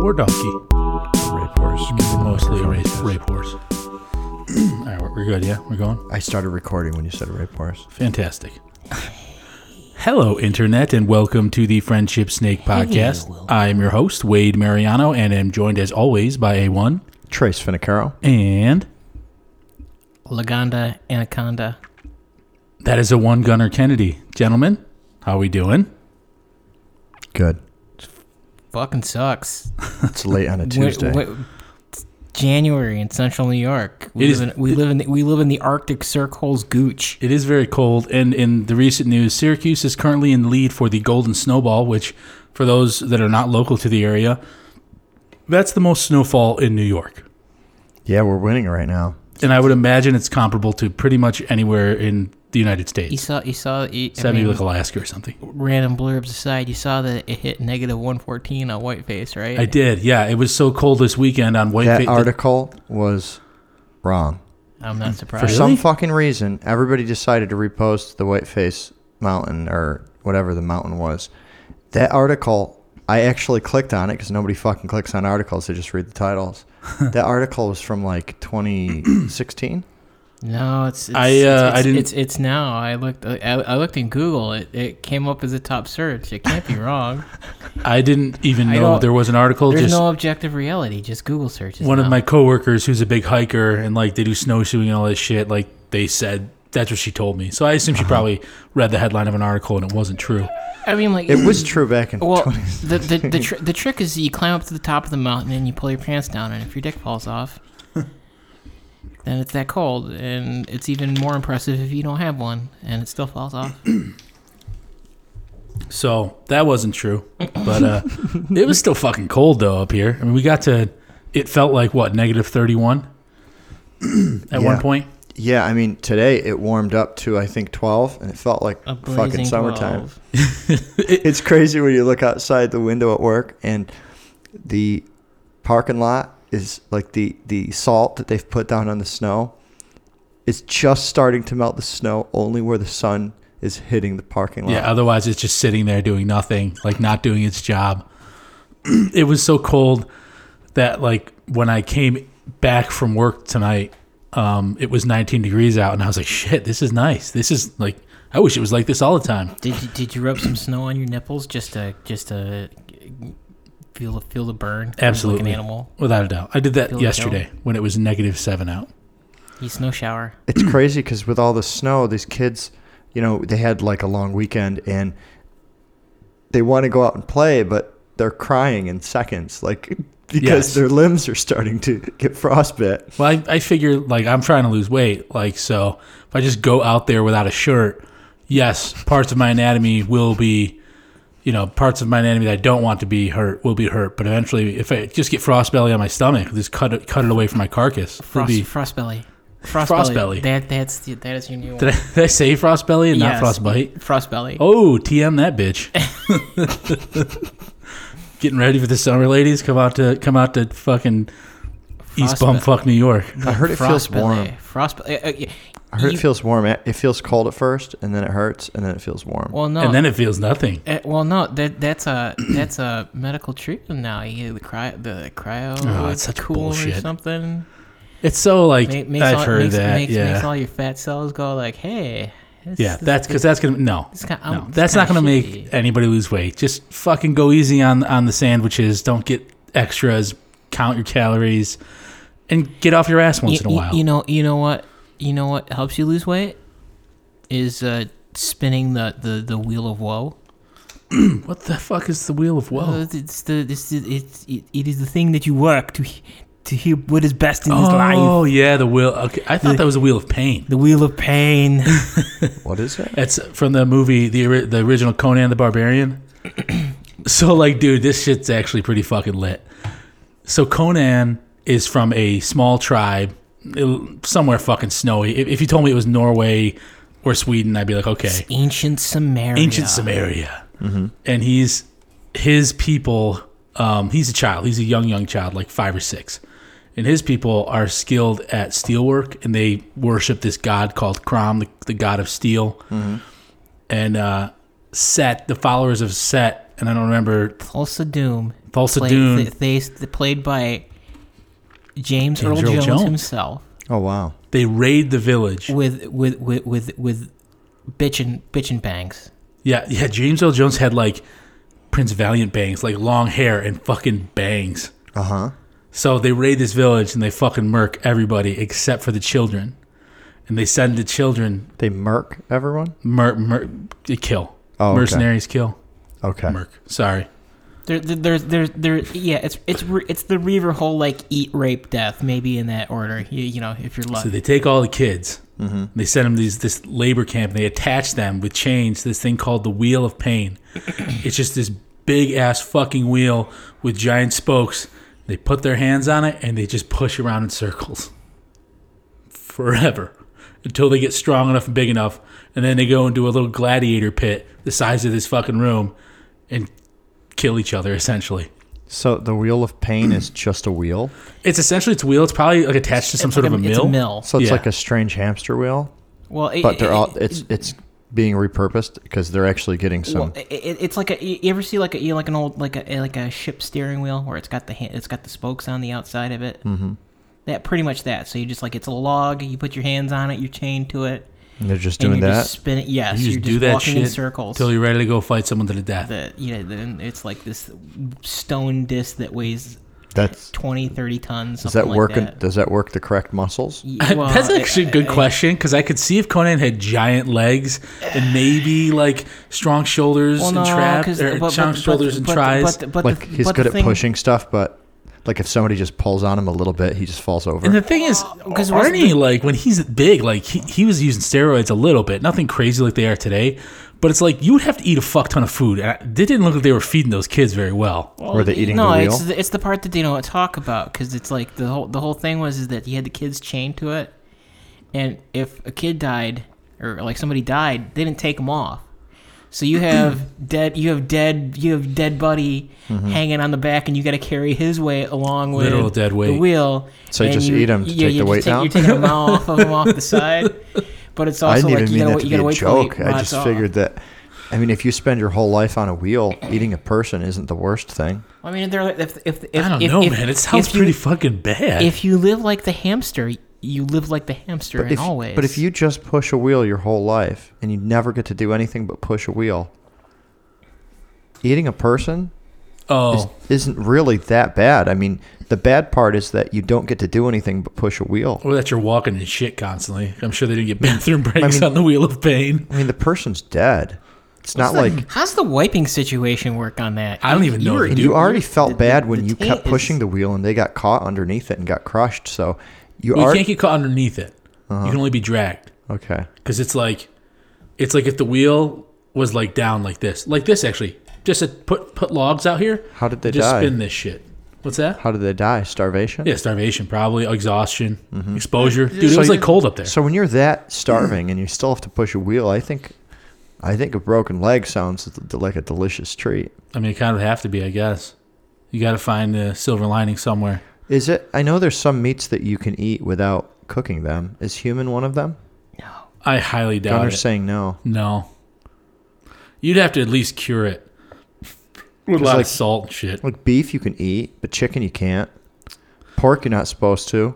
war donkey. Rape horse. Mostly a rape, rape horse. All right, we're- we're good. Yeah, we're going. I started recording when you said rape horse. Fantastic. Hello, Internet, and welcome to the Friendship Snake Podcast. I am your host, Wade Mariano, and am joined as always by A1 Trace Finicaro. and Lagonda Anaconda. that is a one gunner Kennedy. Gentlemen, how are we doing? Good. Fucking sucks. It's late on a Tuesday. Wait, wait, it's January in central New York. We It live is- in we live in the, we live in the Arctic Circle's gooch. It is very cold, and in the recent news, Syracuse is currently in the lead for the Golden Snowball, which, for those that are not local to the area, that's the most snowfall in New York. yeah, we're winning right now. And I would imagine it's comparable to pretty much anywhere in the United States. You States. saw you saw you, I Except maybe mean, like Alaska or something. random blurbs aside. You saw that it hit negative one fourteen on Whiteface, right? I did, yeah. It was so cold this weekend on Whiteface. That Fa- article was wrong. I'm not mm. surprised. For surprised. some fucking reason, everybody decided to repost the Whiteface Mountain or whatever the mountain was. That article, I actually clicked on it because nobody fucking clicks on articles. They just read the titles. that article was from like 2016. No, it's, it's I, uh, it's, I it's, didn't- It's, it's now. I looked. I, I looked in Google. It it came up as a top search. It can't be wrong. I didn't even know there was an article. There's just no objective reality. Just Google searches. one of my coworkers who's a big hiker and like they do snowshoeing and all this shit, like they said that's what she told me. So I assume Uh-huh. she probably read the headline of an article and it wasn't true. I mean, like It was true back in Well, the the the, tr- the trick is you climb up to the top of the mountain and you pull your pants down, and if your dick falls off, then it's that cold, and it's even more impressive if you don't have one and it still falls off. So that wasn't true. But uh it was still fucking cold though up here. I mean we got to it felt like what, negative thirty one at one point. Yeah, I mean, today it warmed up to, I think, 12, and it felt like fucking summertime. 12. it's crazy when you look outside the window at work and the parking lot is like the the salt that they've put down on the snow is just starting to melt the snow only where the sun is hitting the parking lot. Yeah, otherwise it's just sitting there doing nothing, like not doing its job. it was so cold that like when I came back from work tonight, um, it was 19 degrees out, and I was like, "Shit, this is nice. This is like, I wish it was like this all the time." Did you did you rub some snow on your nipples just to just to feel the feel the burn? like Absolutely. an animal. Without a doubt, I did that Feel yesterday when it was negative seven out. You snow shower. It's crazy because with all the snow, these kids, you know, they had like a long weekend and they want to go out and play, but they're crying in seconds, like because Yes. their limbs are starting to get frostbit. Well, I, I figure like I'm trying to lose weight, like so if I just go out there without a shirt, yes, parts of my anatomy will be, you know, parts of my anatomy that I don't want to be hurt will be hurt. But eventually, if I just get frost belly on my stomach, just cut it cut it away from my carcass. It'll Frost be- frost belly. Frost, Frost belly. belly. That that's the, that is your new did, I, did I say frost belly and not Yes, frost bite? Frost belly. Oh, TM that bitch. Getting ready for the summer, ladies. Come out to come out to fucking East Frostbite. Bumfuck, New York. I heard it feels Frostbelly. warm. Frost. Uh, uh, Yeah. I heard You- it feels warm. It it feels cold at first, and then it hurts, and then it feels warm. Well, no. And then it feels nothing. uh, well, no. That that's a that's a medical treatment now. You get the cryo the cryo Oh, it's such cool or bullshit. something. It's so like Ma- makes I've all, heard makes, that. Makes, yeah, makes all your fat cells go like, hey. This, yeah. this- That's because that's gonna no, this kind- no. um, That's not kinda gonna make anybody lose weight. Just fucking go easy on on the sandwiches. Don't get extras. Count your calories, and get off your ass once you, in a you- while. You know, you know what, you know what helps you lose weight is uh, spinning the, the, the wheel of woe. what the fuck is the wheel of woe? Uh, it's the it's, the- it's it, it is the thing that you work to to hear what is best in this life. Oh yeah, the wheel. Okay, I thought The- that was a wheel of pain. The wheel of pain. what is it? It's from the movie the the original Conan the Barbarian. so like, dude, this shit's actually pretty fucking lit. So Conan is from a small tribe, il- somewhere fucking snowy. If, if you told me it was Norway or Sweden, I'd be like, okay, Ancient Cimmeria. ancient Cimmeria. And he's his people. Um, he's a child. He's a young young child, like five or six. And his people are skilled at steelwork, and they worship this god called Crom, the, the god of steel. And uh, Set, the followers of Set, and I don't remember Thulsa Doom. Thulsa played, Doom. th- they played by James, James Earl Earl Jones, Jones. himself Oh wow. they raid the village. with with with with, with bitchin' bitchin' bangs. Yeah, yeah. James Earl Jones had like Prince Valiant bangs, like long hair and fucking bangs. Uh huh. So they raid this village and they fucking murk everybody except for the children. And they send the children They murk everyone. Murk, mur- they kill. Oh, okay. Mercenaries kill. Okay. Murk. Sorry. There, there, there's, there, there. Yeah, it's it's it's the Reaver whole like eat, rape, death, maybe in that order. You, you know, if you're lucky. So they take all the kids. Mm-hmm. They send them to these this labor camp. And they attach them with chains to this thing called the Wheel of Pain. it's just this big ass fucking wheel with giant spokes. They put their hands on it and they just push around in circles forever until they get strong enough and big enough. And then they go into a little gladiator pit the size of this fucking room and kill each other essentially. So the wheel of pain is just a wheel. It's essentially it's wheel. It's probably like attached to some It's sort like of a It's mill. a mill. So it's Yeah. like a strange hamster wheel, Well, it, but they're it- all it's it's being repurposed because they're actually getting some. Well, it, it, it's like a. You ever see like a you like an old like a like a ship steering wheel where it's got the it's got the spokes on the outside of it. Mm-hmm. That pretty much that. So you just like it's a log. You put your hands on it. You're chained to it. And they're just and doing you're that. just spinning. Yes, You are just just do that walking shit in circles. until you're ready to go fight someone to the death. that yeah, then it's like this stone disc that weighs That's 20, 30 tons. does Something that work? in- That. does that work the correct muscles? Y- well, That's actually a uh, good question because I could see if Conan had giant legs and maybe like strong shoulders Well, and no, traps, 'cause- or but- strong but- shoulders but- and but- tries. But, but like the, he's but good at thing, pushing stuff, but like if somebody just pulls on him a little bit, he just falls over. and the thing is, because aren't the- like when he's big? Like he, he was using steroids a little bit, nothing crazy like they are today. But it's like you would have to eat a fuck ton of food. And I- It didn't look like they were feeding those kids very well. Were they eating no, the it's the, it's the part that they don't talk about because it's like the whole the whole thing was is that he had the kids chained to it, and if a kid died or like somebody died, they didn't take them off. So you have dead, you have dead, you have dead buddy Mm-hmm. hanging on the back, and you got to carry his weight along with Literal dead weight. the wheel. So you and just eat 'em to yeah, take you the weight take- down? You're taking them off of them off the side, but it's I also didn't like even you mean gotta, that to you be gotta a wait joke. he I just off. figured that. I mean, if you spend your whole life on a wheel, eating a person isn't the worst thing. I mean, they're if if if I don't if, know, if, man. It sounds if you- pretty fucking bad. if you live like the hamster, you live like the hamster But in if, all ways. but if you just push a wheel your whole life and you never get to do anything but push a wheel, eating a person oh. is, oh, isn't really that bad. I mean, the bad part is that you don't get to do anything but push a wheel. or that you're walking in shit constantly. I'm sure they didn't get bathroom breaks mean- on the wheel of pain. I mean, the person's dead. It's not the- like how's the wiping situation work on that? I don't even know, You're- you already felt the- bad the- when the you kept pushing is- the wheel and they got caught underneath it and got crushed. So you Well, you can't get caught underneath it. Uh-huh. You can only be dragged okay. because it's like, it's like if the wheel was like down like this, like this actually. Just to put put logs out here. How did they die? just die? spin this shit. What's that? How did they die? Starvation. Yeah, starvation, probably exhaustion, exposure. Dude, it Mm-hmm. Was you- like cold up there. So when you're that starving and you still have to push a wheel, I think, I think a broken leg sounds like a delicious treat. I mean, it kind of have to be, I guess. You got to find the silver lining somewhere. Is it? I know there's some meats that you can eat without cooking them. Is human one of them? No. I highly doubt it. Gunner's it. saying no. No. You'd have to at least cure it with a lot like- of salt and shit. Like beef, you can eat, but chicken, you can't. Pork, you're not supposed to.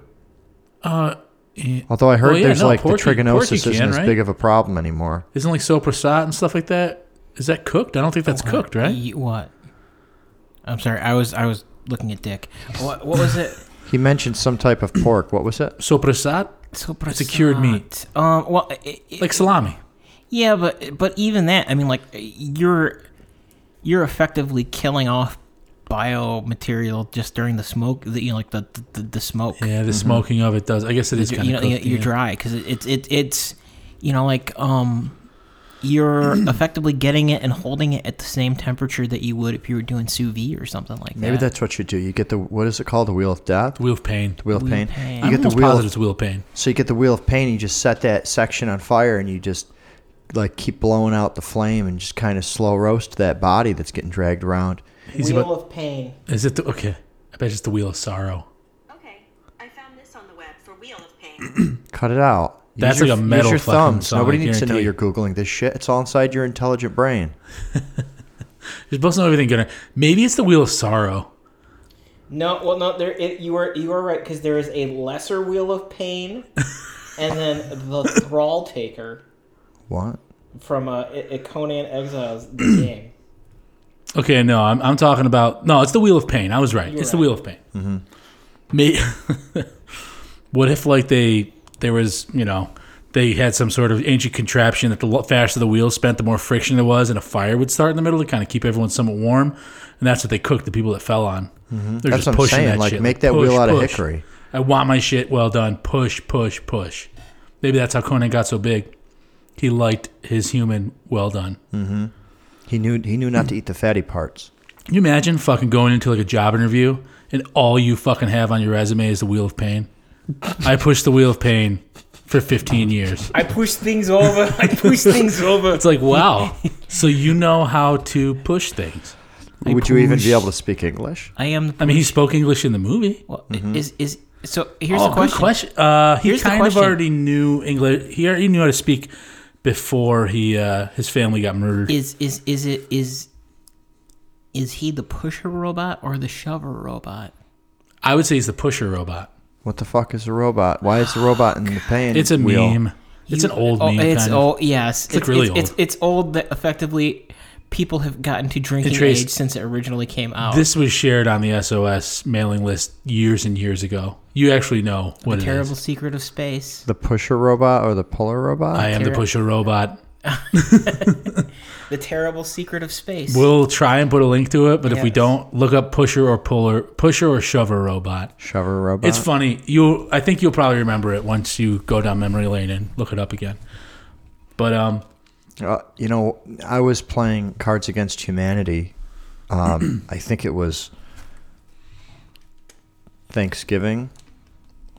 Uh, eh, Although I heard Well, yeah, there's no, like pork the you- pork trichinosis isn't can, as right? big of a problem anymore. isn't like soprasat and stuff like that? Is that cooked? I don't think that's cooked, right? Eat What? I'm sorry. I was I was looking at Dick. What what was it? He mentioned some type of pork. What was it? Soprasat? So It's a cured meat. Um. Well. It, it- Like salami. yeah, but but even that. I mean, like you're you're effectively killing off biomaterial just during the smoke. The, you know, like the the, the smoke. Yeah, the smoking of it does. I guess it is you kind know, of you- cooked. you're yeah. dry because it, it's it, it's you know like um you're effectively getting it and holding it at the same temperature that you would if you were doing sous vide or something like that. Maybe that. that's what you do. You get the what is it called? The wheel of death. Wheel of pain. The wheel of Wheel pain. of pain. You I'm get the almost wheel. positive Of, it's wheel of pain. so you get the wheel of pain. You just set that section on fire, and you just like keep blowing out the flame, and just kind of slow roast that body that's getting dragged around. He's about, of pain. is it the, okay? I bet it's the wheel of sorrow. Okay, I found this on the web for Wheel of Pain. Cut it out. Use That's your, like a use metal your fucking thumbs. song, Nobody I needs to know guarantee. you're googling this shit. It's all inside your intelligent brain. You're supposed to know everything good. Maybe it's the wheel of sorrow. No, well, no, there. It, you are you are right because there is a lesser wheel of pain, and then the thrall taker What? from uh, I- I- Conan Exiles the game. Okay, no, I'm, I'm talking about no. It's the wheel of pain. I was right. You're it's the wheel of pain. May, what if like they there was you know they had some sort of ancient contraption that the faster the wheel spent, the more friction there was, and a fire would start in the middle to kind of keep everyone somewhat warm, and that's what they cooked the people that fell on. Mm-hmm. They're That's what I'm saying. Like, shit. make that push, wheel out of hickory. I want my shit well done. Push, push, push. Maybe that's how Conan got so big. He liked his human well done. Mm-hmm. He knew he knew not to eat the fatty parts. Can you imagine fucking going into like a job interview and all you fucking have on your resume is the wheel of pain? I pushed the wheel of pain for 15 years. I push things over. I push things over. It's like, wow. So you know how to push things. Would you even push. be able to speak English? I am. The I mean, he spoke English in the movie. well, is is so? Here's oh, the question. good question. Uh, he Here's the kind of already knew English. He already knew how to speak before he uh, his family got murdered. Is is is it is is he the pusher robot or the shover robot? I would say he's the pusher robot. What the fuck is a robot? Why is the robot in the pain? It's a wheel? meme. It's You- an old oh, meme. It's kind of. old. Yes, it's, like really it's, old. It's, it's old that effectively people have gotten to drinking Trace- age since it originally came out. This was shared on the SOS mailing list years and years ago. You actually know what the it terrible is. secret of space. The pusher robot or the puller robot? I am the pusher robot. The terrible secret of space. We'll try and put a link to it, but if we Yes. don't, look up pusher or puller, pusher or shover robot. Shover robot. It's funny. You, I think you'll probably remember it once you go down memory lane and look it up again. But um, Uh, you know, I was playing Cards Against Humanity. Um, I think it was Thanksgiving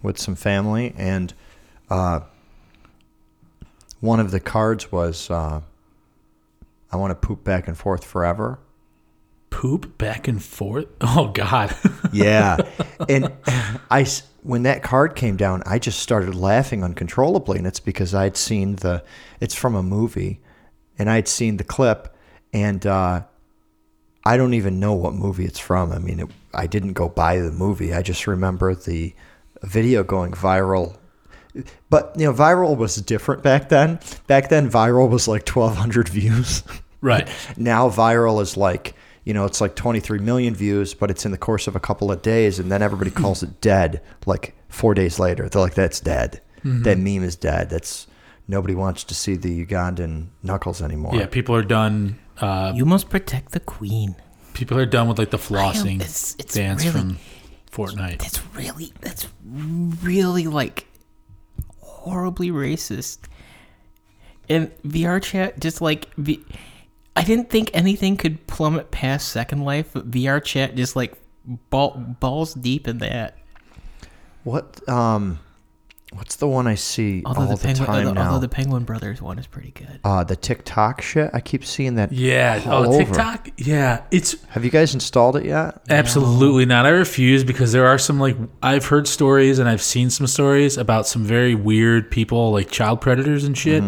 with some family, and uh, one of the cards was uh, I want to poop back and forth forever. poop back and forth. Oh God. Yeah, and I when that card came down, I just started laughing uncontrollably, and it's because I'd seen the. It's from a movie, and I'd seen the clip, and uh, I don't even know what movie it's from. I mean, it, I didn't go buy the movie. I just remember the video going viral. But you know, viral was different back then. Back then, viral was like twelve hundred views. right. now viral is like you know it's like 23 million views but it's in the course of a couple of days and then everybody calls it dead like four days later they're like that's dead that meme is dead that's nobody wants to see the ugandan knuckles anymore Yeah. People are done. Uh, you must protect the queen. people are done with like the flossing it's- it's dance really- from Fortnite. That's really that's really like horribly racist. And VR chat just like v- I didn't think anything could plummet past Second Life, VR chat just like ball, balls deep in that. what um what's the one i see Although all the, the, penguin, time although, now although the Penguin Brothers one is pretty good. uh the tiktok shit i keep seeing that Yeah. all oh, over. TikTok. Yeah. It's have you guys installed it yet Absolutely not. I refuse because there are some like I've heard stories and I've seen some stories about some very weird people like child predators and shit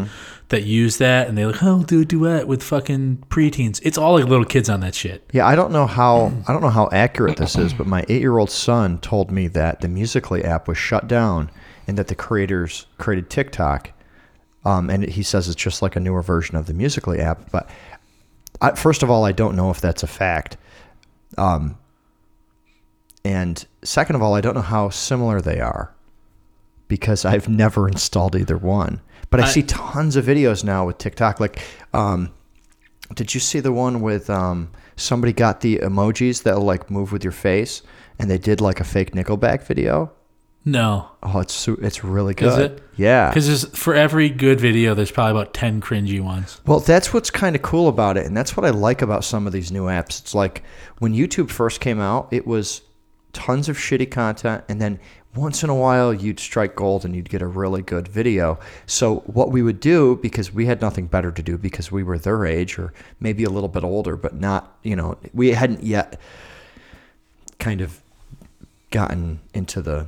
that use that and they like oh do a duet with fucking preteens. It's all like little kids on that shit. Yeah, I don't know how I don't know how accurate this is, but my eight-year-old son told me that the Musical.ly app was shut down and that the creators created TikTok. Um, and he says it's just like a newer version of the Musical.ly app. But I, first of all, I don't know if that's a fact. Um, and second of all, I don't know how similar they are because I've never installed either one. But I, I- see tons of videos now with TikTok. Like, um, did you see the one with um, somebody got the emojis that'll like move with your face, and they did like a fake Nickelback video? No, Oh, it's it's really good. Is it? Yeah. because for every good video, there's probably about ten cringy ones. Well, that's what's kind of cool about it, and that's what I like about some of these new apps. It's like when YouTube first came out, it was tons of shitty content, and then once in a while you'd strike gold and you'd get a really good video. So what we would do, because we had nothing better to do, because we were their age or maybe a little bit older, but not, you know, we hadn't yet kind of gotten into the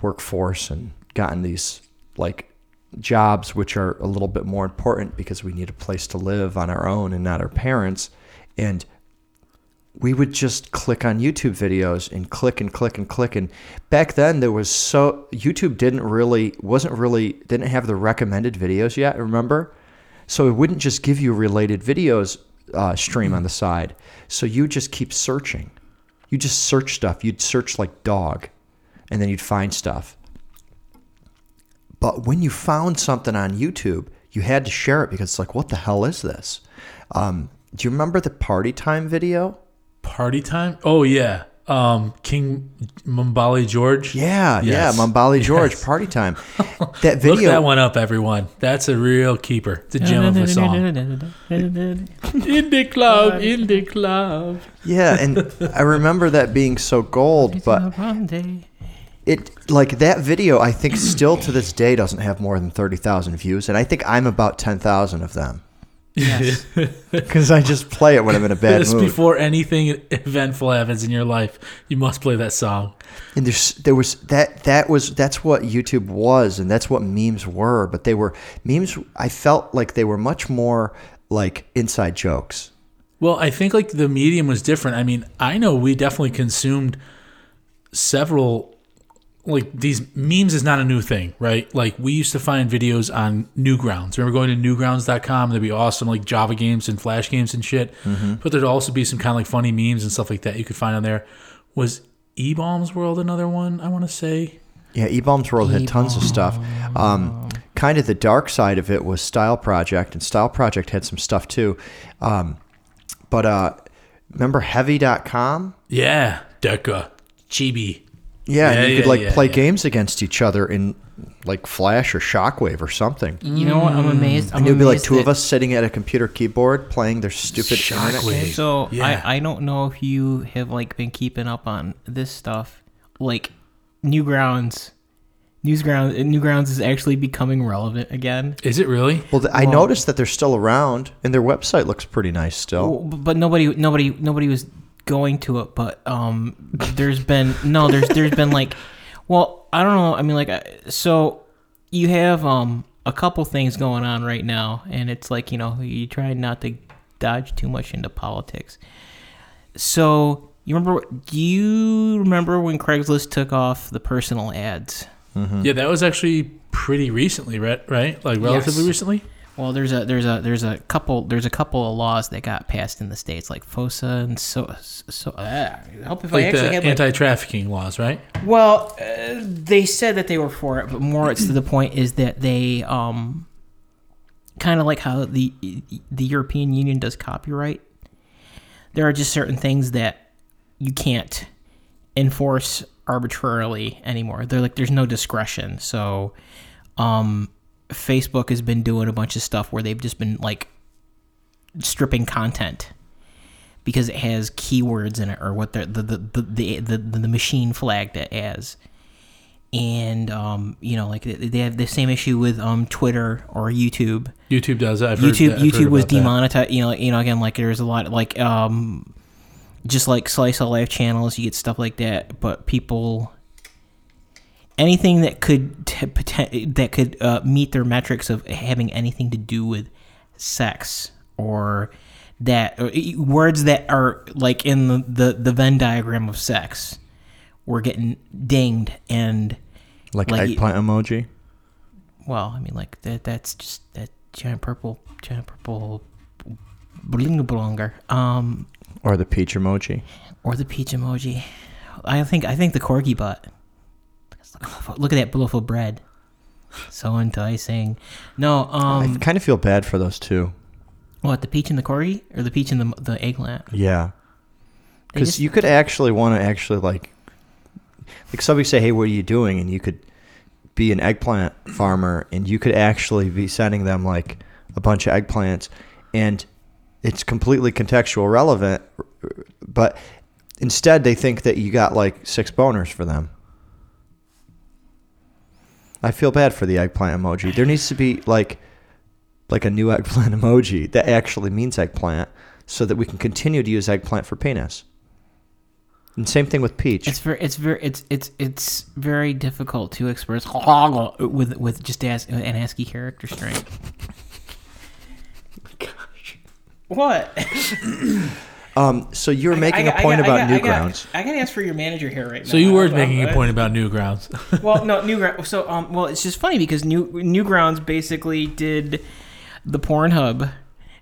workforce and gotten these like jobs which are a little bit more important because we need a place to live on our own and not our parents and we would just click on YouTube videos and click and click and click. And back then, there was so YouTube didn't really wasn't really didn't have the recommended videos yet. Remember, so it wouldn't just give you related videos uh, stream on the side. So you just keep searching. You just search stuff. You'd search like dog, and then you'd find stuff. But when you found something on YouTube, you had to share it because it's like, what the hell is this? Um, do you remember the party time video? Party time? Oh yeah. Um, King Mumbali George. Yeah, Yes. yeah, Mambali George, Yes. party time. That Look video, that one up, everyone. That's a real keeper. It's a gem of a song. in the club, in the club. yeah, and I remember that being so gold, but it like that video I think still to this day doesn't have more than 30,000 views and I think I'm about 10,000 of them Yes. cuz I just play it when I'm in a bad Just mood. before anything eventful happens in your life, you must play that song. and there's there was that that was that's what YouTube was and that's what memes were, but they were memes I felt like they were much more like inside jokes. Well, I think like the medium was different. I mean, I know we definitely consumed several like these memes is not a new thing, right? Like we used to find videos on Newgrounds. Remember going to newgrounds.com? There'd be awesome like Java games and Flash games and shit. But there'd also be some kind of like funny memes and stuff like that you could find on there. Was eBaum's World another one? I want to say. Yeah, eBaum's World had tons of stuff. Um, kind of the dark side of it was Stileproject, and Stileproject had some stuff too. Um, but uh, remember Heavy.com? Yeah, Deca, Chibi. Yeah, and you yeah, could like yeah, play yeah. games against each other in like Flash or Shockwave or something. You know what? I'm amazed. I'm And it would be like two of us sitting at a computer keyboard playing their stupid internet Shockwave. So Yeah. I, I don't know if you have like been keeping up on this stuff. Like Newgrounds, Newsgrounds, Newgrounds is actually becoming relevant again. Is it really? Well, th- I noticed that they're still around, and their website looks pretty nice still. But nobody, nobody, nobody was going to it. But um, there's been no, there's there's been like, well, I don't know. I mean, like, so you have um a couple things going on right now, and it's like you know you try not to dodge too much into politics. So you remember? Do you remember when Craigslist took off the personal ads? Yeah, that was actually pretty recently, right? Right? Like relatively Yes. recently? Well, there's a there's a there's a couple there's a couple of laws that got passed in the states, like FOSTA and so so. Uh, I hope if I Like actually the had anti-trafficking laws, right? Well, uh, they said that they were for it, but more it's to the point is that they um kind of like how the the European Union does copyright. There are just certain things that you can't enforce arbitrarily anymore. They're like there's no discretion. So um Facebook has been doing a bunch of stuff where they've just been like stripping content because it has keywords in it or what the the the the, the, the, machine flagged it as. And um, you know, like they- have the same issue with um Twitter or YouTube. YouTube does. I've heard YouTube that- I've heard YouTube was demonetized. You know, you know again like there's a lot like um, just like slice of life channels, you get stuff like that. But people, anything that could t- that could uh, meet their metrics of having anything to do with sex or that or words that are like in the, the the Venn diagram of sex, were getting dinged and like, like- eggplant emoji. well, I mean, like that. That's just that giant purple, giant purple blinga blonger. Um, Or the peach emoji. or the peach emoji. I think I think the corgi butt. Look at that loaf of bread. So enticing. No, I um, kind of feel bad for those two. what the peach and the corgi or the peach and the the eggplant? Yeah. Because you could actually want to actually like, like somebody say, "Hey, what are you doing?" and you could be an eggplant farmer, and you could actually be sending them like a bunch of eggplants, and it's completely contextual relevant, but instead they think that you got like six boners for them. I feel bad for the eggplant emoji. There needs to be like like a new eggplant emoji that actually means eggplant so that we can continue to use eggplant for penis. And same thing with peach. It's very, it's very, it's it's it's very difficult to express with with just as an ASCII character string. What? Um, so you were making a a point about Newgrounds. I gotta ask for your manager here right now. So you were I'm- making I'm- a point about Newgrounds. well, no, Newgrounds. So, um, well, it's just funny because New Newgrounds basically did the Pornhub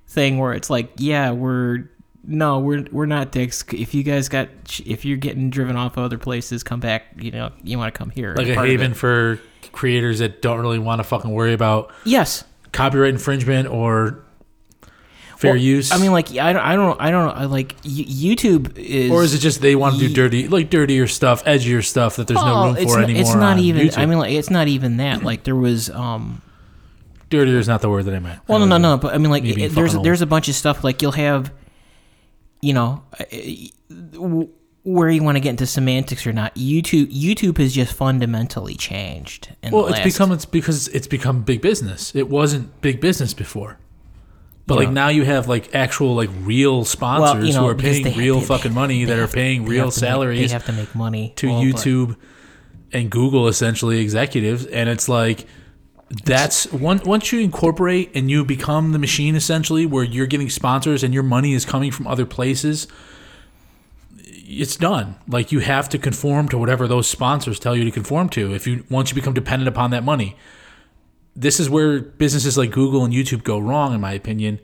thing where it's like, yeah, we're no, we're we're not dicks. If you guys got, if you're getting driven off other places, come back. You know, you want to come here. like a haven for creators that don't really want to fucking worry about Yes. copyright infringement or fair use. I mean, like, I don't, I don't, I don't know. Like, YouTube is, or is it just they want to do dirty, like dirtier stuff, edgier stuff that there's no Oh, room for anymore? It's not even. YouTube? I mean, like, it's not even that. Like, there was, um, dirtier is not the word that I meant. Well, no, no, no. But I mean, like, it, there's there's a bunch of stuff like you'll have, you know, where you want to get into semantics or not. YouTube YouTube has just fundamentally changed. Well, it's last- become it's because it's become big business. It wasn't big business before. But like now you have like actual like real sponsors you know, who are paying real fucking money. that are to- paying real to make- salaries they have to make money. to Well, but- YouTube and Google essentially executives. And it's like that's one once you incorporate and you become the machine essentially where you're getting sponsors and your money is coming from other places it's done. Like you have to conform to whatever those sponsors tell you to conform to if you once you become dependent upon that money this is where businesses like Google and YouTube go wrong in my opinion.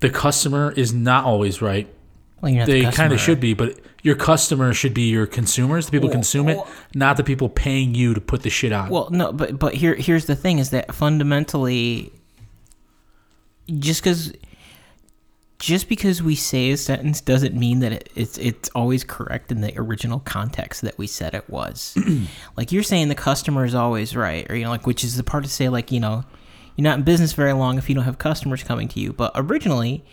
The customer is not always right. Well, not the they kind of should be, but your customer should be your consumers, the people Well, consume it, not the people paying you to put the shit on. Well, no, but but here here's the thing: is that fundamentally, just because just because we say a sentence doesn't mean that it, it's it's always correct in the original context that we said it was. like you're saying, the customer is always right, or you know, like which is the part to say, like you know, you're not in business very long if you don't have customers coming to you. But originally,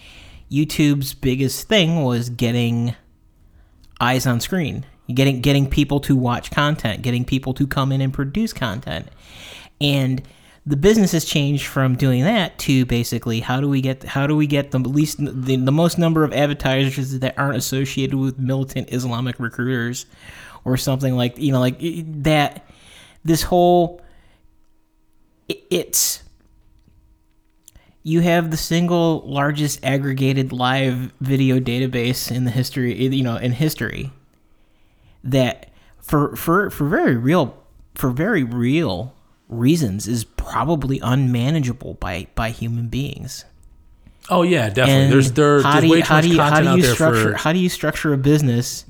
YouTube's biggest thing was getting eyes on screen getting getting people to watch content getting people to come in and produce content and the business has changed from doing that to basically how do we get how do we get the least the, the most number of advertisers that aren't associated with militant islamic recruiters or something like you know like that this whole it, it's you have the single largest aggregated live video database in the history you know in history that for for for very real for very real reasons is probably unmanageable by by human beings oh yeah, definitely. and there's there, how there's do you, way too how much do you, how content do out you there structure for. how do you structure a business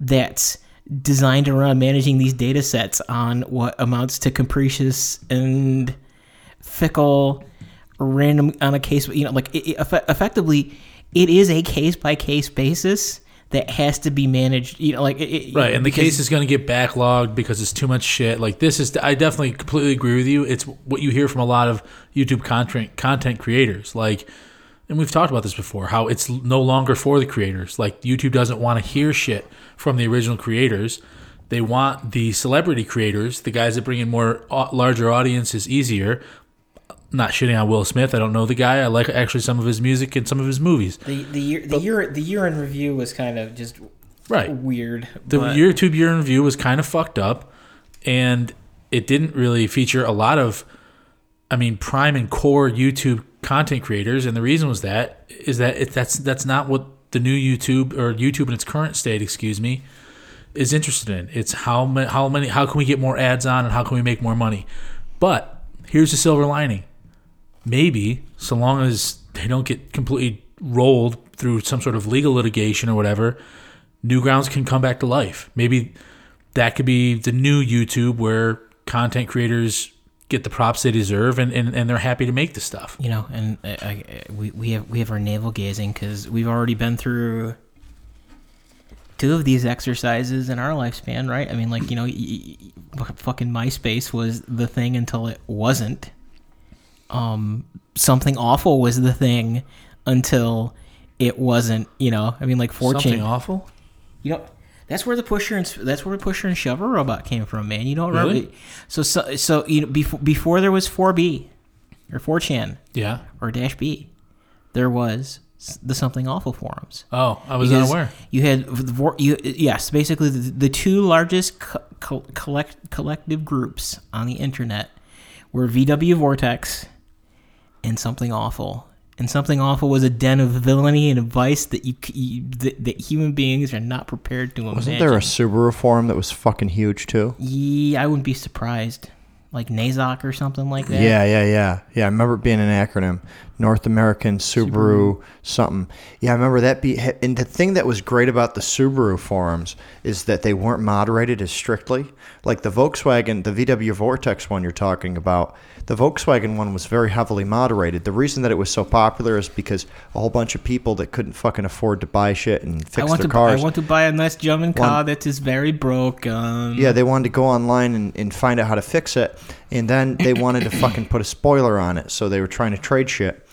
that's designed around managing these data sets on what amounts to capricious and fickle random on a case you know like it, it, effectively it is a case by case basis that has to be managed you know like it, Right, and the case is going to get backlogged because it's too much shit. Like this is, I definitely completely agree with you. It's what you hear from a lot of YouTube content content creators. Like, and we've talked about this before, how it's no longer for the creators. Like YouTube doesn't want to hear shit from the original creators. They want the celebrity creators, the guys that bring in more uh, larger audiences, easier. Not shitting on Will Smith. I don't know the guy. I like actually some of his music and some of his movies. the the year the year the year in review was kind of just Right. weird the but- YouTube year in review was kind of fucked up, and it didn't really feature a lot of, I mean, prime and core YouTube content creators. And the reason was that is that it, that's that's not what the new YouTube or YouTube in its current state, excuse me, is interested in. It's how many how many how can we get more ads on and how can we make more money. But here's the silver lining. Maybe so long as they don't get completely rolled through some sort of legal litigation or whatever, Newgrounds can come back to life. Maybe that could be the new YouTube where content creators get the props they deserve and, and, and they're happy to make the stuff. you know, and uh, I, I, we we have we have our navel gazing because we've already been through two of these exercises in our lifespan, right? I mean, like you know, y- y- fucking MySpace was the thing until it wasn't. Um, something awful was the thing until it wasn't. You know, I mean, like Fortune. Something awful? You know, that's where the pusher and that's where the pusher and shover robot came from, man. You don't remember? Really? So so so you know before before there was 4B or 4chan Yeah. or Dash B, there was the something awful forums. Oh, I was Because unaware. You had you yes, basically the, the two largest co- collect collective groups on the internet were VW Vortex and something awful. and something awful was a den of villainy and vice that you, c- you that, that human beings are not prepared to Wasn't imagine. there a Subaru forum that was fucking huge too? Yeah, I wouldn't be surprised. Like NASIOC or something like that. Yeah, yeah, yeah, yeah. I remember it being an acronym, North American Subaru, something. Yeah, I remember that. Be and the thing that was great about the Subaru forums is that they weren't moderated as strictly. Like the Volkswagen, the VW Vortex one you're talking about, the Volkswagen one was very heavily moderated. The reason that it was so popular is because a whole bunch of people that couldn't fucking afford to buy shit and fix their to. cars. I want to buy a nice German car One- that is very broken. Yeah, they wanted to go online and, and find out how to fix it. And then they wanted to fucking put a spoiler on it. So they were trying to trade shit.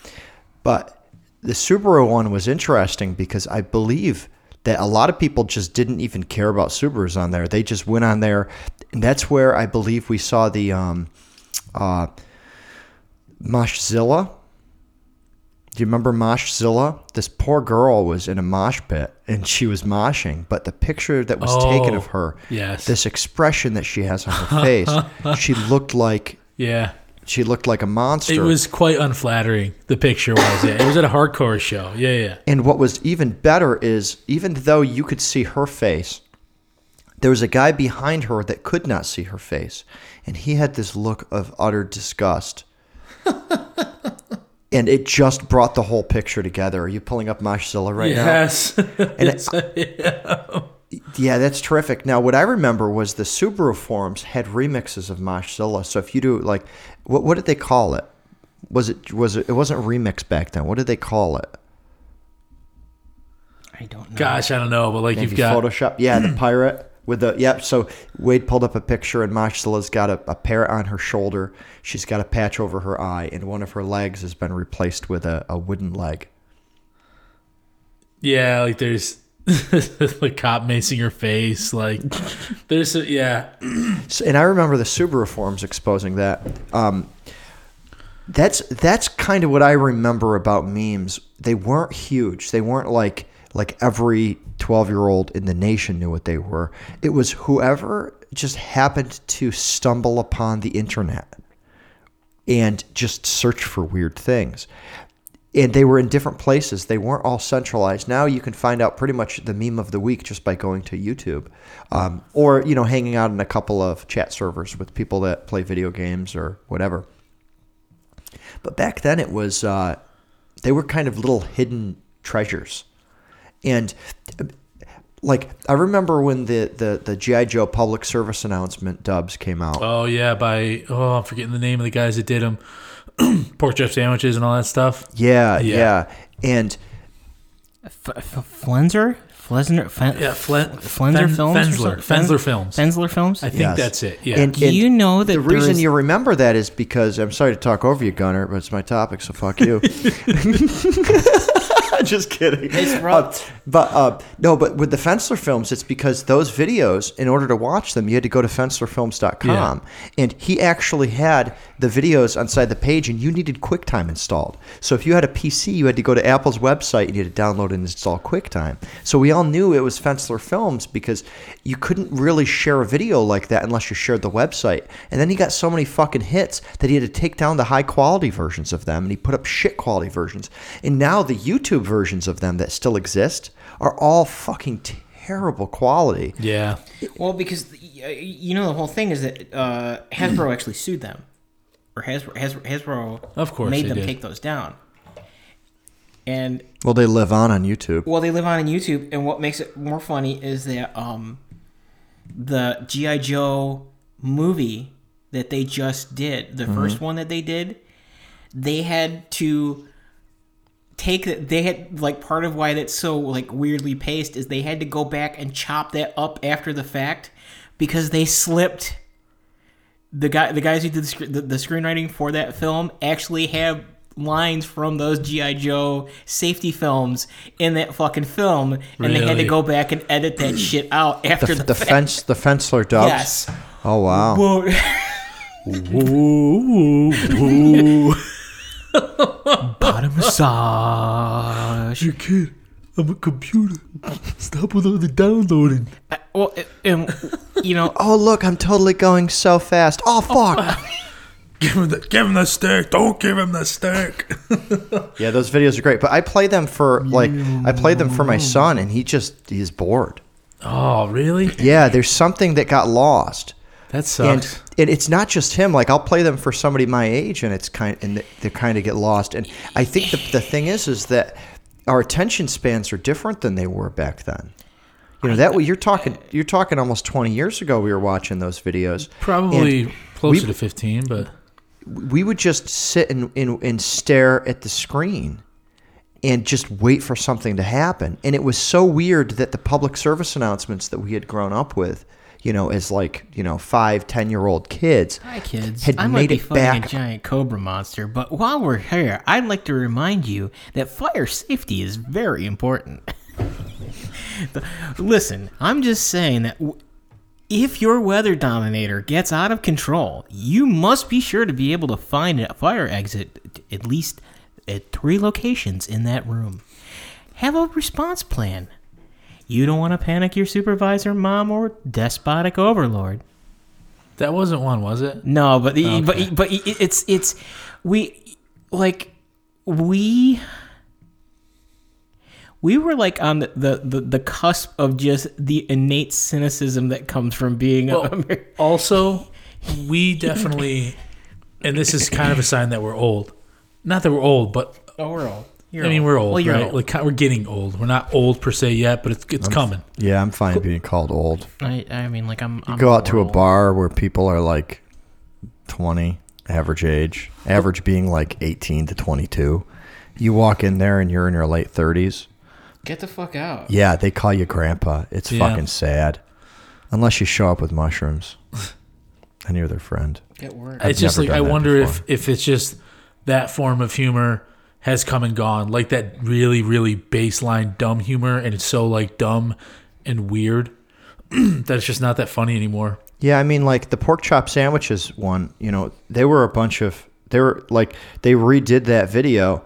But the Subaru one was interesting because I believe that a lot of people just didn't even care about Subarus on there. They just went on there. And that's where I believe we saw the um, uh, Moshzilla. Do you remember Moshzilla? This poor girl was in a mosh pit and she was moshing, but the picture that was taken Oh, of her, yes. this expression that she has on her face, she looked like Yeah. she looked like a monster. It was quite unflattering. The picture was. Yeah. It was at a hardcore show. Yeah, yeah. And what was even better is, even though you could see her face, there was a guy behind her that could not see her face. And he had this look of utter disgust. and it just brought the whole picture together. Are you pulling up Moshzilla right now? yes. Yes. Yeah, that's terrific. Now, what I remember was the Subaru forums had remixes of Moshzilla. So if you do like, what what did they call it? Was it was it? It wasn't remix back then. What did they call it? I don't know. Gosh, I don't know, but like Maybe you've got Photoshop. Yeah, the pirate with the yep. So Wade pulled up a picture, and Moshzilla's got a, a parrot on her shoulder. She's got a patch over her eye, and one of her legs has been replaced with a, a wooden leg. yeah, like there's like cop macing her face. Like there's a, yeah. So, and I remember the Subaru forums exposing that. Um, that's that's kind of what I remember about memes. They weren't huge. They weren't like like every twelve year old in the nation knew what they were. It was whoever just happened to stumble upon the internet and just search for weird things. And they were in different places. They weren't all centralized. Now you can find out pretty much the meme of the week just by going to YouTube, um, or you know, hanging out in a couple of chat servers with people that play video games or whatever. But back then, it was uh, they were kind of little hidden treasures, and like I remember when the the the GI Joe public service announcement dubs came out. Oh yeah, by oh I'm forgetting the name of the guys that did them. Pork chop sandwiches and all that stuff. Yeah, Yeah. yeah, and F- F- Flenser? Flesner? Fen- Yeah, Flen- Flenser Fen- Films? or Fensler. Fensler Films. Fensler Films? I think Yes. that's it. Yeah. And- Do you know that the reason is- you remember that is because I'm sorry to talk over you, Gunner, but it's my topic, so fuck you. Just kidding. It's Uh, but uh, no, but with the Fensler films, it's because those videos, in order to watch them, you had to go to fenslerfilms.com. And he actually had the videos inside the page, and you needed QuickTime installed. So if you had a PC, you had to go to Apple's website and you had to download and install QuickTime. So we all knew it was Fensler Films because you couldn't really share a video like that unless you shared the website. And then he got so many fucking hits that he had to take down the high quality versions of them and he put up shit quality versions. And now the YouTube versions of them that still exist are all fucking terrible quality. yeah. Well, because y- you know the whole thing is that uh, Hasbro actually sued them, or Hasbro, Hasbro, Hasbro Of course made them did. take those down. And Well, they live on on YouTube. well, they live on YouTube, and what makes it more funny is that um, the GI Joe movie that they just did, the first one that they did, they had to take that they had like part of why that's so like weirdly paced is they had to go back and chop that up after the fact because they slipped the guy the guys who did the, sc- the, the screenwriting for that film actually have lines from those gi joe safety films in that fucking film and they had to go back and edit that shit out after The, the, the fence, the Fensler dubs. yes Oh wow. Whoa. Ooh, ooh. Bottom massage you kid. I'm a computer. Stop with all the downloading. Uh, well and you know Oh look, I'm totally going so fast. Oh fuck. Give him the give him the stick. Don't give him the stick. Yeah, those videos are great. But I play them for like I play them for my son, and he just he's bored. oh, really? Yeah, there's something that got lost. That and, sucks. and it's not just him. Like I'll play them for somebody my age, and it's kind and they, kind of get lost. And I think the the thing is, is that our attention spans are different than they were back then. You know that way you're talking you're talking almost 20 years ago. We were watching those videos. Probably And closer we- to fifteen, but we would just sit and, and, and stare at the screen and just wait for something to happen. And it was so weird that the public service announcements that we had grown up with, you know, as like, you know, five, ten year old kids. Hi, kids. Had I might made be it fighting back. a giant cobra monster, but while we're here, I'd like to remind you that fire safety is very important. Listen, I'm just saying that w- if your weather dominator gets out of control, you must be sure to be able to find a fire exit at least at three locations in that room. Have a response plan. You don't want to panic your supervisor, mom, or despotic overlord. that wasn't one, was it? No, but the, Okay. but but it's it's we like we we were like on the, the, the, the cusp of just the innate cynicism that comes from being a Well, also, we definitely, and this is kind of a sign that we're old. Not that we're old, but oh, we're old. You're I mean we're old, Well, you're right? old. Like we're getting old. We're not old per se yet, but it's it's coming. Yeah, I'm fine being called old. I, I mean, like I'm. I'm Go out to a old. bar where people are like 20, average age, average being like 18 to 22. You walk in there and you're in your late 30s. Get the fuck out. Yeah, they call you grandpa. It's Yeah. fucking sad. Unless you show up with mushrooms and you're their friend. Get work. I've it's just like I done that wonder if if it's just that form of humor has come and gone, like that really really baseline dumb humor, and it's so like dumb and weird that it's just not that funny anymore. Yeah, I mean, like the pork chop sandwiches one, you know, they were a bunch of, they were like, they redid that video.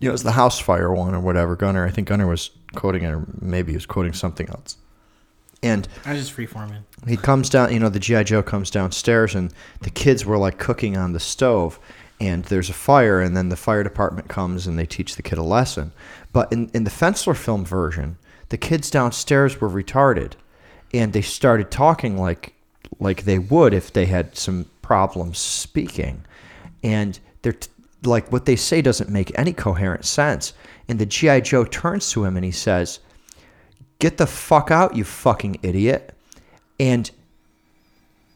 You know, it was the house fire one or whatever. Gunnar, I think Gunnar was quoting it, or maybe he was quoting something else. And I was just freeforming. he comes down, you know, the G.I. Joe comes downstairs, and the kids were like cooking on the stove, and there's a fire, and then the fire department comes and they teach the kid a lesson. But in, in the Fensler film version, the kids downstairs were retarded, and they started talking like like they would if they had some problems speaking, and they're t- like what they say doesn't make any coherent sense. And the G.I. Joe turns to him and he says, "Get the fuck out, you fucking idiot!" And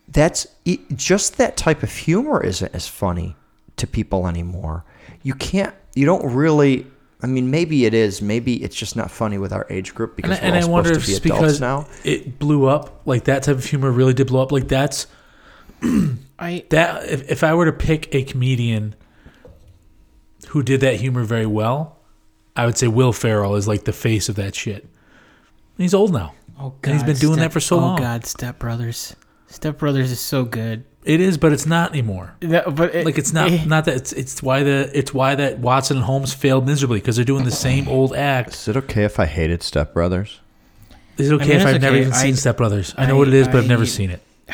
that's just that type of humor isn't as funny to people anymore. You can't, you don't really. I mean, maybe it is. Maybe it's just not funny with our age group And I, because and we're I all wonder supposed if to be it's adults because now. it blew up, like that type of humor really did blow up. Like that's I that. If, if I were to pick a comedian who did that humor very well, I would say Will Ferrell is like the face of that shit. And he's old now. oh god. And he's been doing that for so oh, long. god, Step Brothers. Step Brothers is so good. It is, but it's not anymore. That- but it, Like it's not eh, not that it's it's why the it's why that Watson and Holmes failed miserably because they're doing the same old act. Is it okay if I hated Step Brothers? Is it okay mean, if I've never okay. even seen I- Step Brothers? I know what it is, but I've never I- seen it.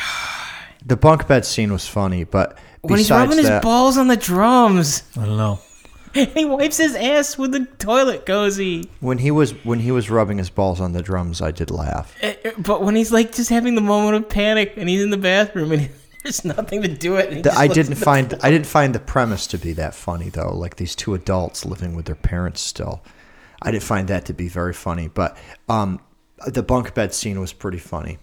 The bunk bed scene was funny, but when he's besides rubbing his balls on the drums, I don't know. he wipes his ass with the toilet cozy. when he was when he was rubbing his balls on the drums, I did laugh. Eh, eh, But when he's like just having the moment of panic and he's in the bathroom and there's nothing to do it, The- I didn't find floor. I didn't find the premise to be that funny though. Like these two adults living with their parents still. I didn't find that to be very funny, but um, the bunk bed scene was pretty funny.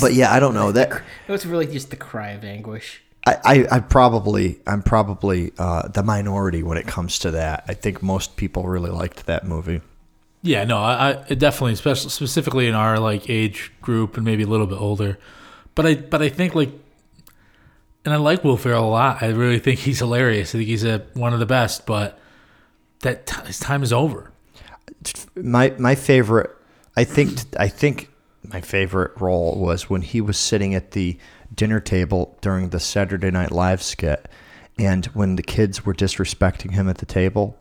But yeah, I don't know that. It was really just the cry of anguish. I, I, I probably I'm probably uh, the minority when it comes to that. I think most people really liked that movie. Yeah, no, I, I definitely, especially specifically in our like age group and maybe a little bit older. But I but I think like, and I like Will Ferrell a lot. I really think he's hilarious. I think he's a, one of the best. But that t- his time is over. My my favorite, I think I think my favorite role was when he was sitting at the dinner table during the Saturday Night Live skit, and when the kids were disrespecting him at the table,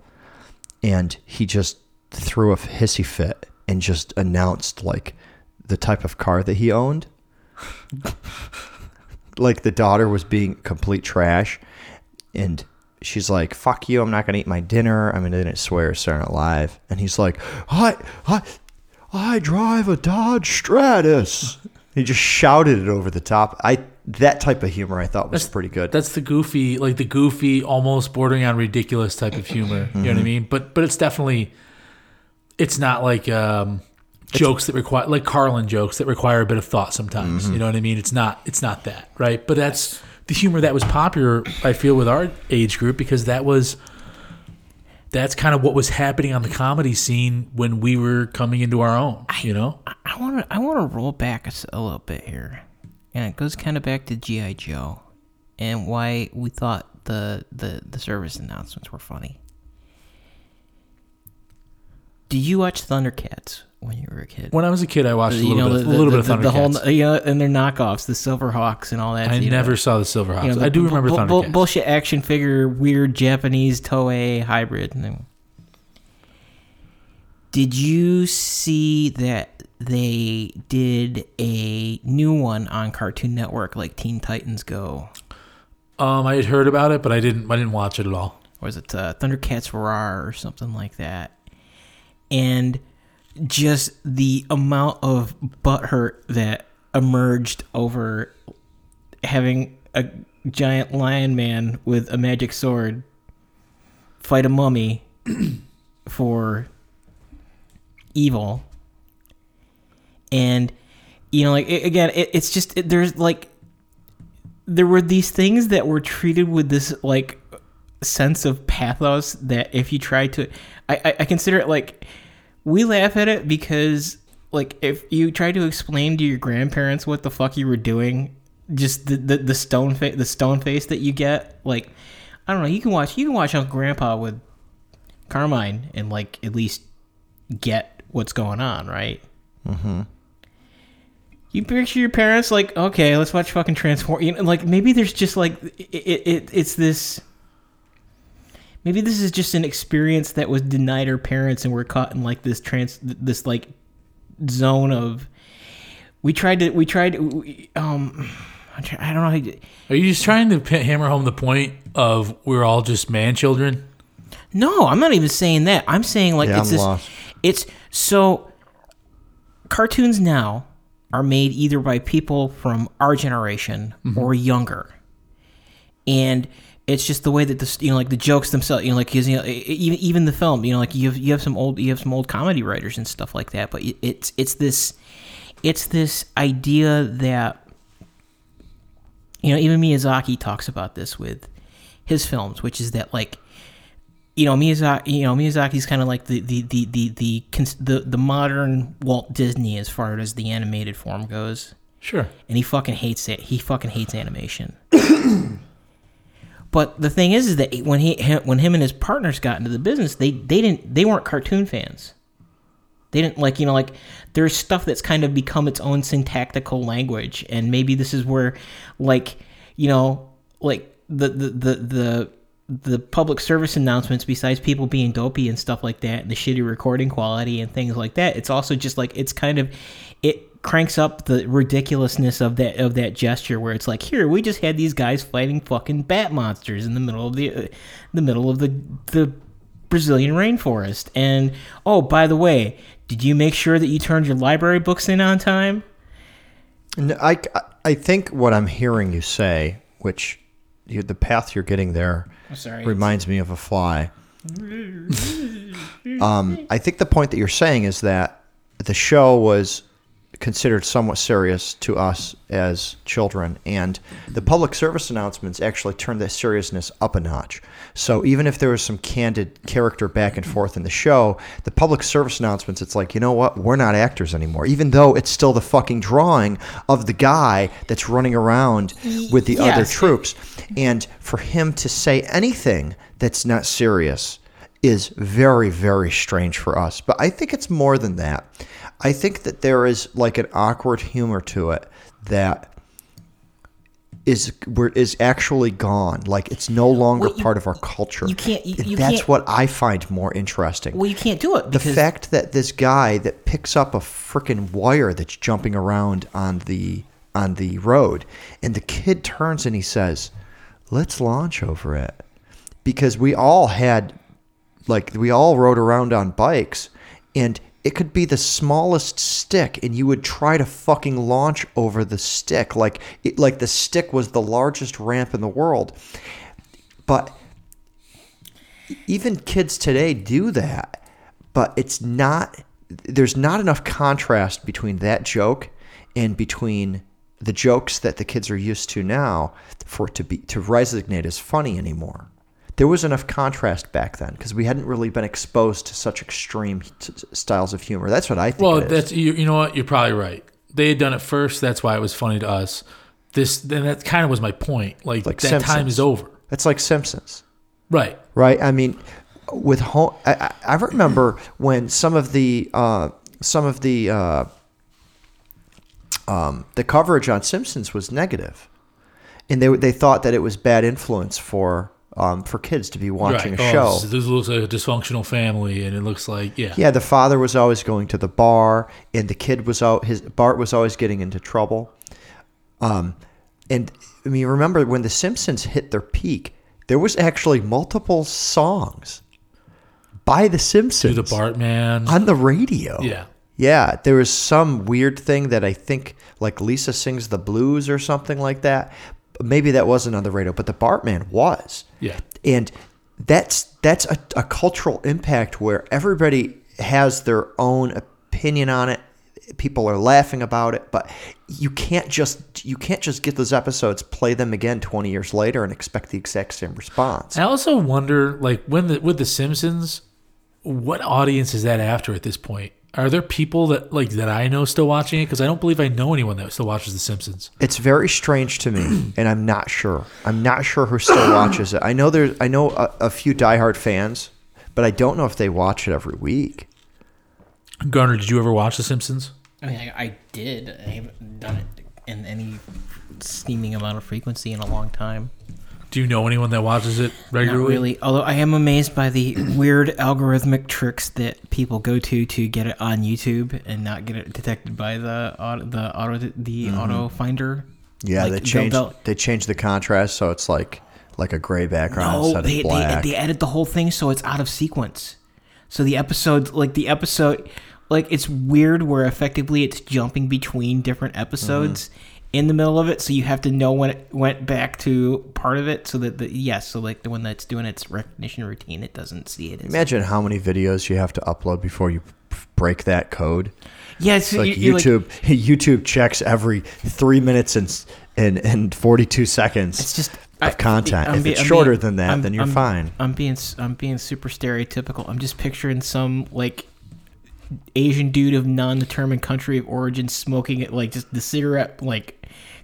and he just threw a hissy fit and just announced like the type of car that he owned. Like the daughter was being complete trash, and she's like, "Fuck you! I'm not gonna eat my dinner." I mean, they didn't swear, Saturday Night Live, and he's like, "I, I, I drive a Dodge Stratus." he just shouted it over the top. I that type of humor I thought was pretty good. That's the goofy, like the goofy, almost bordering on ridiculous type of humor. You know what I mean? But but it's definitely, it's not like um, jokes that require like Carlin jokes that require a bit of thought sometimes. Mm-hmm. You know what I mean? It's not it's not that right. But that's the humor that was popular. I feel with our age group because that was. That's kind of what was happening on the comedy scene when we were coming into our own, you know. I want to I want to roll back a little bit here, and it goes kind of back to GI Joe, and why we thought the the the service announcements were funny. Do you watch Thundercats when you were a kid? When I was a kid, I watched a you little know bit, the, a little the, bit of the, the Thundercats. whole you know, and their knockoffs, the Silverhawks and all that. I you know, never saw the Silverhawks. you know, I do remember bu- bu- Thundercats. bullshit action figure, weird Japanese Toei hybrid. Did you see that they did a new one on Cartoon Network, like Teen Titans Go? Um, I had heard about it, but I didn't. I didn't watch it at all. Or was it uh, Thundercats Roar or something like that? And just the amount of butthurt that emerged over having a giant lion man with a magic sword fight a mummy for evil. And, you know, like, it, again, it, it's just, it, there's like, there were these things that were treated with this, like, sense of pathos that if you try to I, I, I consider it like we laugh at it because like if you try to explain to your grandparents what the fuck you were doing just the the, the stone face the stone face that you get like i don't know you can watch you can watch uncle grandpa with carmine and like at least get what's going on right? Mm-hmm. You picture your parents like okay let's watch fucking transform you know, like maybe there's just like it, it, it it's this maybe this is just an experience that was denied our parents and we're caught in like this trans this like zone of we tried to we tried to, we- um I'm try- I don't know how you, Are you just trying to hammer home the point of we're all just man children? No, I'm not even saying that. I'm saying like Yeah, it's I'm this lost. it's so cartoons now are made either by people from our generation or younger. And it's just the way that the you know like the jokes themselves you know like you know even even the film you know like you have you have some old you have some old comedy writers and stuff like that but it's it's this it's this idea that you know even Miyazaki talks about this with his films which is that like you know Miyazaki you know Miyazaki's kind of like the the the the the, the the modern Walt Disney as far as the animated form goes Sure. and he fucking hates it. He fucking hates animation. but the thing is, is that when he when him and his partners got into the business, they they didn't they weren't cartoon fans. They didn't like you know like there's stuff that's kind of become its own syntactical language, and maybe this is where like you know like the the the the the public service announcements besides people being dopey and stuff like that and the shitty recording quality and things like that it's also just like it's kind of it cranks up the ridiculousness of that of that gesture where it's like here we just had these guys fighting fucking bat monsters in the middle of the uh, the middle of the the Brazilian rainforest. And oh by the way did you make sure that you turned your library books in on time? No, I, I think what I'm hearing you say, which you, the path you're getting there I'm sorry. reminds me of a fly. um, I think the point that you're saying is that the show was considered somewhat serious to us as children, and the public service announcements actually turned that seriousness up a notch. So even if there was some candid character back and forth in the show, the public service announcements, it's like, you know what? We're not actors anymore, even though it's still the fucking drawing of the guy that's running around with the other troops. And for him to say anything that's not serious is very, very strange for us. But I think it's more than that. I think that there is like an awkward humor to it that is where is actually gone. Like it's no longer Well, you- part of our culture. you can't- you- you that's can't- what I find more interesting. well you can't do it the fact that this guy that picks up a freaking wire that's jumping around on the on the road, and the kid turns and he says, "Let's launch over it," because we all had, like, we all rode around on bikes, and it could be the smallest stick, and you would try to fucking launch over the stick, like, it, like the stick was the largest ramp in the world, but even kids today do that, but it's not. There's not enough contrast between that joke and between the jokes that the kids are used to now for it to be to resonate as funny anymore. There was enough contrast back then because we hadn't really been exposed to such extreme t- styles of humor. That's what I think. Well, that's you, you know what you're probably right. They had done it first. That's why it was funny to us. This then that kind of was my point. Like, Like that time is over. that's like Simpsons. Right. right? I mean, with home, I, I I remember when some of the uh, some of the uh, um, the coverage on Simpsons was negative, and they they thought that it was bad influence for um, for kids to be watching right. a Oh, show. this, this looks like a dysfunctional family, and it looks like yeah. Yeah, the father was always going to the bar, and the kid was out. His Bart was always getting into trouble. Um, and I mean, remember when the Simpsons hit their peak? There was actually multiple songs by the Do Simpsons the Bartman. on the radio. yeah. Yeah, there was some weird thing that I think like Lisa sings the blues or something like that. Maybe that wasn't on the radio, but the Bartman was. Yeah. And that's that's a, a cultural impact where everybody has their own opinion on it. People are laughing about it, but you can't just you can't just get those episodes, play them again 20 years later and expect the exact same response. I also wonder, like, when the with the Simpsons, what audience is that after at this point? Are there people that like that I know still watching it? Because I don't believe I know anyone that still watches The Simpsons. It's very strange to me, and I'm not sure. I'm not sure who still watches it. I know there's, I know a, a few diehard fans, but I don't know if they watch it every week. Garner, did you ever watch The Simpsons? I mean, I, I did. I haven't done it in any steaming amount of frequency in a long time. Do you know anyone that watches it Not regularly? really. Although I am amazed by the weird algorithmic tricks that people go to to get it on YouTube and not get it detected by the auto, the auto the auto finder. Yeah, Like, they they'll- they'll- they changed the contrast so it's like like a gray background No, instead they, of black. they they added the whole thing so it's out of sequence. So the episode, like the episode, like it's weird where effectively it's jumping between different episodes Mm-hmm. In the middle of it. So you have to know when it went back to part of it. So that the yes, so like the one that's doing its recognition routine, it doesn't see it. As, Imagine how many videos you have to upload before you break that code. yeah, it's Like you- you're like- YouTube, YouTube checks every three minutes and and and forty two seconds. It's just of content. I'm if be- it's I'm shorter being- than that, I'm- then you're I'm- fine. I'm being I'm being super stereotypical. I'm just picturing some like Asian dude of non-determined country of origin smoking it like just the cigarette like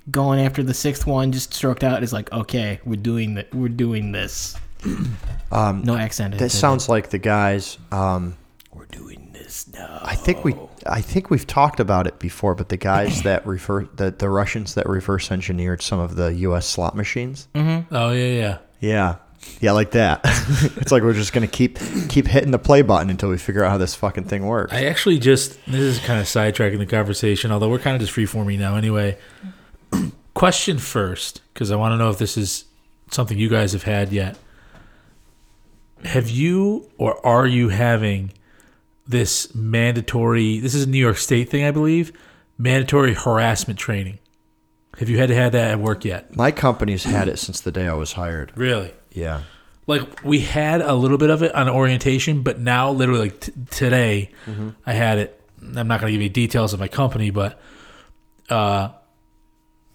going after the sixth one just stroked out is like okay we're doing that we're doing this um no accent That sounds like the guys. Um, we're doing this now I think we I think we've talked about it before, but the guys that refer the the Russians that reverse engineered some of the U.S. slot machines. Oh yeah, yeah. Yeah, yeah, like that. it's like we're just gonna keep keep hitting the play button until we figure out how this fucking thing works. I actually just this is kind of sidetracking the conversation, although we're kind of just freeforming now anyway. Question first, because I want to know if this is something you guys have had yet. Have you or are you having this mandatory? This is a New York State thing, I believe. Mandatory harassment training. Have you had to have that at work yet? My company's had it since the day I was hired. Really? Yeah. like we had a little bit of it on orientation, but now literally like t- today, I had it. I'm not going to give you details of my company, but uh,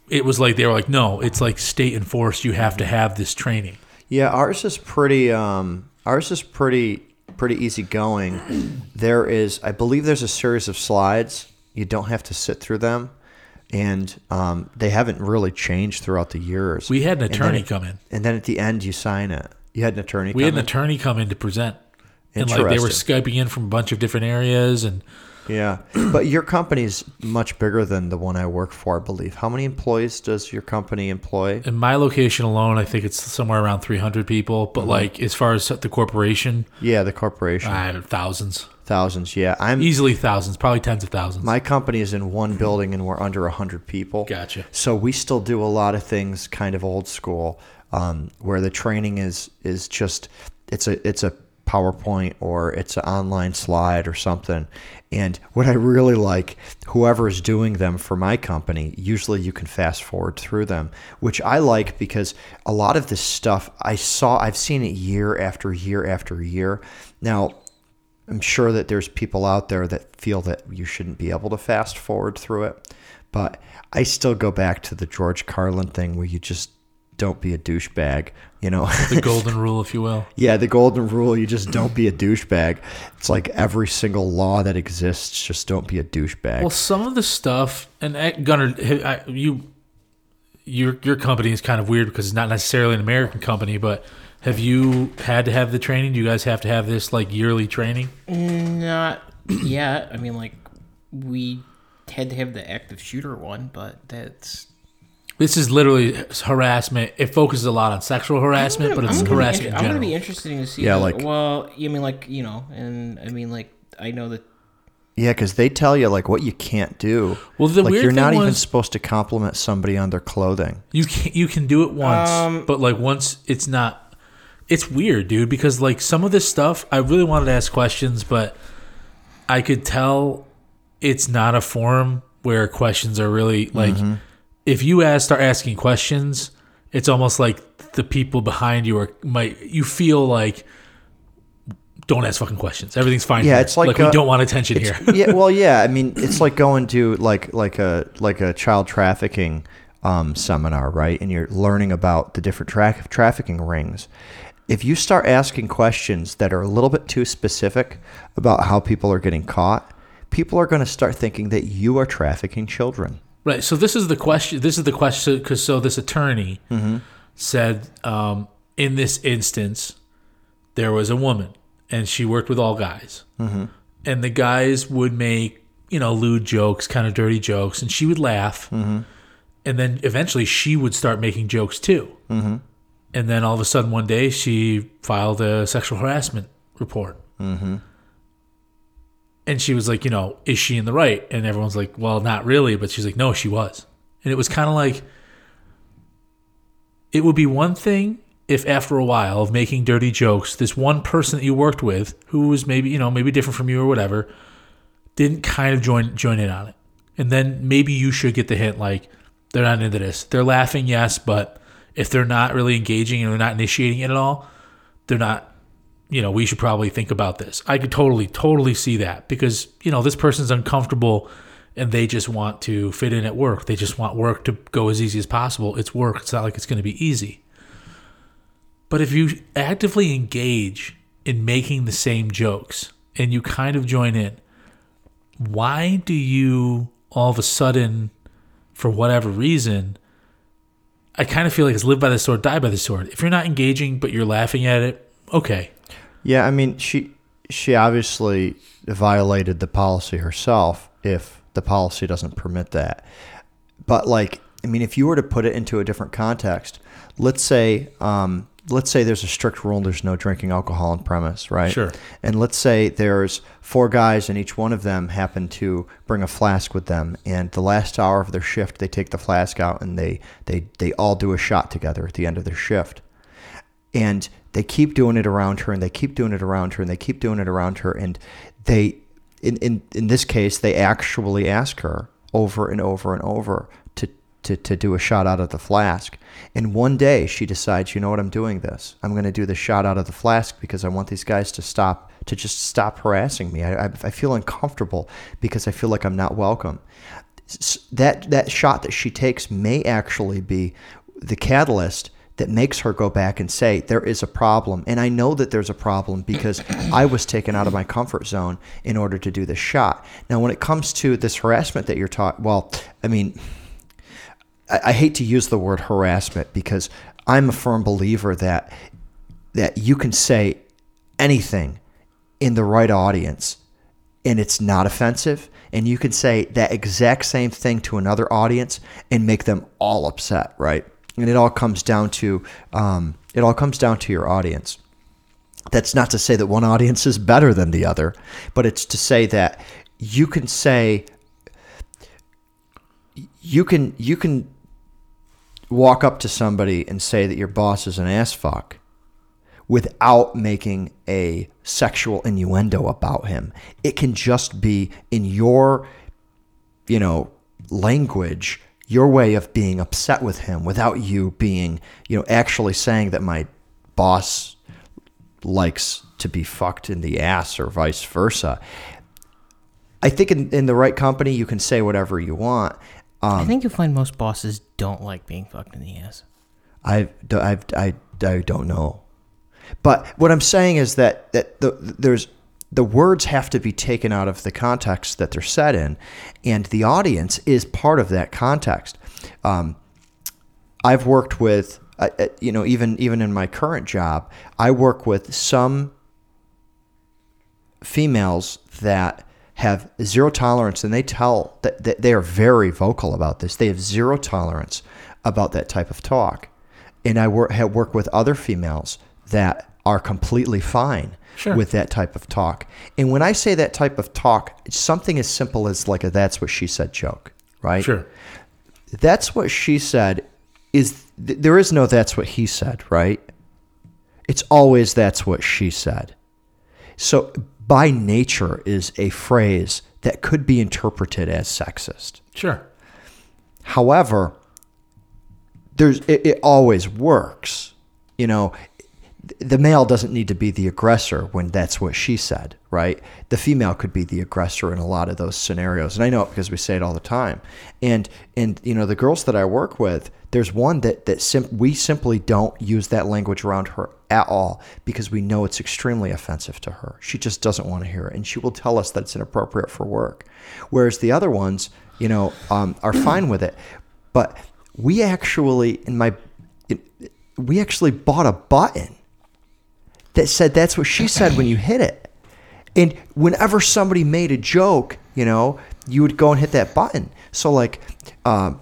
it was like they were like, no, it's like state enforced. You have to have this training. Yeah, ours is pretty. Um, ours is pretty pretty easy going. There is, I believe, there's a series of slides. You don't have to sit through them, and um, they haven't really changed throughout the years. We had an And then attorney come in. and then at the end you sign it. You had an attorney. We had an in? attorney come in to present, and like they were skyping in from a bunch of different areas, and Yeah, but your company's much bigger than the one I work for, I believe. How many employees does your company employ? In my location alone, I think it's somewhere around 300 people. But like as far as the corporation, Yeah, the corporation, thousands, thousands. Yeah, I'm. easily thousands, probably tens of thousands. My company is in one building, and we're under hundred people. Gotcha. So we still do a lot of things kind of old school, um, where the training is is just it's a it's a PowerPoint or it's an online slide or something. And what I really like, whoever is doing them for my company, usually you can fast forward through them, which I like because a lot of this stuff I saw, I've seen it year after year after year. Now, I'm sure that there's people out there that feel that you shouldn't be able to fast forward through it, but I still go back to the George Carlin thing where you just don't be a douchebag, you know. the golden rule, if you will. yeah, the golden rule, you just don't be a douchebag. It's like every single law that exists, just don't be a douchebag. Well, some of the stuff, and uh, Gunnar, you, your your company is kind of weird because it's not necessarily an American company, but have you had to have the training? Do you guys have to have this like yearly training? Not yet. I mean, like we had to have the active shooter one, but that's This is literally harassment. It focuses a lot on sexual harassment, but it's I'm harassment inter- in I'm gonna be interested to see. Yeah, like- well, you mean like you know, and I mean like I know that yeah, because they tell you like what you can't do. Well, the like weird you're thing not even supposed to compliment somebody on their clothing. You can you can do it once, Um, but like once it's not. It's weird, dude, because like some of this stuff, I really wanted to ask questions, but I could tell it's not a forum where questions are really like. If you ask, start asking questions, it's almost like the people behind you are might you feel like. Don't ask fucking questions. Everything's fine. Yeah, here. it's like, we uh, don't want attention here. Yeah, well, yeah. I mean, it's like going to like like a like a child trafficking um, seminar, right? And you're learning about the different tra- trafficking rings. If you start asking questions that are a little bit too specific about how people are getting caught, people are going to start thinking that you are trafficking children. Right. So this is the question. This is the question because so this attorney mm-hmm. said um, in this instance there was a woman and she worked with all guys, mm-hmm. and the guys would make you know lewd jokes, kind of dirty jokes, and she would laugh, mm-hmm. and then eventually she would start making jokes too, and then all of a sudden one day she filed a sexual harassment report. And she was like, you know, is she in the right? And everyone's like, well, not really. But she's like, no, she was. And it was kind of like, it would be one thing if after a while of making dirty jokes, this one person that you worked with, who was maybe, you know, maybe different from you or whatever, didn't kind of join join in on it. And then maybe you should get the hint like, they're not into this. They're laughing, yes, but if they're not really engaging and they're not initiating it at all, they're not you know, we should probably think about this. I could totally, totally see that because, you know, this person's uncomfortable and they just want to fit in at work. They just want work to go as easy as possible. It's work. It's not like it's going to be easy. But if you actively engage in making the same jokes and you kind of join in, why do you all of a sudden, for whatever reason, I kind of feel like it's live by the sword, die by the sword. If you're not engaging but you're laughing at it, okay. Yeah, I mean, she she obviously violated the policy herself if the policy doesn't permit that. But like, I mean, if you were to put it into a different context, let's say um, let's say there's a strict rule there's no drinking alcohol on premise, right? Sure. And let's say there's four guys and each one of them happen to bring a flask with them and the last hour of their shift they take the flask out and they they they all do a shot together at the end of their shift and they keep doing it around her and they keep doing it around her and they keep doing it around her and they in in, in this case they actually ask her over and over and over to, to to do a shot out of the flask. And one day she decides you know what? I'm doing this. I'm going to do the shot out of the flask because i want these guys to stop to just stop harassing me. I, I, I feel uncomfortable because i feel like i'm not welcome. That that shot that she takes may actually be the catalyst that makes her go back and say there is a problem and i know that there's a problem because i was taken out of my comfort zone in order to do this shot now when it comes to this harassment that you're talking well i mean I, I hate to use the word harassment because i'm a firm believer that that you can say anything in the right audience and it's not offensive. And you can say that exact same thing to another audience and make them all upset, right? And it all comes down to um, it all comes down to your audience. That's not to say that one audience is better than the other, but it's to say that you can say you can you can walk up to somebody and say that your boss is an ass fuck without making a sexual innuendo about him. It can just be in your, you know, language, your way of being upset with him without you being, you know, actually saying that my boss likes to be fucked in the ass or vice versa. I think in, in the right company, you can say whatever you want. I um, think you'll find most bosses don't like being fucked in the ass. I, I, I, I don't know. But what I'm saying is that, that the, there's the words have to be taken out of the context that they're set in, and the audience is part of that context. Um, I've worked with, uh, uh, you know, even even in my current job, I work with some females that have zero tolerance and they tell that, that they are very vocal about this they have zero tolerance about that type of talk and i work, have worked with other females that are completely fine Sure. with that type of talk and when i say that type of talk it's something as simple as like a that's what she said joke right Sure. that's what she said is th- there is no that's what he said right it's always that's what she said so by nature is a phrase that could be interpreted as sexist Sure. however there's it, it always works you know the male doesn't need to be the aggressor when that's what she said, right? The female could be the aggressor in a lot of those scenarios, and I know it because we say it all the time. And and you know the girls that I work with, there's one that that sim- we simply don't use that language around her at all because we know it's extremely offensive to her. She just doesn't want to hear it, and she will tell us that it's inappropriate for work. Whereas the other ones, you know, um, are fine with it. But we actually, in my, we actually bought a button that said that's what she said when you hit it. And whenever somebody made a joke, you know, you would go and hit that button. So like, um,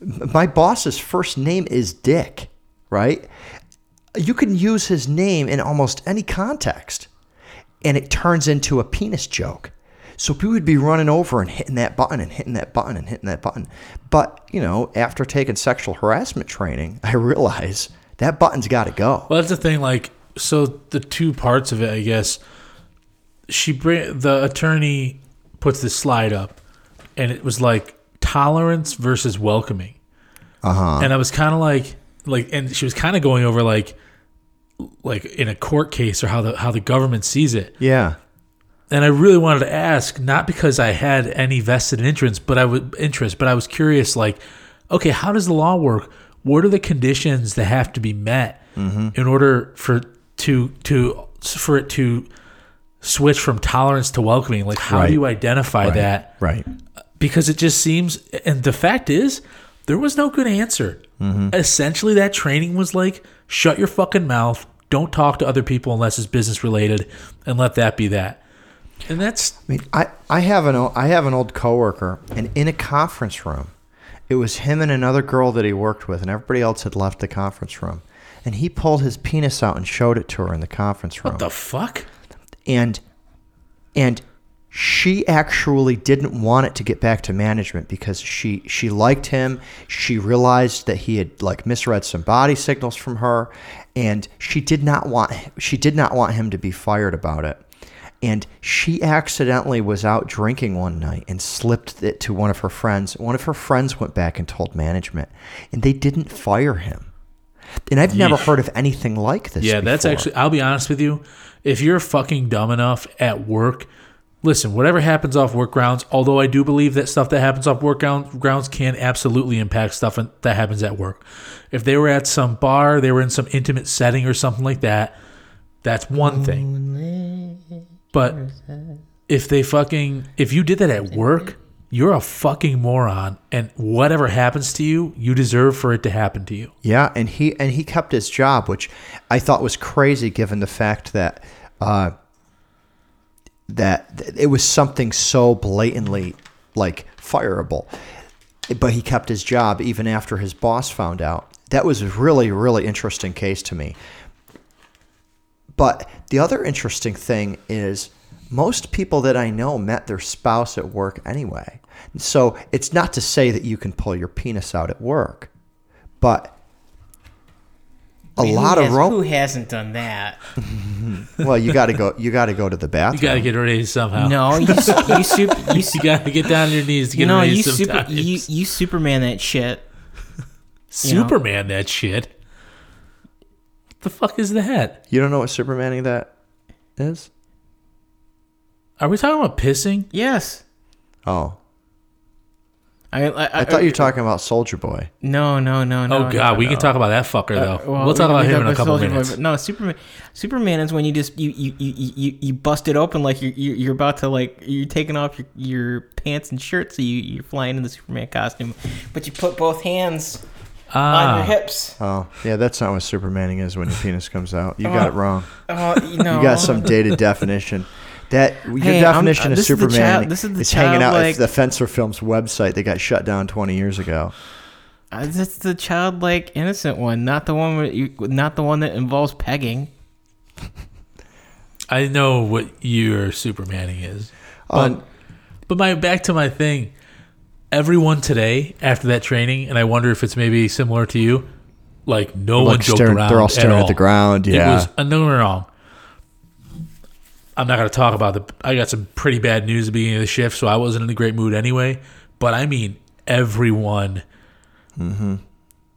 my boss's first name is Dick, right? You can use his name in almost any context, and it turns into a penis joke. So people would be running over and hitting that button and hitting that button and hitting that button. But, you know, after taking sexual harassment training, I realize that button's got to go. Well, that's the thing. Like, so the two parts of it, I guess. She bring the attorney puts this slide up, and it was like tolerance versus welcoming. Uh huh. And I was kind of like, like, and she was kind of going over like, like in a court case or how the how the government sees it. Yeah. And I really wanted to ask, not because I had any vested interest, but I would interest, but I was curious, like, okay, how does the law work? What are the conditions that have to be met mm-hmm. in order for to to for it to switch from tolerance to welcoming? Like, how Right. do you identify that? Right. Because it just seems, and the fact is, there was no good answer. Mm-hmm. Essentially, that training was like, shut your fucking mouth, don't talk to other people unless it's business related, and let that be that. And that's I mean, I, I have an I have an old coworker, and in a conference room, it was him and another girl that he worked with, and everybody else had left the conference room, and he pulled his penis out and showed it to her in the conference room, what the fuck? and and she actually didn't want it to get back to management because she she liked him. She realized that he had like misread some body signals from her, and she did not want she did not want him to be fired about it. And she accidentally was out drinking one night and slipped it to one of her friends. One of her friends went back and told management, and they didn't fire him. And I've never heard of anything like this. Yeah, that's actually. I'll be honest with you. If you're fucking dumb enough at work, listen. Whatever happens off work grounds, although I do believe that stuff that happens off work grounds can absolutely impact stuff that happens at work. If they were at some bar, they were in some intimate setting or something like that. That's one thing. But if they fucking if you did that at work, you're a fucking moron, and whatever happens to you, you deserve for it to happen to you. Yeah, and he and he kept his job, which I thought was crazy given the fact that uh, that it was something so blatantly like fireable. But he kept his job even after his boss found out. That was a really, really interesting case to me. But the other interesting thing is most people that I know met their spouse at work anyway. So it's not to say that you can pull your penis out at work, but a I mean, who lot of has- ro- Who hasn't done that? well, you got to go. You got to go to the You bathroom. gotta get ready somehow. No, you you super you, you gotta get down on your knees to get no ready you super you, you Superman that shit. you know. Superman, that shit. What the fuck is that? You don't know what Supermaning that is? Are we talking about pissing? Yes. Oh, I I, I thought you were talking about Soldier Boy. No, no, no, no. oh god, no, we no. can talk about that fucker though. Uh, well, we'll talk we- about him in a couple Soldier minutes. but no, Superman. Superman is when you just you you you you, you bust it open like you're you're you're about to like you're taking off your, your pants and shirt, so you you're flying in the Superman costume, but you put both hands on your Ah, hips. Oh, yeah, that's not what Supermaning is when your penis comes out. You got it wrong. Oh, you know. You got some dated definition. That your Hey, I'm- definition uh, of this is the Superman child- this is the is hanging out childlike- at the Fensler Films website that got shut down 20 years ago. Uh, That's the childlike innocent one, not the one with you, not the one that involves pegging. I know what your Supermaning is. But, Um, but my back to my thing. Everyone today after that training, and I wonder if it's maybe similar to you. Like no one like joked staring, around. they're all staring at, all. the ground. It Yeah. was uh, no, no, wrong. I'm not going to talk about the. I got some pretty bad news at the beginning of the shift, so I wasn't in a great mood anyway. But I mean, everyone. Mm-hmm.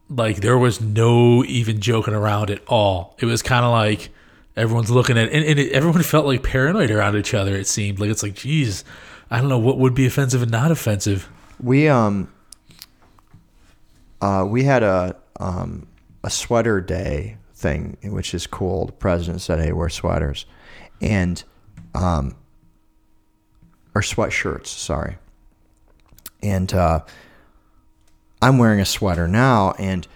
Like there was no even joking around at all. It was kind of like everyone's looking at, and, and it, everyone felt like paranoid around each other. It seemed like it's like, geez, I don't know what would be offensive and not offensive. We um uh we had a um a sweater day thing which is cool. The president said, "Hey, wear sweaters." And um or sweatshirts, sorry. And uh I'm wearing a sweater now and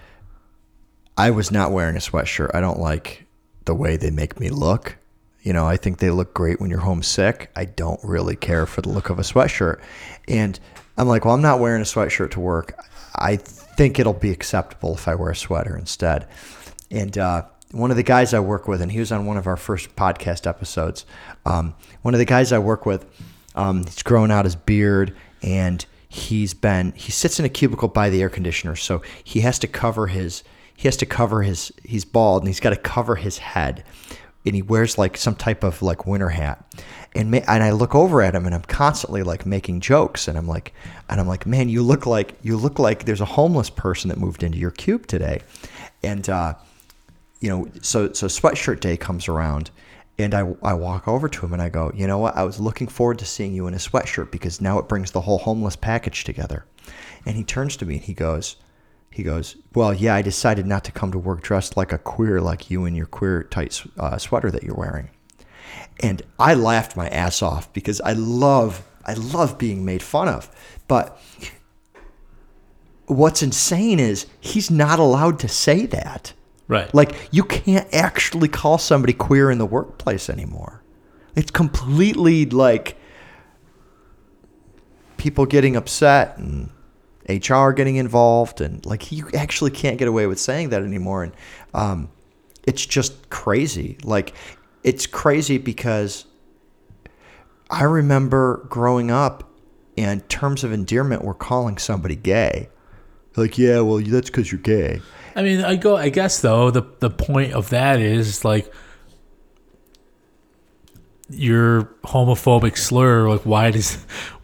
I was not wearing a sweatshirt. I don't like the way they make me look. You know, I think they look great when you're homesick. I don't really care for the look of a sweatshirt. And I'm like, well, I'm not wearing a sweatshirt to work. I think it'll be acceptable if I wear a sweater instead. And uh, one of the guys I work with, and he was on one of our first podcast episodes. Um, one of the guys I work with, um, he's growing out his beard, and he's been he sits in a cubicle by the air conditioner, so he has to cover his he has to cover his he's bald and he's got to cover his head and he wears like some type of like winter hat and ma- and I look over at him and I'm constantly like making jokes and I'm like and I'm like man you look like you look like there's a homeless person that moved into your cube today and uh you know so so sweatshirt day comes around and I, I walk over to him and I go, you know what? I was looking forward to seeing you in a sweatshirt because now it brings the whole homeless package together. And he turns to me and he goes, he goes, well, yeah, I decided not to come to work dressed like a queer like you in your queer tight uh, sweater that you're wearing. And I laughed my ass off because I love, I love being made fun of. But what's insane is he's not allowed to say that. Right. Like you can't actually call somebody queer in the workplace anymore. It's completely like people getting upset and HR getting involved and like you actually can't get away with saying that anymore and um, it's just crazy. Like it's crazy because I remember growing up and terms of endearment were calling somebody gay. Like, yeah, well, that's because you're gay. I mean, I go. I guess though the the point of that is like your homophobic slur. Like, why does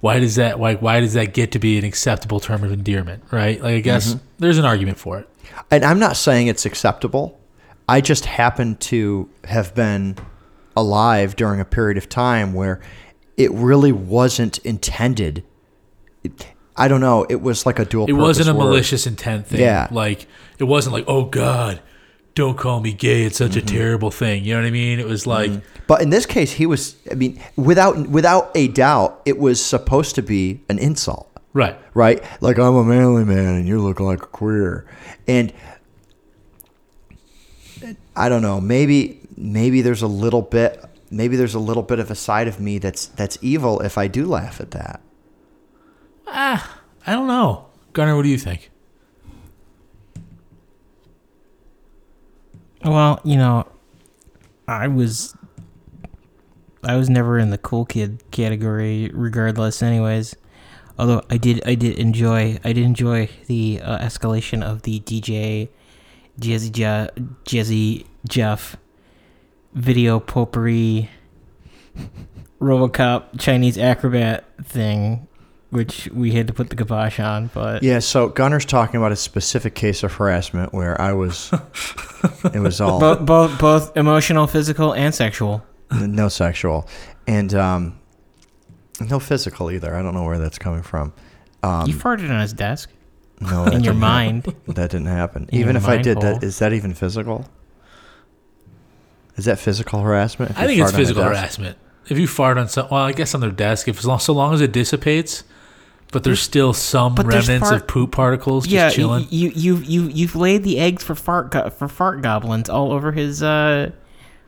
why does that like why does that get to be an acceptable term of endearment? Right? Like, I guess mm-hmm. there's an argument for it. and I'm not saying it's acceptable. I just happen to have been alive during a period of time where it really wasn't intended. It, I don't know. It was like a dual. It wasn't a word. malicious intent thing. Yeah. Like it wasn't like, oh God, don't call me gay. It's such Mm-hmm. a terrible thing. You know what I mean? It was like, But in this case, he was. I mean, without without a doubt, it was supposed to be an insult. right. right? Like I'm a manly man and you look like a queer. And I don't know, maybe maybe there's a little bit maybe there's a little bit of a side of me that's that's evil if I do laugh at that. Ah, I don't know. Gunnar, what do you think? Well, you know, I was I was never in the cool kid category regardless anyways. Although I did I did enjoy I did enjoy the uh, escalation of the DJ Jazzy Je- Jazzy Jeff video potpourri RoboCop Chinese acrobat thing which we had to put the kibosh on, but Yeah, so Gunnar's talking about a specific case of harassment where I was it was all both both both emotional, physical, and sexual. no sexual and um no physical either. I don't know where that's coming from. Um you farted on his desk no, in your mind. happen. That didn't happen. In even if I did hole. that is that even physical? Is that physical harassment? I think it's fart on a physical harassment. If you fart on some, well, I guess on their desk, if as so long as it dissipates, but there's still some But remnants fart- of poop particles just yeah, chilling. you you you you've laid the eggs for fart go- for fart goblins all over his uh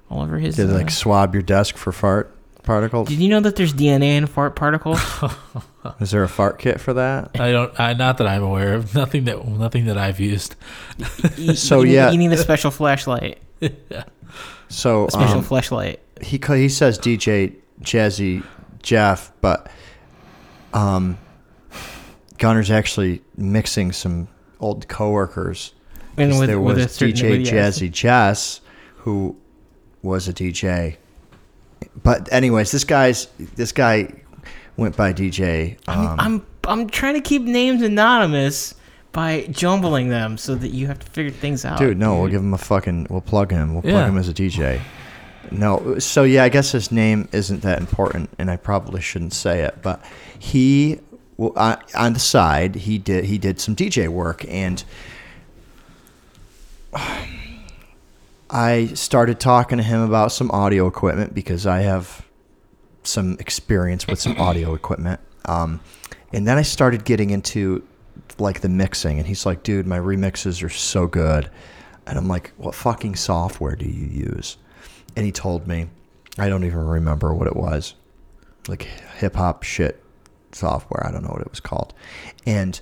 all over his. Did uh, like swab your desk for fart particles? did you know that there's DNA in fart particles? Is there a fart kit for that? I don't, I, not that I'm aware of. Nothing that, nothing that I've used. You- So, you, need- yeah. you need a special flashlight, yeah. So a special um, flashlight. he he says DJ Jazzy Jeff, but um, Gunnar's actually mixing some old coworkers. And with, there with was certain, DJ with- yes. Jazzy Jess, who was a DJ. But anyways, this guy's this guy went by DJ. Um, I'm, I'm I'm trying to keep names anonymous by jumbling them so that you have to figure things out. Dude, no, we'll give him a fucking. We'll plug him. We'll plug Yeah. him as a DJ. No, so yeah, I guess his name isn't that important, and I probably shouldn't say it. But he, well, on on the side, he did he did some DJ work, and I started talking to him about some audio equipment because I have some experience with some audio equipment. Um, and then I started getting into like the mixing, and he's like, "Dude, my remixes are so good," and I'm like, "What fucking software do you use?" And he told me, I don't even remember what it was, like hip hop shit software. I don't know what it was called, and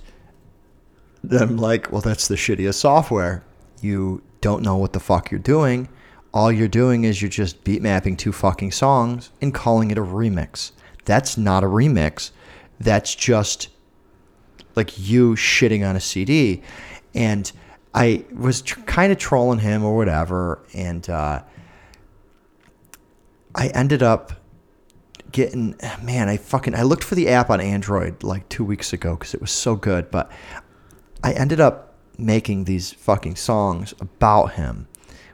I'm like, "Well, that's the shittiest software. You don't know what the fuck you're doing." All you're doing is you're just beat mapping two fucking songs and calling it a remix. That's not a remix. That's just like you shitting on a CD. And I was tr- kind of trolling him or whatever. And uh, I ended up getting, man, I fucking, I looked for the app on Android like two weeks ago because it was so good. But I ended up making these fucking songs about him,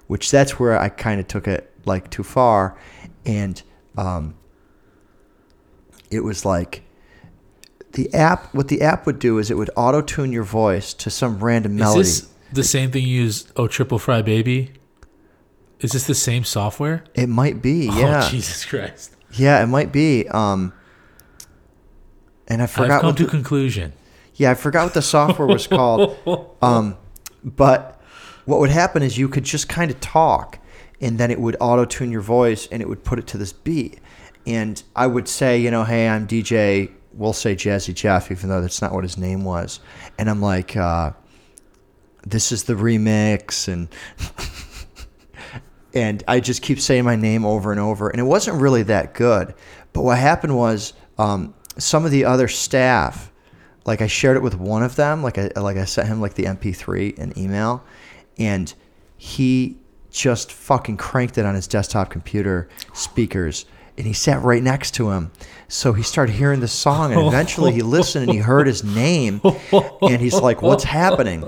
which that's where I kind of took it like too far. And um, it was like, the app what the app would do is it would auto tune your voice to some random melody. Is this the same thing you use? Oh, Triple Fry Baby. Is this the same software? it might be, yeah, Oh, Jesus Christ! Yeah, it might be. Um, and I I've forgot come what to the, conclusion. yeah, I forgot what the software was called. Um, but what would happen is you could just kind of talk, and then it would auto tune your voice, and it would put it to this beat. And I would say, you know, hey, I'm DJ. We'll say Jazzy Jeff, even though that's not what his name was. And I'm like, uh, this is the remix, and and I just keep saying my name over and over, and it wasn't really that good. But what happened was um, some of the other staff, like I shared it with one of them, like I like I sent him like the MP3 and email, and he just fucking cranked it on his desktop computer speakers, and he sat right next to him. So he started hearing the song, and eventually he listened and he heard his name, and he's like, "What's happening?"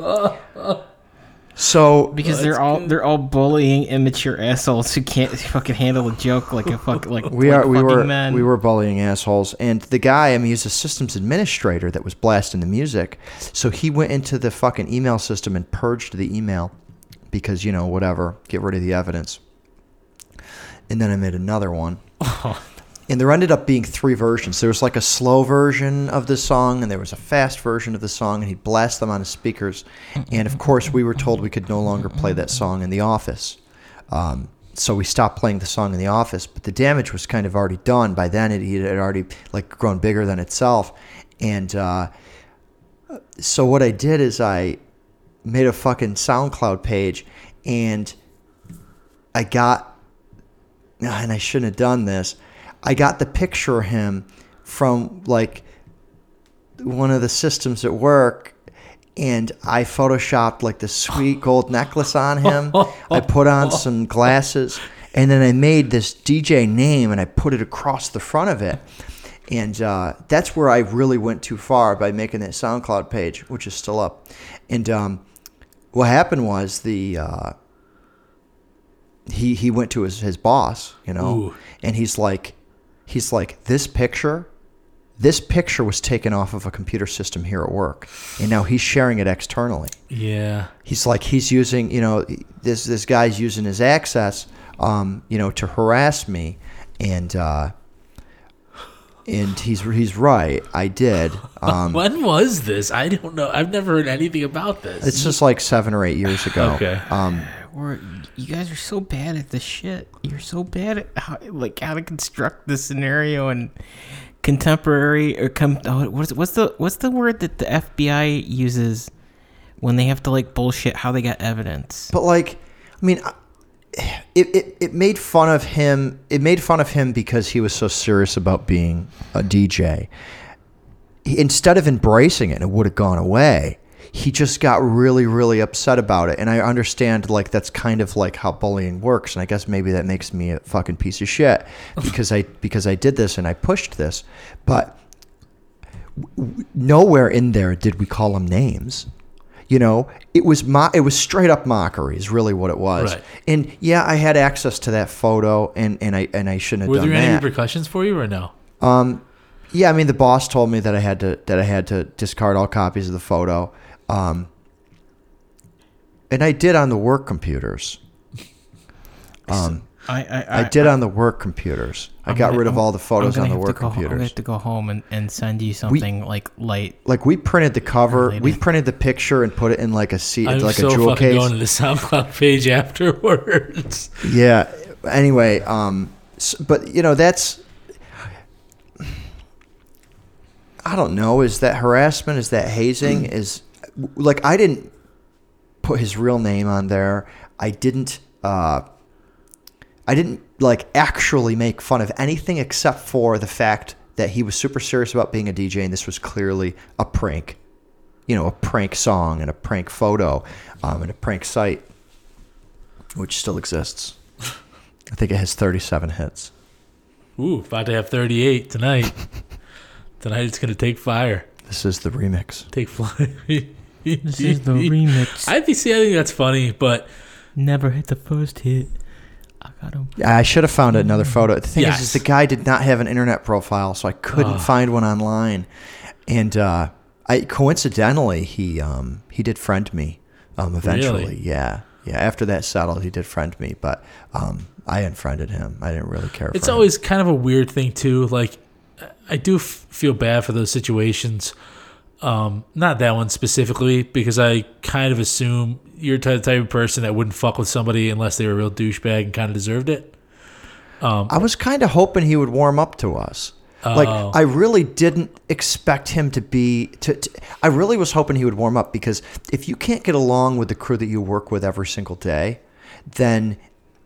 So Because they're all they're all bullying immature assholes who can't fucking handle a joke like a fuck like we like are we were men. we were bullying assholes. And the guy i mean he's a systems administrator that was blasting the music. So he went into the fucking email system and purged the email because you know whatever get rid of the evidence. And then i made another one and there ended up being three versions there was like a slow version of the song and there was a fast version of the song and he blasted them on his speakers and of course we were told we could no longer play that song in the office um, so we stopped playing the song in the office. But the damage was kind of already done by then. It, it had already like grown bigger than itself, and uh, so what I did is I made a fucking SoundCloud page, and I got, and I shouldn't have done this. I got the picture of him from like one of the systems at work and I photoshopped like the sweet gold necklace on him. I put on some glasses and then I made this DJ name and I put it across the front of it. And uh, that's where I really went too far by making that SoundCloud page, which is still up. And um, what happened was the uh, he he went to his, his boss, you know, Ooh. and he's like, he's like, this picture, this picture was taken off of a computer system here at work, and now he's sharing it externally. Yeah. He's like, he's using, you know, this this guy's using his access, um, you know, to harass me, and uh, and he's he's right. I did. Um, When was this? I don't know. I've never heard anything about this. it's just like seven or eight years ago. Okay. Um, Or you guys are so bad at this shit. You're so bad at how, like how to construct the scenario and contemporary or com- oh, what's what's the what's the word that the FBI uses when they have to like bullshit how they got evidence? But like, I mean, it, it it made fun of him. It made fun of him because he was so serious about being a DJ. Instead of embracing it, it would have gone away. He just got really, really upset about it, and I understand like that's kind of like how bullying works, and I guess maybe that makes me a fucking piece of shit because I because I did this and I pushed this, but nowhere in there did we call him names. You know, it was mo- it was straight up mockery is really what it was. Right. And yeah, I had access to that photo, and, and I and I shouldn't have done that. Were done there any that. repercussions for you or no? Um, yeah, I mean, the boss told me that I had to that I had to discard all copies of the photo, um, and I did on the work computers. Um, I I, I did on the work computers. I I'm got gonna- rid of I'm- all the photos on the work go ho- I'm have to go home and, and send you something like light. Like we printed the cover, we printed the picture and put it in like a seat, I'm like so a jewel case. going to the SoundCloud page afterwards. Yeah. Anyway, um, s- but you know that's. I don't know. Is that harassment? Is that hazing? Is like I didn't put his real name on there. I didn't. Uh, I didn't like actually make fun of anything except for the fact that he was super serious about being a DJ, and this was clearly a prank. You know, a prank song and a prank photo, um, and a prank site, which still exists. I think it has 37 hits. Ooh, about to have 38 tonight. tonight it's gonna take fire. This is the remix. Take flight. This is the remix. I think, see, I think that's funny, but Never hit the first hit. I got him. I should have found another photo. The thing is, is, the guy did not have an internet profile, so I couldn't Ugh. find one online. And uh, I coincidentally, he um, he did friend me um, eventually. Really? Yeah, yeah. After that settled, he did friend me, but um, I unfriended him. I didn't really care. it's for him. always kind of a weird thing too. Like, I do f- feel bad for those situations. Um, not that one specifically, because I kind of assume you're the type of person that wouldn't fuck with somebody unless they were a real douchebag and kind of deserved it. I was kind of hoping he would warm up to us. Like Oh. I really didn't expect him to be. To, to, I really was hoping he would warm up because if you can't get along with the crew that you work with every single day, then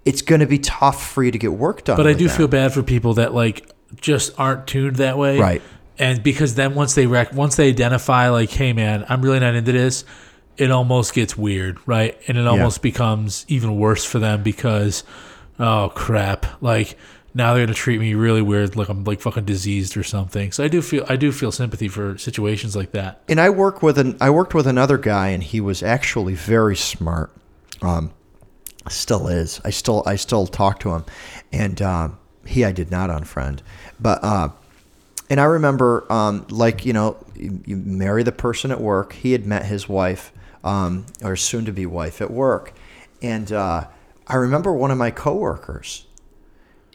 it's going to be tough for you to get work done. But I do them. feel bad for people that like just aren't tuned that way. Right. And because then once they rec- once they identify like, hey man, I'm really not into this, it almost gets weird, right? And it almost becomes even worse for them because, oh crap, like now they're gonna treat me really weird, like I'm like fucking diseased or something. So I do feel I do feel sympathy for situations like that. and I work with an I worked with another guy, and he was actually very smart. Um, still is. I still I still talk to him, and um, he I did not unfriend, but uh, and I remember um, like you know you, you marry the person at work. He had met his wife um, or soon to be wife at work, and uh, I remember one of my coworkers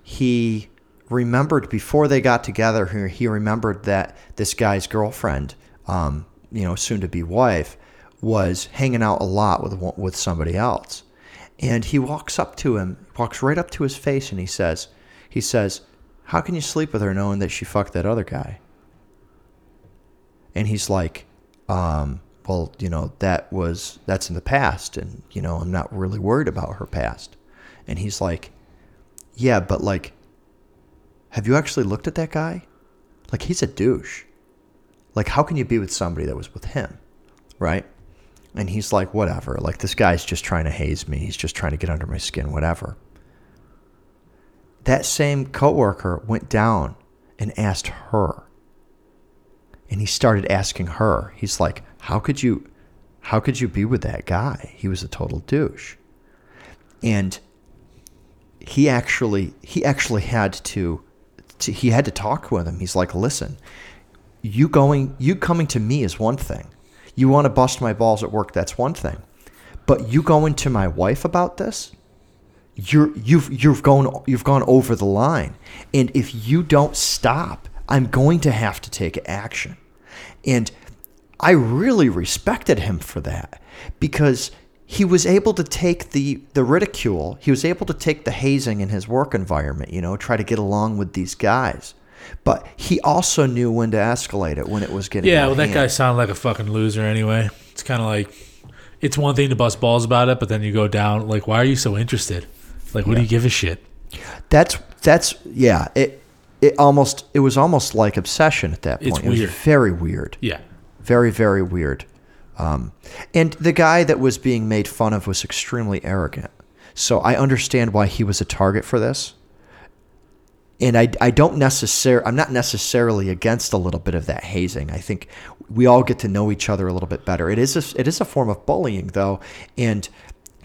he remembered before they got together he, remembered that this guy's girlfriend um, you know soon to be wife was hanging out a lot with with somebody else And he walks up to him, walks right up to his face, and he says, he says, "How can you sleep with her knowing that she fucked that other guy?" And he's like, um, "Well, you know that was that's in the past, and you know I'm not really worried about her past." And he's like, "Yeah, but like, have you actually looked at that guy? Like, he's a douche. Like, how can you be with somebody that was with him, right?" And he's like, whatever. Like, this guy's just trying to haze me. He's just trying to get under my skin, whatever. That same coworker went down and asked her. And he started asking her. He's like, how could you, how could you be with that guy? He was a total douche. And he actually, he actually had to, to he had to talk with him. He's like, listen, you going, you coming to me is one thing you want to bust my balls at work, that's one thing. But you going to my wife about this, you're you've you've gone you've gone over the line. And if you don't stop, I'm going to have to take action. And I really respected him for that because he was able to take the the ridicule, he was able to take the hazing in his work environment, you know, try to get along with these guys. But he also knew when to escalate it when it was getting Yeah, well, that hand. guy sounded like a fucking loser anyway. It's kind of like, it's one thing to bust balls about it, but then you go down, like, why are you so interested? Like, what do you give a shit? That's that's yeah. It it almost it was almost like obsession at that point. It's It was very weird. Yeah. Very very weird. Um, and the guy that was being made fun of was extremely arrogant. So I understand why he was a target for this. And I, I don't necessarily I'm not necessarily against a little bit of that hazing. I think we all get to know each other a little bit better. It is a, it is a form of bullying though, and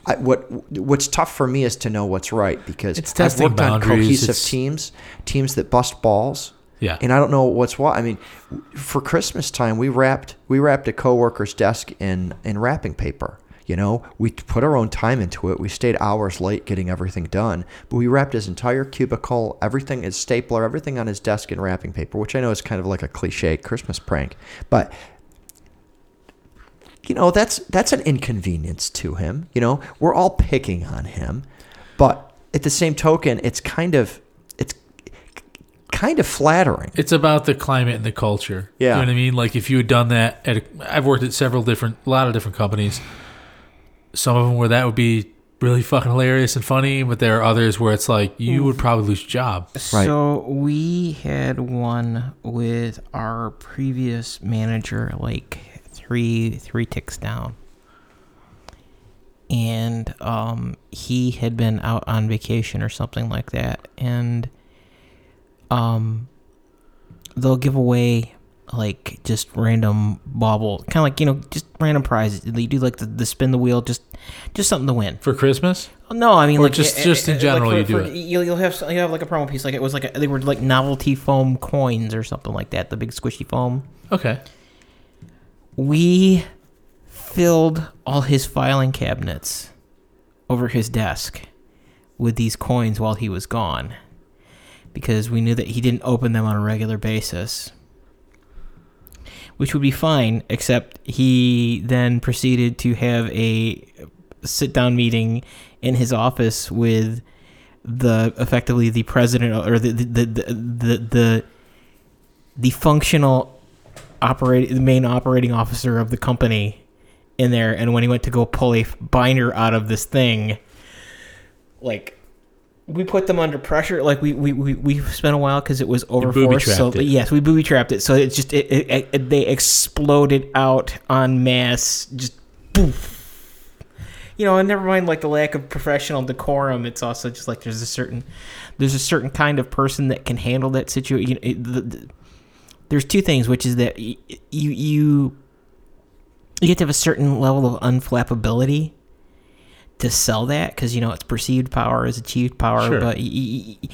I, what what's tough for me is to know what's right because It's I've worked on cohesive It's- teams, teams that bust balls. Yeah. And I don't know what's what. I mean, for Christmas time, we wrapped we wrapped a coworker's desk in in wrapping paper. You know, we put our own time into it. We stayed hours late getting everything done, but we wrapped his entire cubicle, everything, his stapler, everything on his desk in wrapping paper, which I know is kind of like a cliche Christmas prank, but you know that's that's an inconvenience to him. You know, we're all picking on him, but at the same token, it's kind of it's kind of flattering. It's about the climate and the culture. Yeah. You know what I mean? Like if you had done that at a, I've worked at several different a lot of different companies. Some of them where that would be really fucking hilarious and funny, but there are others where it's like you would probably lose your job. Right. So we had one with our previous manager, like three three ticks down, and um, he had been out on vacation or something like that, and um, they'll give away like just random bauble, kind of like you know just random prizes. They do like the, the spin the wheel, just just something to win. For Christmas? No, I mean Or like just- eh, just in eh, like general for- you do for- it? You'll, you'll have you have like a promo piece like it was like a, they were like novelty foam coins or something like that. The big squishy foam. Okay. We filled all his filing cabinets over his desk with these coins while he was gone because we knew that he didn't open them on a regular basis. Which would be fine, except he then proceeded to have a sit down meeting in his office with the effectively the president or the the the the, the, the functional operate the main operating officer of the company in there and when he went to go pull a binder out of this thing like we put them under pressure like we we, we, we spent a while because it was over booby so it. yes we booby trapped it so it's just it, it, it, they exploded out en masse just poof you know, and never mind like the lack of professional decorum. It's also just like there's a certain there's a certain kind of person that can handle that situation. You know, there's two things, which is that y- you you you have to have a certain level of unflappability to sell that because you know it's perceived power is achieved power, Sure. but y- y- y-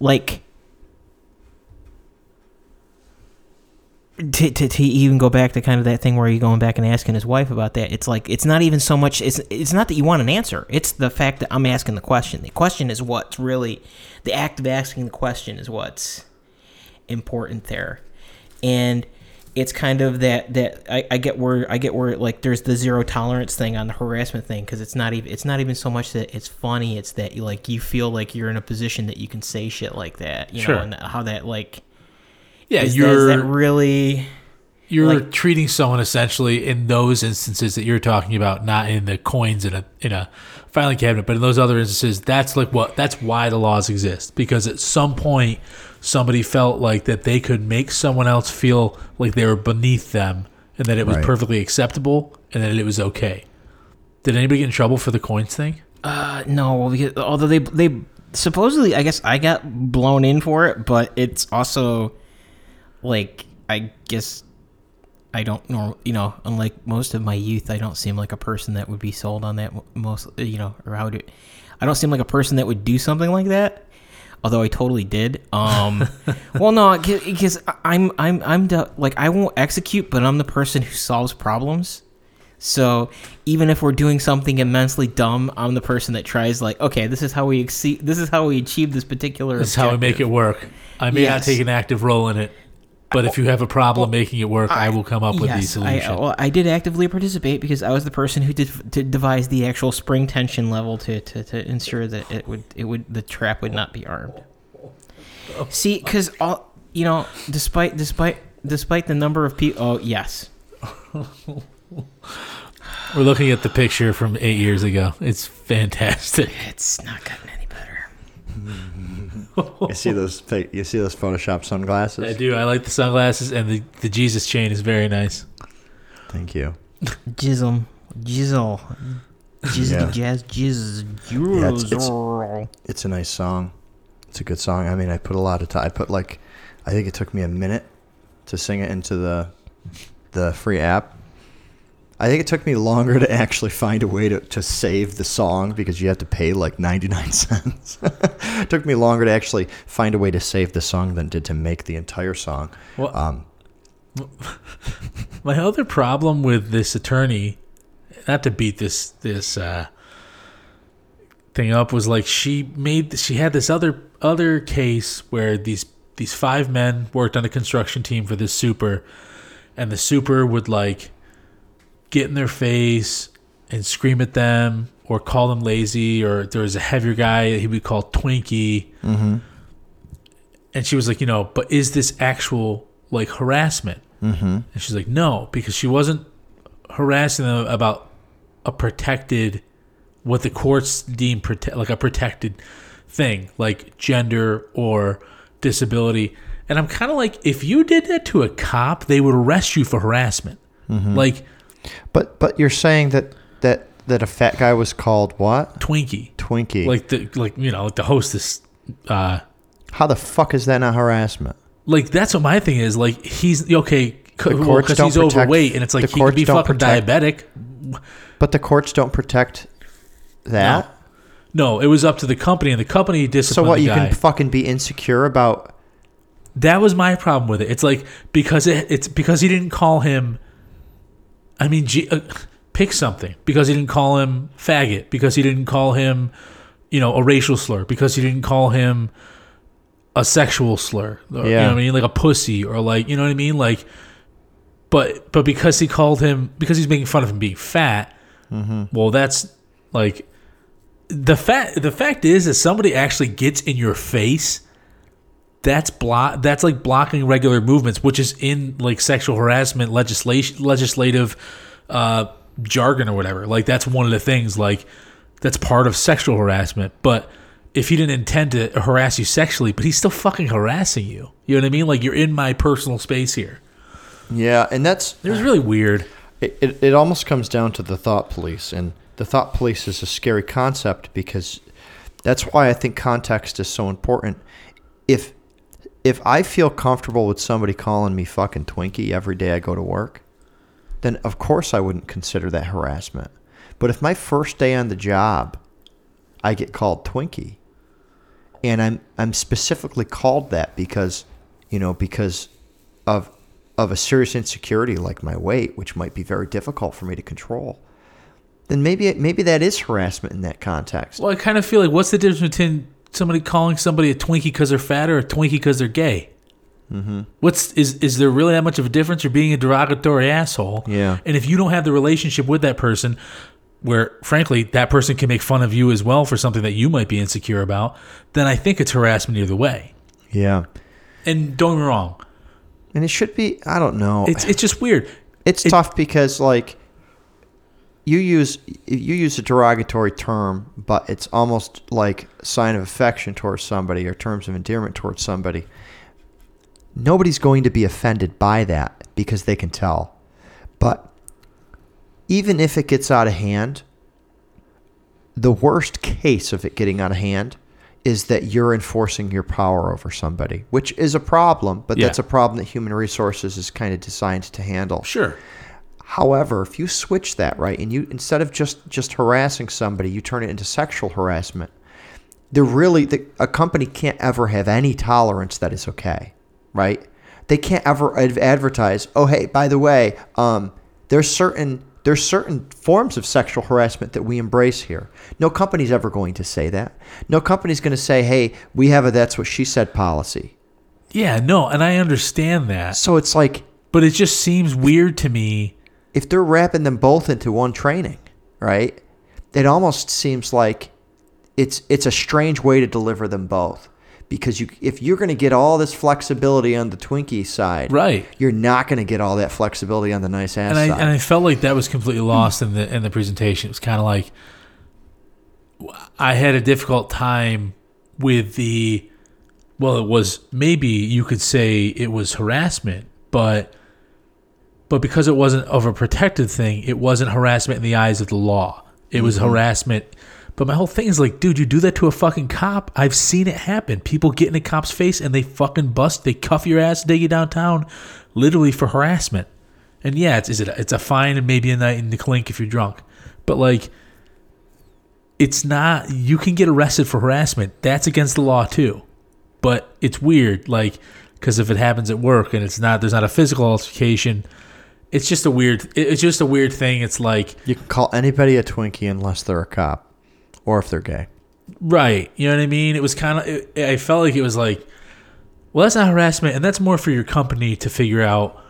like. To, to, to even go back to kind of that thing where you're going back and asking his wife about that, it's like it's not even so much. It's it's not that you want an answer. It's the fact that I'm asking the question. The question is what's really the act of asking the question is what's important there. And it's kind of that that I, I get where I get where like there's the zero tolerance thing on the harassment thing because it's not even it's not even so much that it's funny it's that you like you feel like you're in a position that you can say shit like that you Sure. know and how that like Yeah, is, that, you're is that really you're like- treating someone essentially in those instances that you're talking about, not in the coins in a in a filing cabinet, but in those other instances, that's like what that's why the laws exist. Because at some point, somebody felt like that they could make someone else feel like they were beneath them, and that it was Right. perfectly acceptable, and that it was okay. Did anybody get in trouble for the coins thing? Uh, no, because although they they supposedly, I guess I got blown in for it, but it's also like I guess I don't know. You know, unlike most of my youth, I don't seem like a person that would be sold on that most. You know, or how do I don't seem like a person that would do something like that. Although I totally did. Um, well, no, because I'm I'm I'm like I won't execute, but I'm the person who solves problems. So even if we're doing something immensely dumb, I'm the person that tries like, okay, this is how we exceed, this is how we achieve this particular. This is how we make it work. I may not take an active role in it, but if you have a problem making it work, I, will come up with the Yes, I, solution. well, I did actively participate because I was the person who did devise the actual spring tension level to, to, to ensure that it would it would the trap would not be armed. See, because all you know, despite despite despite the number of people, oh yes, We're looking at the picture from eight years ago. It's fantastic. it's not gotten any better. Hmm. You see those fake, you see those Photoshop sunglasses? I do. I like the sunglasses and the, the Jesus chain is very nice. Thank you. Jism, jizzle, jizzle, Yeah. jazz, jizz, Yeah, it's- it's- It's a nice song. It's a good song. I mean, I put a lot of time. I put like, I think it took me a minute to sing it into the the free app. I think it took me longer to actually find a way to, to save the song because you have to pay like 99 cents. it took me longer to actually find a way to save the song than did to make the entire song. Well, Um, my other problem with this attorney, not to beat this this uh, thing up, was like she made she had this other other case where these these five men worked on a construction team for this super, and the super would like get in their face and scream at them or call them lazy or there was a heavier guy he would call Twinkie. And she was like, you know, but is this actual like harassment? Mm-hmm. And she's like, no, because she wasn't harassing them about a protected, what the courts deem prote- like a protected thing, like gender or disability. And I'm kind of like, if you did that to a cop, they would arrest you for harassment. Like but but you're saying that that that a fat guy was called what? Twinkie, Twinkie. like the like you know like the hostess. Uh, How the fuck is that not harassment? like that's what my thing is. Like he's okay because don't he's protect- overweight, and it's like he could be fucking protect- diabetic. But the courts don't protect that. No, it was up to the company, and the company So what? You can fucking be insecure about? that was my problem with it. It's like because it, it's because he didn't call him. I mean, G, uh, pick something because he didn't call him faggot because he didn't call him, you know, a racial slur because he didn't call him a sexual slur. Or, You know what I mean? Like a pussy or like you know what I mean? Like, but but because he called him because he's making fun of him being fat. Well, that's like the fact. The fact is that somebody actually gets in your face that's block that's like blocking regular movements which is in like sexual harassment legislation legislative uh jargon or whatever. Like that's one of the things like that's part of sexual harassment. But if he didn't intend to harass you sexually but he's still fucking harassing you. You know what i mean? Like you're in my personal space here. Yeah, and that's it was really weird. It, it, it almost comes down to the thought police and the thought police is a scary concept because that's why i think context is so important. If if i feel comfortable with somebody calling me fucking twinkie every day i go to work then of course i wouldn't consider that harassment but if my first day on the job i get called twinkie and i'm i'm specifically called that because you know because of of a serious insecurity like my weight, which might be very difficult for me to control, then maybe maybe that is harassment in that context. well i kind of feel like what's the difference between somebody calling somebody a twinkie because they're fat or a twinkie because they're gay Mm-hmm. What's is is there really that much of a difference? You're being a derogatory asshole. Yeah. And if you don't have the relationship with that person, where frankly that person can make fun of you as well for something that you might be insecure about, then I think it's harassment either way. Yeah. And don't get me wrong, And it should be, I don't know. it's it's just weird. It's It- tough because like you use you use a derogatory term, but it's almost like a sign of affection towards somebody or terms of endearment towards somebody. Nobody's going to be offended by that because they can tell. But even if it gets out of hand, the worst case of it getting out of hand is that you're enforcing your power over somebody, which is a problem, but Yeah. that's a problem that human resources is kind of designed to handle. Sure. However, if you switch that right and you instead of just just harassing somebody, you turn it into sexual harassment. They're really the, a company can't ever have any tolerance that is okay, right? They can't ever ad- advertise. Oh, hey, by the way, um, there's certain there's certain forms of sexual harassment that we embrace here. No company's ever going to say that. No company's going to say, "Hey, we have a that's what she said policy." Yeah, no, and I understand that. So it's like But it just seems weird to me. If they're wrapping them both into one training, right? It almost seems like it's it's a strange way to deliver them both because you if you're going to get all this flexibility on the Twinkie side, Right. You're not going to get all that flexibility on the nice ass and I side. and I felt like that was completely lost in the in the presentation. It was kind of like I had a difficult time with the well, it was maybe you could say it was harassment, but but because it wasn't of a protected thing, it wasn't harassment in the eyes of the law. It was mm-hmm. harassment. But my whole thing is like, dude, you do that to a fucking cop. I've seen it happen. People get in a cop's face and they fucking bust. They cuff your ass, take you downtown, literally for harassment. And yeah, it's is it it's a fine and maybe a night in the clink if you're drunk. But like it's not you can get arrested for harassment. That's against the law too. But it's weird like cuz if it happens at work and it's not there's not a physical altercation, it's just a weird it's just a weird thing. It's like you can call anybody a Twinkie unless they're a cop or if they're gay. Right. You know what I mean? It was kind of, I felt like it was like, well, that's not harassment, and that's more for your company to figure out.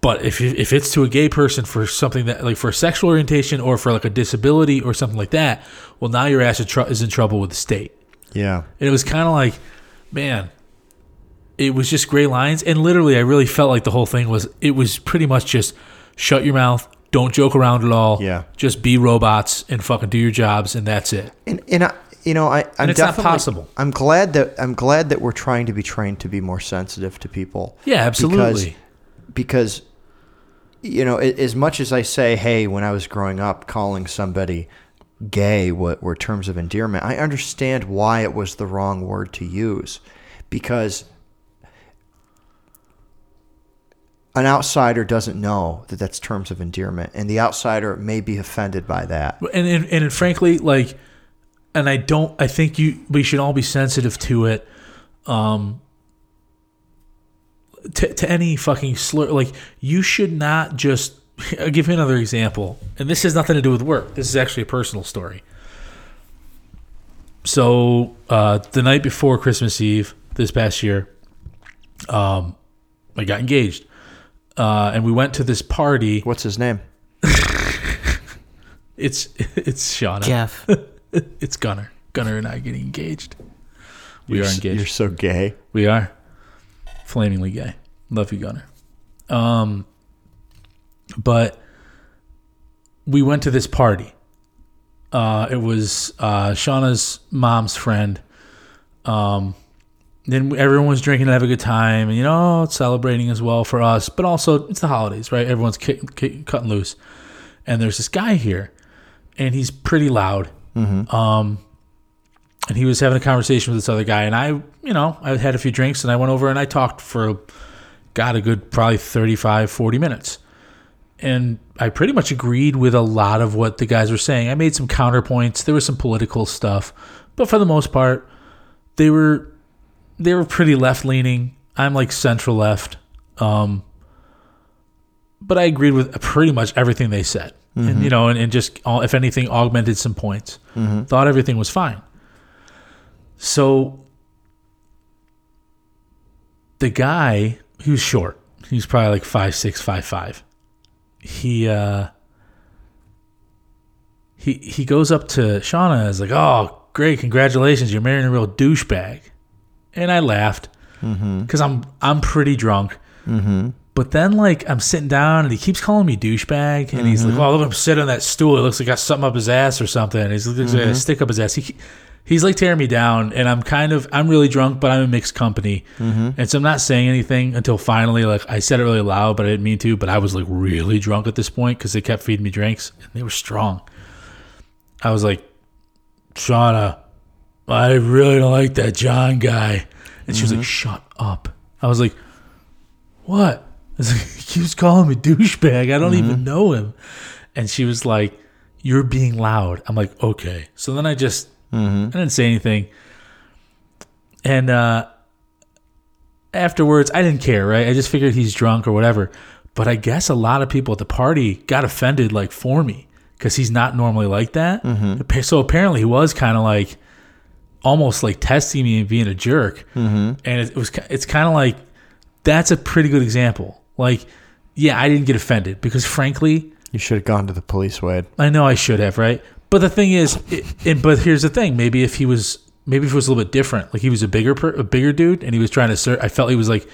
But if you- if it's to a gay person for something that like for a sexual orientation or for like a disability or something like that, well, now your ass is in trouble with the state. Yeah. And it was kind of like, man, it was just gray lines, and literally, I really felt like the whole thing was it was pretty much just shut your mouth, don't joke around at all, Yeah. just be robots and fucking do your jobs, and that's it. And and I, you know, I I'm it's not possible. I'm glad that I'm glad that we're trying to be trained to be more sensitive to people. Yeah, absolutely. because you know as much as i say hey when i was growing up calling somebody gay what were terms of endearment i understand why it was the wrong word to use because an outsider doesn't know that that's terms of endearment and the outsider may be offended by that. And and, and frankly like and i don't i think you we should all be sensitive to it um to, to any fucking slur like you should not just i'll give you another example and this has nothing to do with work this is actually a personal story. So uh the night before christmas eve this past year um i got engaged uh and we went to this party what's his name it's it's shauna Jeff. it's Gunnar. Gunnar and I getting engaged. We you're, are s- engaged. you're so gay we are flamingly gay. Love you, Gunnar. Um, but we went to this party. Uh, it was uh, Shauna's mom's friend. Um, then everyone was drinking and have a good time, and you know, celebrating as well for us. But also, it's the holidays, right? Everyone's kick, kick, cutting loose, and there's this guy here, and he's pretty loud. Um, and he was having a conversation with this other guy, and I, you know, I had a few drinks, and I went over and I talked for, got a good probably 35, 40 minutes. And I pretty much agreed with a lot of what the guys were saying. I made some counterpoints. There was some political stuff, but for the most part, they were they were pretty left leaning. I'm like central left. Um, but I agreed with pretty much everything they said. And you know, and, and just uh, if anything, augmented some points. Thought everything was fine. So the guy he was short. He was probably like five six, five five. He uh he he goes up to Shauna and is like, "Oh, great, congratulations! You're marrying a real douchebag." And I laughed mm-hmm. because I'm I'm pretty drunk. Mm-hmm. But then like I'm sitting down and he keeps calling me douchebag, and he's like, mm-hmm. "Oh, look him sitting on that stool. It looks like I got something up his ass or something." And he's looks like a stick up his ass. He he's like tearing me down, and I'm kind of I'm really drunk, but I'm in mixed company, and so I'm not saying anything until finally like I said it really loud, but I didn't mean to. But I was like really drunk at this point because they kept feeding me drinks, and they were strong. I was like, Shauna, I really don't like that John guy. And she was like, mm-hmm. shut up. I was like, what? I was like, he keeps calling me douchebag. I don't even mm-hmm. know him. And she was like, you're being loud. I'm like, okay. So then I just, mm-hmm. I didn't say anything. And uh, afterwards, I didn't care, right? I just figured he's drunk or whatever. But I guess a lot of people at the party got offended, like for me, because he's not normally like that. So apparently, he was kind of like almost like testing me and being a jerk. Mm-hmm. And it, it was it's kind of like that's a pretty good example. Like, yeah, I didn't get offended because frankly, You should have gone to the police, Wade. I know I should have, right? But the thing is, it, and but here's the thing: maybe if he was, maybe if it was a little bit different, like he was a bigger, per, a bigger dude, and he was trying to assert. I felt he was like,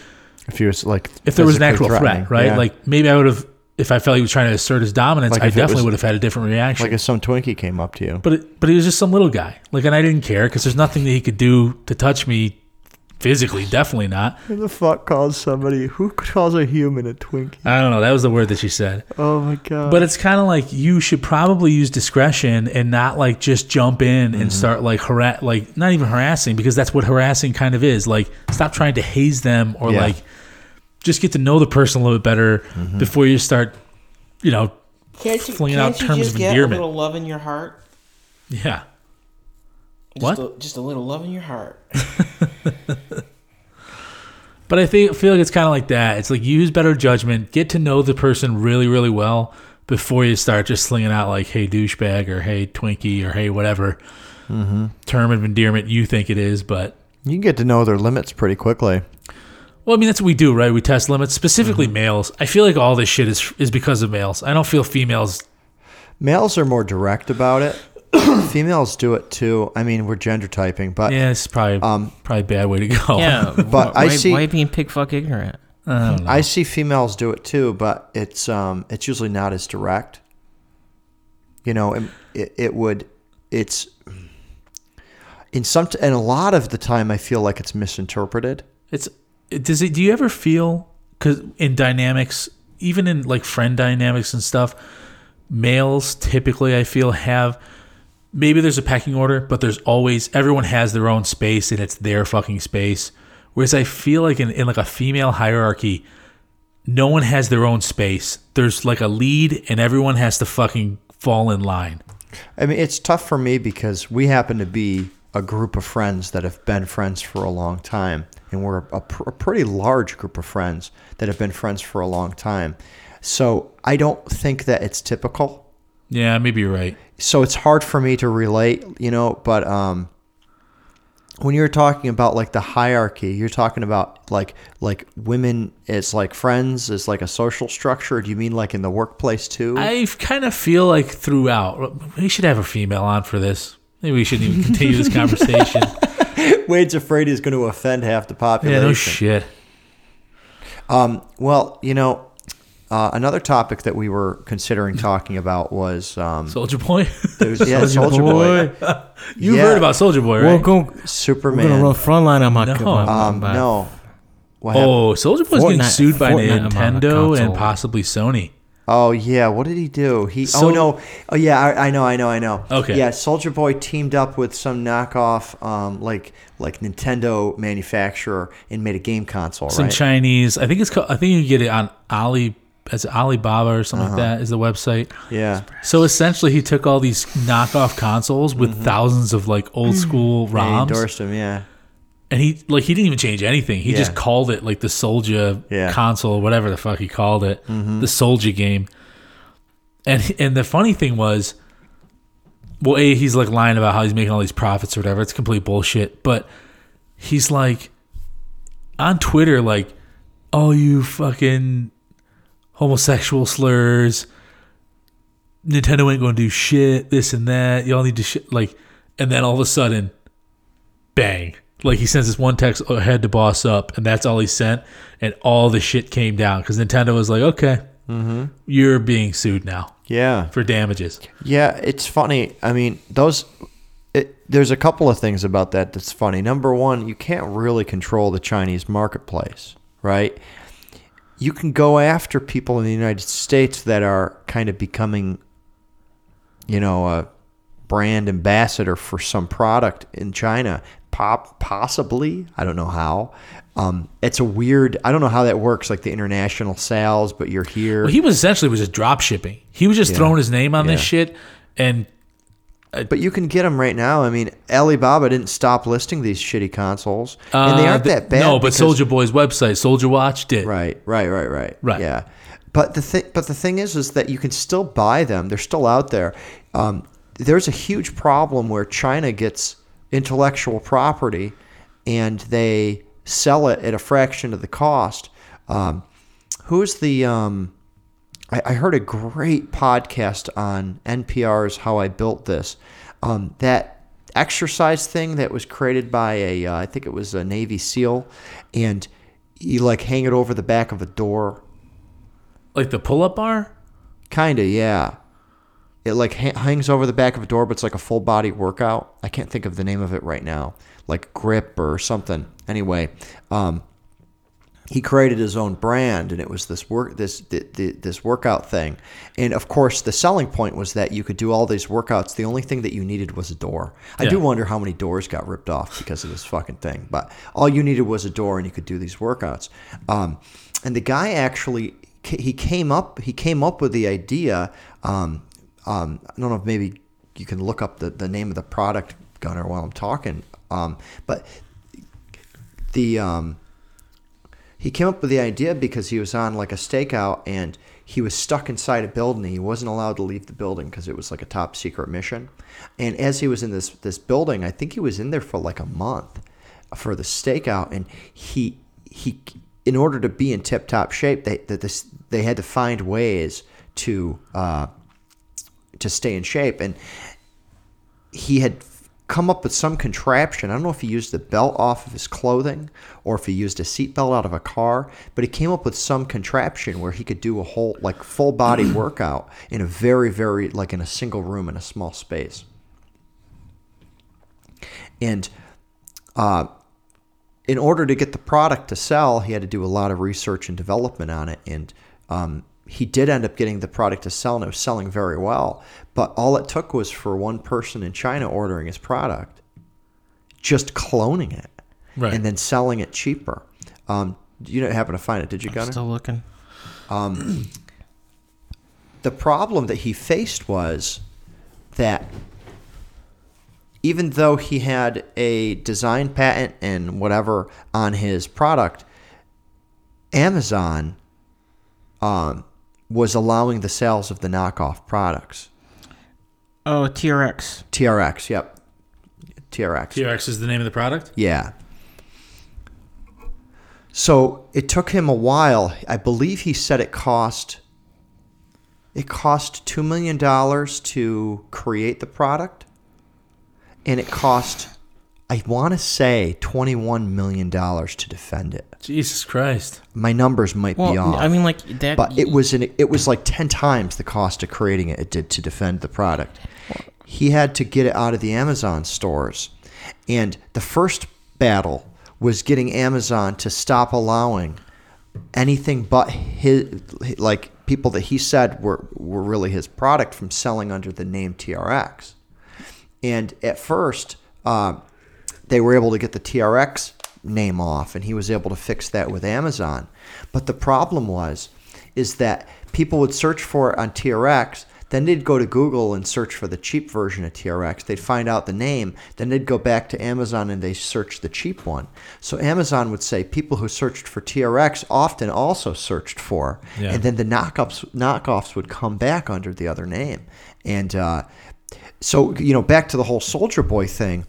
If he was like, if there was an actual threat, right? yeah. Like maybe I would have, if I felt he was trying to assert his dominance, Like I definitely was- would have had a different reaction. like if some Twinkie came up to you. but it, but he was just some little guy, like, and I didn't care because there's nothing that he could do to touch me physically. Definitely not. Who the fuck calls somebody? Who calls a human a Twinkie? I don't know. That was the word that she said. Oh my god! But it's kind of like you should probably use discretion and not like just jump in and mm-hmm. start like harass, like not even harassing because that's what harassing kind of is. Like stop trying to haze them or Yeah. like just get to know the person a little bit better mm-hmm. before you start, you know, Can't you, Flinging out terms of endearment. A little love in your heart? yeah. Just What? A, just a little love in your heart. But I think feel like it's kind of like that. It's like use better judgment, get to know the person really, really well before you start just slinging out like "Hey douchebag" or "Hey Twinkie" or "Hey whatever mm-hmm. term of endearment you think it is." But you can get to know their limits pretty quickly. Well, I mean that's what we do, right? We test limits, specifically males. I feel like all this shit is is because of males. I don't feel females. Males are more direct about it. Females do it too. I mean, we're gender typing, but Yeah, it's probably Um, probably a bad way to go. Yeah, But why, I see- why being pig fuck ignorant? I. I see females do it too. But it's um, it's usually not as direct. You know, and it, it would, it's in some, and a lot of the time, I feel like it's misinterpreted. It's it- does it? Do you ever feel because in dynamics, even in like friend dynamics and stuff, males typically I feel have maybe there's a pecking order, but there's always everyone has their own space and it's their fucking space. Whereas I feel like in, in like a female hierarchy, no one has their own space. There's like a lead and everyone has to fucking fall in line. I mean, it's tough for me because we happen to be a group of friends that have been friends for a long time. And we're a, pr- a pretty large group of friends that have been friends for a long time. So I don't think that it's typical. Yeah, maybe you're right. So it's hard for me to relate, you know, but um, when you're talking about like the hierarchy, you're talking about like like women as like friends as like a social structure. Do you mean like in the workplace too? I kind of feel like throughout, we should have a female on for this. Maybe we shouldn't even continue this conversation. Wade's afraid he's going to offend half the population. yeah, no shit. Um, well, you know, uh, another topic that we were considering talking about was um, Soulja Boy. there's- yeah, Soulja Boy, You've Yeah. heard about Soulja Boy, right? We're going Superman. front line on my No. Um, no. What oh, Soulja Boy's getting sued by Fortnite amount Nintendo and possibly Sony. Oh yeah, what did he do? He So- oh no, oh yeah, I, I know, I know, I know. Okay. Yeah, Soulja Boy teamed up with some knockoff, um, like like Nintendo manufacturer and made a game console, Some right? Chinese. I think it's called. I think you can get it on Ali. As Alibaba or something Uh-huh. like that is the website. yeah, So essentially, he took all these knockoff consoles with thousands of like old school Mm-hmm. and he ROMs, endorsed him. Yeah, and he like he didn't even change anything. He just called it like the Soulja Yeah. Mm-hmm. console, whatever the fuck he called it, the Soulja game. And and the funny thing was, well, a he's like lying about how he's making all these profits or whatever. It's complete bullshit. But he's like, on Twitter like, "Oh, you fucking homosexual slurs. Nintendo ain't gonna do shit. This and that. Y'all need to shit like." And then all of a sudden, bang! Like he sends this one text ahead to boss up, and that's all he sent, and all the shit came down because Nintendo was like, "Okay, mm-hmm. you're being sued now Yeah. for damages." Yeah, it's funny. I mean, those. It, there's a couple of things about that that's funny. Number one, you can't really control the Chinese marketplace, right? You can go after people in the United States that are kind of becoming, you know, a brand ambassador for some product in China. Pop, possibly. I don't know how. Um, it's a weird. I don't know how that works, like the international sales. But you're here. Well, he was essentially was just drop shipping. He was just Yeah. throwing his name on this shit, and But you can get them right now. I mean, Alibaba didn't stop listing these shitty consoles, and they uh, aren't th- that bad. No, but Soulja Boy's website, SouljaWatch, did. Right, right, right, right, Right. Yeah, but the thing, but the thing is, is that you can still buy them. They're still out there. Um, there's a huge problem where China gets intellectual property, and they sell it at a fraction of the cost. Um, who's the um, I, I heard a great podcast on NPR's How I Built This. Um, that exercise thing that was created by a, uh, I think it was a Navy SEAL, and you like hang it over the back of a door. Like the pull-up bar. Kinda, yeah. It like ha- hangs over the back of a door, but it's like a full body workout. I can't think of the name of it right now, like grip or something. Anyway, um, he created his own brand, and it was this work this th- th- this workout thing. And of course, the selling point was that you could do all these workouts. The only thing that you needed was a door. I do wonder how many doors got ripped off because of this fucking thing. But all you needed was a door, and you could do these workouts. Um, and the guy actually he came up he came up with the idea. Um, um, I don't know if maybe you can look up the, the name of the product, Gunnar, while I'm talking. Um, but the um, he came up with the idea because he was on like a stakeout and he was stuck inside a building. He wasn't allowed to leave the building because it was like a top secret mission. And as he was in this this building, I think he was in there for like a month for the stakeout, and he he in order to be in tip top shape, they that this they had to find ways to uh, to stay in shape, and he had come up with some contraption. I don't know if he used the belt off of his clothing or if he used a seatbelt out of a car, but he came up with some contraption where he could do a whole like full body workout in a very very like in a single room in a small space. And uh, in order to get the product to sell, he had to do a lot of research and development on it. And um, he did end up getting the product to sell, and it was selling very well. But all it took was for one person in China ordering his product, just cloning it, Right. and then selling it cheaper. Um, you didn't happen to find it, did you, Gunnar? Still looking. the problem that he faced was that even though he had a design patent and whatever on his product, Amazon um, was allowing the sales of the knockoff products. Oh, TRX. TRX, yep. TRX. TRX is the name of the product. Yeah. So it took him a while. I believe he said it cost it cost two million dollars to create the product, and it cost I want to say twenty one million dollars to defend it. Jesus Christ. My numbers might Well, be off. I mean, like that. but it was an, it was like 10 times the cost of creating it it did to defend the product he had to get it out of the amazon stores and the first battle was getting amazon to stop allowing anything but his like people that he said were were really his product from selling under the name trx and at first uh, they were able to get the TRX name off, and he was able to fix that with Amazon. But the problem was, is that people would search for it on TRX, then they'd go to Google and search for the cheap version of TRX. They'd find out the name, then they'd go back to Amazon and they search the cheap one. So Amazon would say people who searched for TRX often also searched for, Yeah. and then the knockoffs knockoffs would come back under the other name, and uh, so you know back to the whole Soulja Boy thing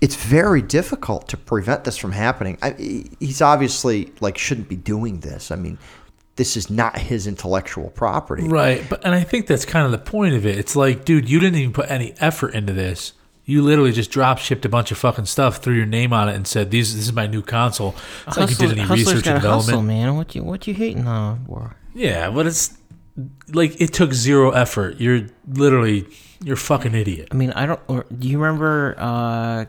it's very difficult to prevent this from happening. I, he's obviously like shouldn't be doing this. I mean, this is not his intellectual property. Right, but and I think that's kind of the point of it. It's like, dude, you didn't even put any effort into this. You literally just drop shipped a bunch of fucking stuff, threw your name on it, and said, "These, this is my new console." It's like you did any Hustler's research and gotta development. hustle, man. What you what you hating on for? Yeah, but it's like it took zero effort. You're literally you're a fucking idiot. I mean, I don't. Or, do you remember uh,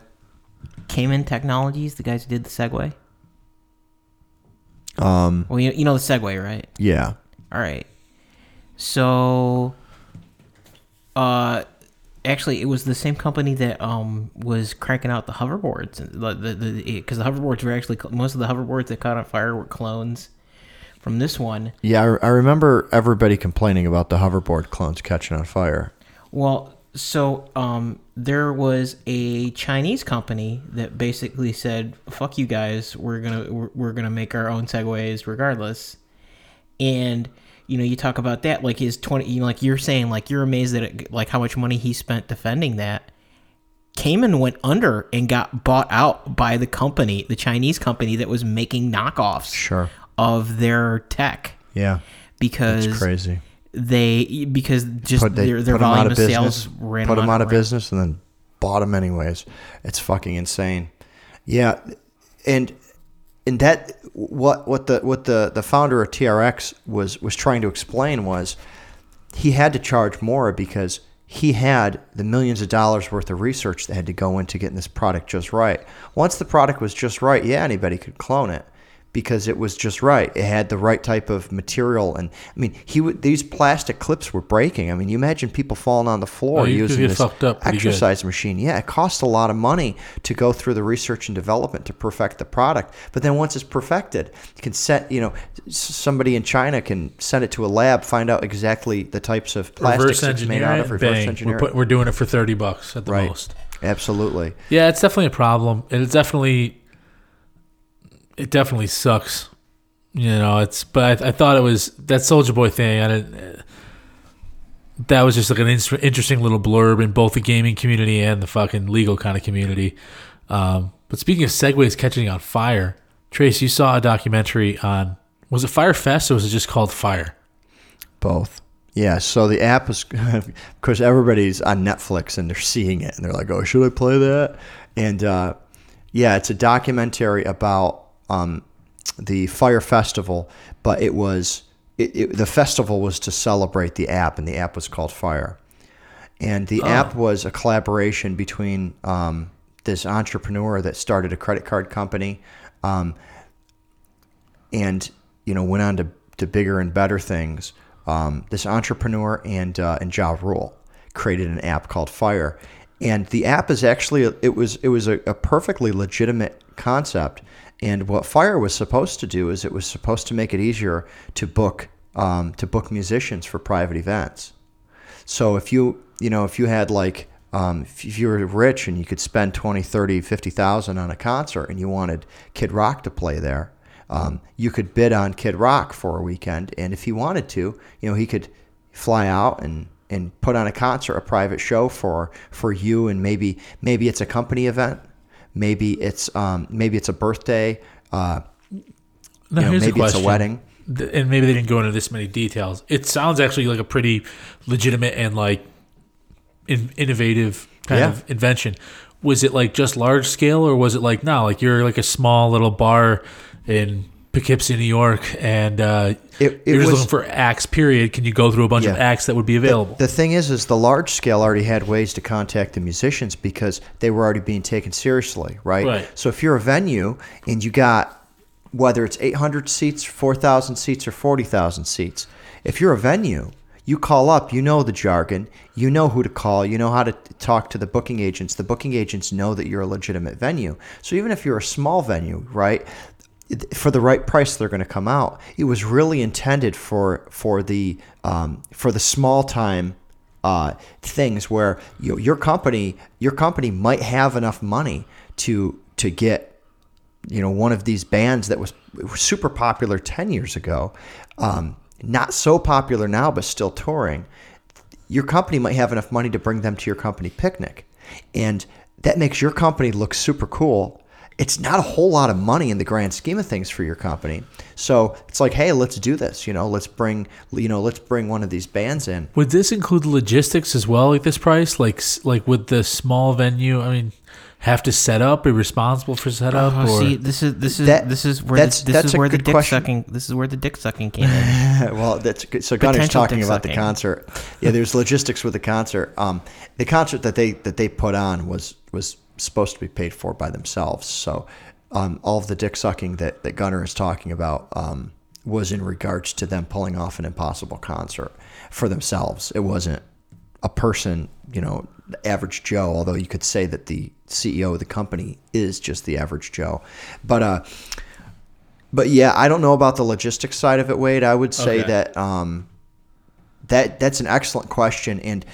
Kamen Technologies, the guys who did the Segway? Um. Well, you, you know the Segway, right? Yeah. All right. So, uh, actually, it was the same company that um was cranking out the hoverboards, the the because the, hoverboards were actually most of the hoverboards that caught on fire were clones from this one. Yeah. I, I remember everybody complaining about the hoverboard clones catching on fire. Well, so um, there was a Chinese company that basically said, "Fuck you guys, we're gonna we're, we're gonna make our own segways regardless." And you know, you talk about that like his twenty, you know, like you're saying, like you're amazed at it, like how much money he spent defending that. Kamen went under and got bought out by the company, the Chinese company that was making knockoffs Sure. of their tech Yeah. because It's crazy. They because just Put, they their their volume out of of sales business, ran put them out of ran- business, and then bought them anyways. It's fucking insane. Yeah, and and that what what the what the the founder of TRX was was trying to explain was he had to charge more because he had the millions of dollars worth of research that had to go into getting this product just right. Once the product was just right, yeah, anybody could clone it because it was just right. It had the right type of material, and I mean, he would these plastic clips were breaking. I mean, you imagine people falling on the floor Oh, using this fucked up pretty good. exercise machine. Yeah, it cost a lot of money to go through the research and development to perfect the product. But then once it's perfected, you can set, you know, somebody in China can send it to a lab, find out exactly the types of plastics it's made out of. Reverse bang. We're, put, we're doing it for thirty bucks at the right. most. Absolutely. Yeah, it's definitely a problem, and it's definitely it definitely sucks. You know, it's but I, I thought it was that Soulja Boy thing. I didn't. uh, That was just like an in- interesting little blurb in both the gaming community and the fucking legal kind of community. Um, but speaking of segways catching on fire, Trace, you saw a documentary on was it Fyre Fest or was it just called Fyre? Both. Yeah, so the app is, of course, everybody's on Netflix and they're seeing it and they're like, oh, should I play that? And uh, yeah, it's a documentary about um, the Fyre Festival, but it was, it, it, the festival was to celebrate the app and the app was called Fyre. And the app was a collaboration between um, this entrepreneur that started a credit card company um, and you know went on to, to bigger and better things. Um, this entrepreneur and uh, and Ja Rule created an app called Fyre, and the app is actually it was it was a, a perfectly legitimate concept. And what Fyre was supposed to do is it was supposed to make it easier to book um, to book musicians for private events. So if you, you know, if you had like, um, if you were rich and you could spend 20, 30, 50,000 on a concert and you wanted Kid Rock to play there, um, you could bid on Kid Rock for a weekend. And if he wanted to, you know, he could fly out and, and put on a concert, a private show for, for you. And maybe, maybe it's a company event. Maybe it's, um, maybe it's a birthday. Uh, Now, you know, maybe it's a wedding. And maybe they didn't go into this many details. It sounds actually like a pretty legitimate and like in, innovative kind Yeah. of invention. Was it like just large scale, or was it like no, like you're like a small little bar in Poughkeepsie, New York, and uh, It- it you're just was- looking for acts. Period. Can you go through a bunch of acts that would be available? The thing is, is the large scale already had ways to contact the musicians because they were already being taken seriously, right? Right. So if you're a venue and you got whether it's 800 seats, 4,000 seats, or 40,000 seats, if you're a venue, you call up, you know the jargon, you know who to call, you know how to talk to the booking agents. The booking agents know that you're a legitimate venue. So even if you're a small venue, right? For the right price they're going to come out. It was really intended for for the um, for the small time uh, things where you, your company your company might have enough money to to get you know one of these bands that was super popular 10 years ago um, not so popular now but still touring your company might have enough money to bring them to your company picnic and that makes your company look super cool. It's not a whole lot of money in the grand scheme of things for your company. So it's like, hey, let's do this. You know, let's bring you know, let's bring one of these bands in. Would this include logistics as well, like this price? Like, like would the small venue? I mean, have to set up, be responsible for setup, Oh, or see, this is this is That- this is where that's- the, this that's is a where the good dick question. sucking. This is where the dick sucking came in. well, that's good. so. Gunnar's Potential talking dick about the concert. Yeah, there's logistics with the concert. Um, the concert that they that they put on was was supposed to be paid for by themselves. So, um, all of the dick sucking that that Gunnar is talking about um, was in regards to them pulling off an impossible concert for themselves. It wasn't a person, you know, the average Joe. Although you could say that the CEO of the company is just the average Joe, but uh, but yeah, I don't know about the logistics side of it, Wade. I would say Okay. that um, that that's an excellent question, and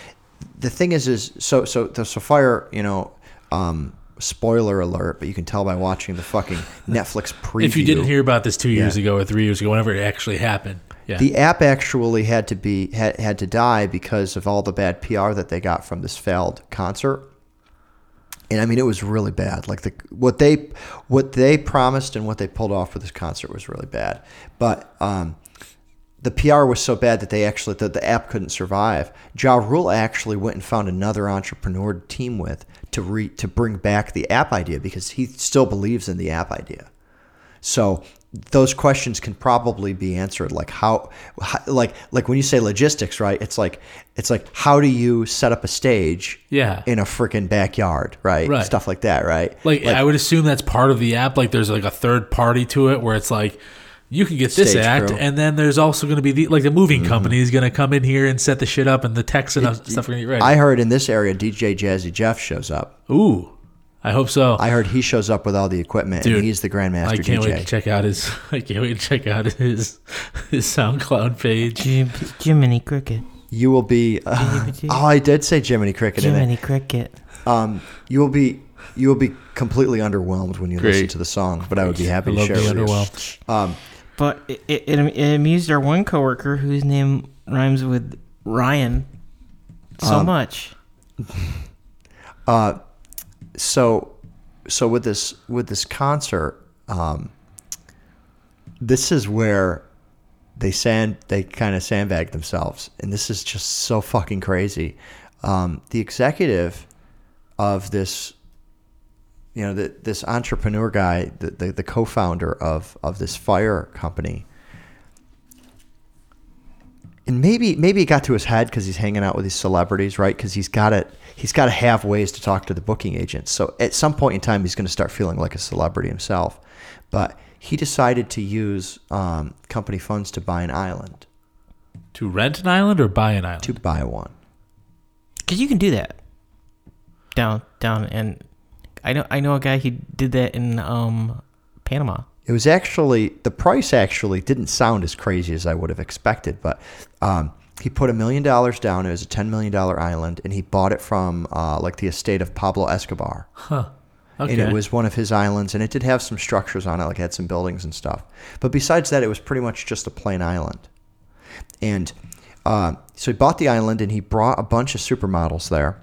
the thing is, is so so the so Fyre, you know. Um, spoiler alert, but you can tell by watching the fucking Netflix preview. If you didn't hear about this two years Yeah. ago or three years ago, whenever it actually happened, yeah, The app actually had to be had, had to die because of all the bad PR that they got from this failed concert. And I mean, it was really bad. Like the what they what they promised and what they pulled off for this concert was really bad. But um, the PR was so bad that they actually that the app couldn't survive. Ja Rule actually went and found another entrepreneur to team with to re, to bring back the app idea because he still believes in the app idea. So those questions can probably be answered like how, how like like when you say logistics, right? It's like it's like how do you set up a stage Yeah. in a freaking backyard, right? Right. Stuff like that, right? like, I would assume that's part of the app. Like there's like a third party to it where it's like you can get this Stage act, crew. Mm-hmm. and then there's also going to be the like the moving company is going to come in here and set the shit up, and the techs and stuff are going to get ready. I heard in this area DJ Jazzy Jeff shows up. Ooh, I hope so. I heard he shows up with all the equipment Dude, and he's the grandmaster I can't DJ. wait to check out his. I can't wait to check out his his SoundCloud page. Jim, Jiminy Cricket. You will be. Uh, oh, I did say Jiminy Cricket Jiminy it. Cricket. Um, you will be. You will be completely underwhelmed when you listen to the song, but I would be happy I to love share being it with you. underwhelmed. Um, But it, it, it, amused our one coworker whose name rhymes with Ryan so Um, much. uh, so, so with this with this concert, um, this is where they sand they kind of sandbag themselves, and this is just so fucking crazy. Um, the executive of this, you know, the, this entrepreneur guy, the, the, the co-founder of of this Fyre company. And maybe maybe it got to his head because he's hanging out with these celebrities, right? Because he's got to he's got to have ways to talk to the booking agents. So at some point in time, he's going to start feeling like a celebrity himself. But he decided to use um, company funds to buy an island, To rent an island or buy an island? to buy one. Because you can do that down down and I know I know a guy who did that in um Panama. It was actually the price actually didn't sound as crazy as I would have expected, but um, he put a million dollars down. It was a ten million dollar island, and he bought it from uh, like the estate of Pablo Escobar. Huh. Okay. and it was one of his islands, and it did have some structures on it, like it had some buildings and stuff. But besides that, it was pretty much just a plain island. And uh, so he bought the island, and he brought a bunch of supermodels there,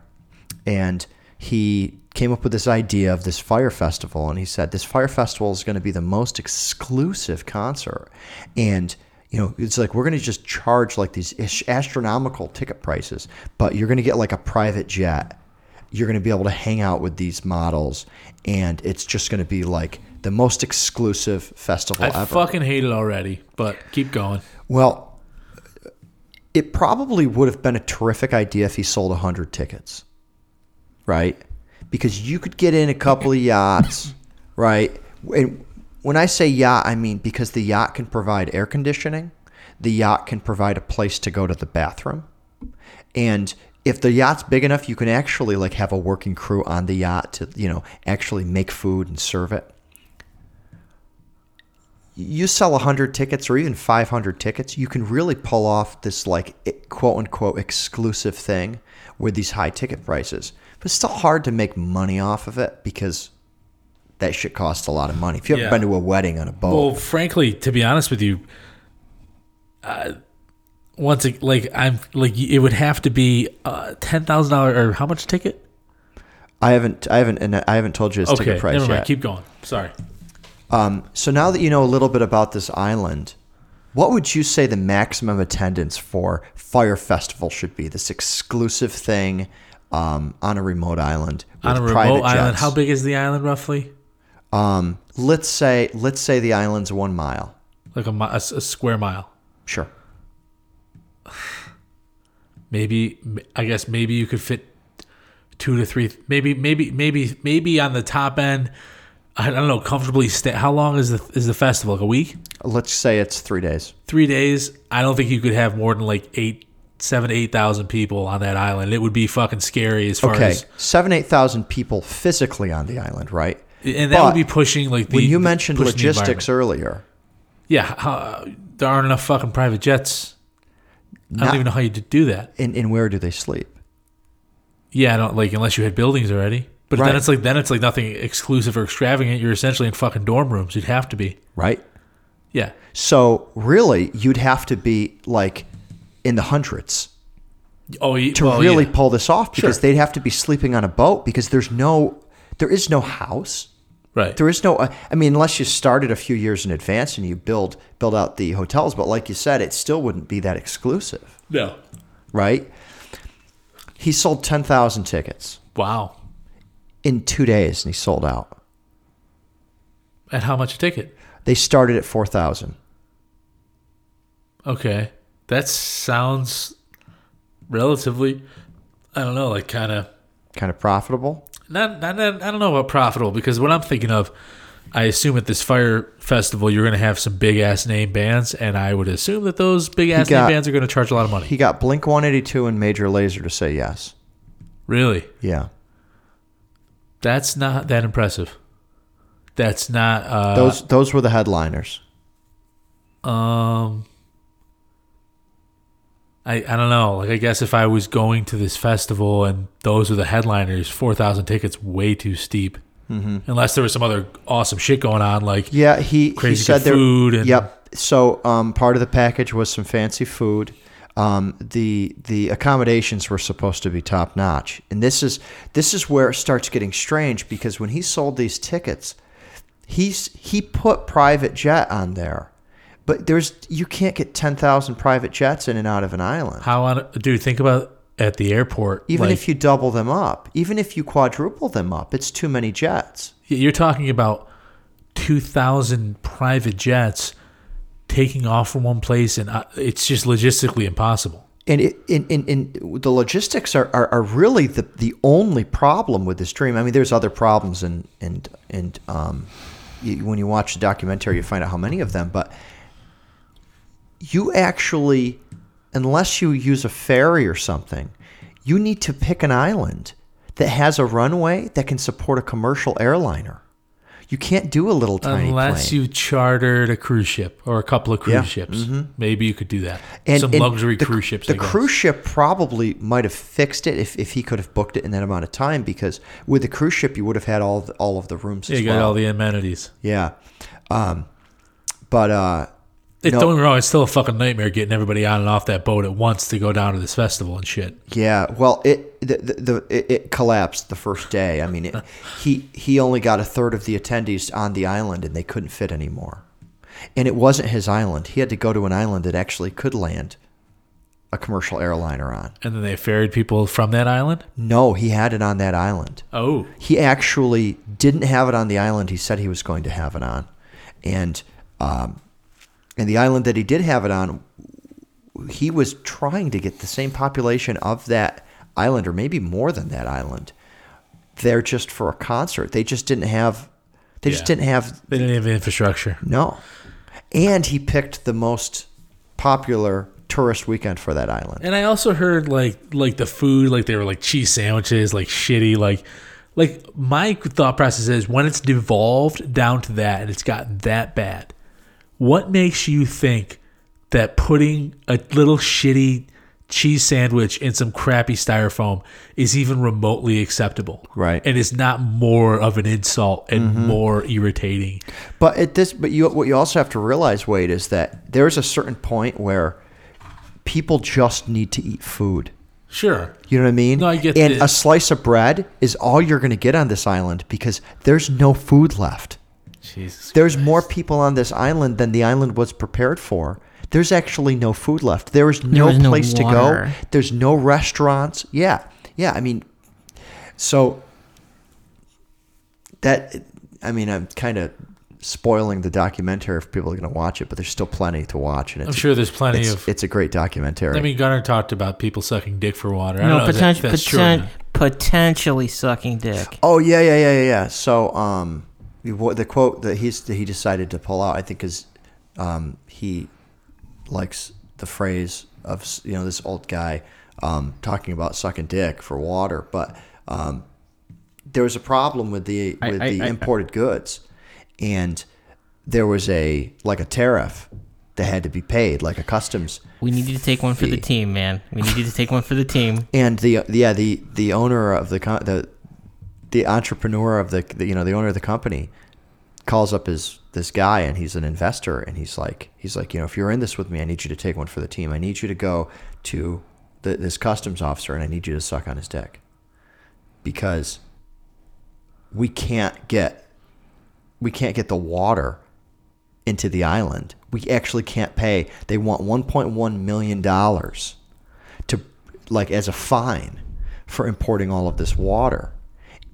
and he came up with this idea of this Fyre festival, and he said this Fyre festival is going to be the most exclusive concert, and you know, it's like we're going to just charge like these ish- astronomical ticket prices, but you're going to get like a private jet you're going to be able to hang out with these models and it's just going to be like the most exclusive festival ever. I ever. fucking hate it already, but keep going. well, it probably would have been a terrific idea if he sold 100 tickets. Right? Because you could get in a couple of yachts, right? And when I say yacht, I mean because the yacht can provide air conditioning, the yacht can provide a place to go to the bathroom. And if the yacht's big enough, you can actually like have a working crew on the yacht to, you know, actually make food and serve it. You sell 100 tickets or even 500 tickets, you can really pull off this like quote unquote exclusive thing with these high ticket prices. But it's still hard to make money off of it because that shit costs a lot of money. If you ever Yeah. been to a wedding on a boat, Well, frankly, to be honest with you, uh, once it, like I'm like it would have to be uh, ten thousand dollar or how much ticket? I haven't, I haven't, and I haven't told you his Okay, ticket price never mind. yet. Keep going. Sorry. Um, so now that you know a little bit about this island, what would you say the maximum attendance for Fyre Festival should be? This exclusive thing um, on a remote island On a private remote island, jets. how big is the island roughly? Um, let's say let's say the island's one mile. Like a, mi- a a square mile. Sure. Maybe I guess maybe you could fit two to three. Maybe maybe maybe maybe on the top end. I don't know. Comfortably stay. How long is the is the festival? Like a week? Let's say it's three days. Three days? I don't think you could have more than like eight, seven, eight thousand people on that island. It would be fucking scary as far Okay, as. seven eight thousand people physically on the island, right? And that But would be pushing like the. when you mentioned logistics earlier, yeah, how, there aren't enough fucking private jets. I don't even know how you do that. and, and where do they sleep? Yeah, I don't like unless you had buildings already. But Right. then it's like then it's like nothing exclusive or extravagant. You're essentially in fucking dorm rooms. You'd have to be. Right. Yeah. So really, you'd have to be like in the hundreds Oh, you, to well, really yeah. pull this off because Sure. they'd have to be sleeping on a boat because there's no, there is no house. right. There is no. uh, I mean, unless you started a few years in advance and you build build out the hotels, but like you said, it still wouldn't be that exclusive, No. right? He sold ten thousand tickets Wow. in two days, and he sold out. At how much a ticket? They started at four thousand. Okay, that sounds relatively. I don't know, like kind of Kind of profitable. not, not. not- I don't know about profitable because what I'm thinking of, I assume at this Fyre festival you're going to have some big ass name bands, and I would assume that those big ass got- name bands are going to charge a lot of money. He got Blink One Eighty Two and Major Lazer to say yes. really, Yeah, that's not that impressive. That's not. Uh, those those were the headliners. Um, I I don't know. Like I guess if I was going to this festival and those were the headliners, four thousand tickets way too steep. Mm-hmm. Unless there was some other awesome shit going on, like Yeah, he Crazy he said there. food and- yep. So um, part of the package was some fancy food. Um, the the accommodations were supposed to be top notch, and this is this is where it starts getting strange because when he sold these tickets, he's he put private jet on there, but there's you can't get ten thousand private jets in and out of an island. how on dude. Think about at the airport. Even like, if you double them up, even if you quadruple them up, it's too many jets. you're talking about two thousand private jets taking off from one place, and uh, it's just logistically impossible. And it, in, in, in the logistics are, are, are really the, the only problem with this dream. I mean, there's other problems, and and and um, you, when you watch the documentary, you find out how many of them. But you actually, unless you use a ferry or something, you need to pick an island that has a runway that can support a commercial airliner. You can't do a little tiny Unless plane. you chartered a cruise ship or a couple of cruise Yeah, ships, maybe you could do that. And- Some and luxury the, cruise ships. The cruise ship probably might have fixed it if, if he could have booked it in that amount of time because with the cruise ship you would have had all of the, all of the rooms Yeah, you got well. all the amenities. yeah, um, but uh, It, No. Don't get me wrong; it's still a fucking nightmare getting everybody on and off that boat at once to go down to this festival and shit. yeah, well it the, the, the it, it collapsed the first day. I mean, it, he he only got a third of the attendees on the island and they couldn't fit anymore. And it wasn't his island. He had to go to an island that actually could land a commercial airliner on. And then they ferried people from that island. No, he had it on that island. Oh, he actually didn't have it on the island he said he was going to have it on, and um, and the island that he did have it on, he was trying to get the same population of that island, or maybe more than that island, there just for a concert. They just didn't have, they just didn't have they didn't have infrastructure. no, and he picked the most popular tourist weekend for that island. And I also heard like like the food, like they were like cheese sandwiches, like shitty, like like my thought process is when it's devolved down to that and it's gotten that bad, what makes you think that putting a little shitty cheese sandwich in some crappy styrofoam is even remotely acceptable? Right. And is not more of an insult and mm-hmm. more irritating. But at this, but you what you also have to realize, Wade, is that there's a certain point where people just need to eat food. Sure. You know what I mean? No, I get And the- a slice of bread is all you're going to get on this island because there's no food left. Jesus. There's more people on this island than the island was prepared for. There's actually no food left. There is no was no place to go. There's no restaurants. Yeah. Yeah. I mean, so that, I mean, I'm kind of spoiling the documentary if people are going to watch it, but there's still plenty to watch. And it's, I'm sure there's plenty it's, of. it's a great documentary. I mean, Gunnar talked about people sucking dick for water. I No, don't know if that- poten- that's poten- not. potentially sucking dick. Oh yeah, yeah, yeah, yeah, yeah. So um, what the quote that he's that he decided to pull out, I think, is um, he likes the phrase of you know this old guy um, talking about sucking dick for water, but um, there was a problem with the with I- the I- imported goods, and there was a like a tariff that had to be paid, like a customs We need you to take one for the team, man. We need you to take one for the team. and the yeah the the owner of the the the entrepreneur of the, the you know the owner of the company calls up his this guy and he's an investor and he's like he's like you know if you're in this with me I need you to take one for the team. I need you to go to the, this customs officer and I need you to suck on his dick. Because we can't get we can't get the water into the island. We actually can't pay. They want 1.1 million dollars to like as a fine for importing all of this water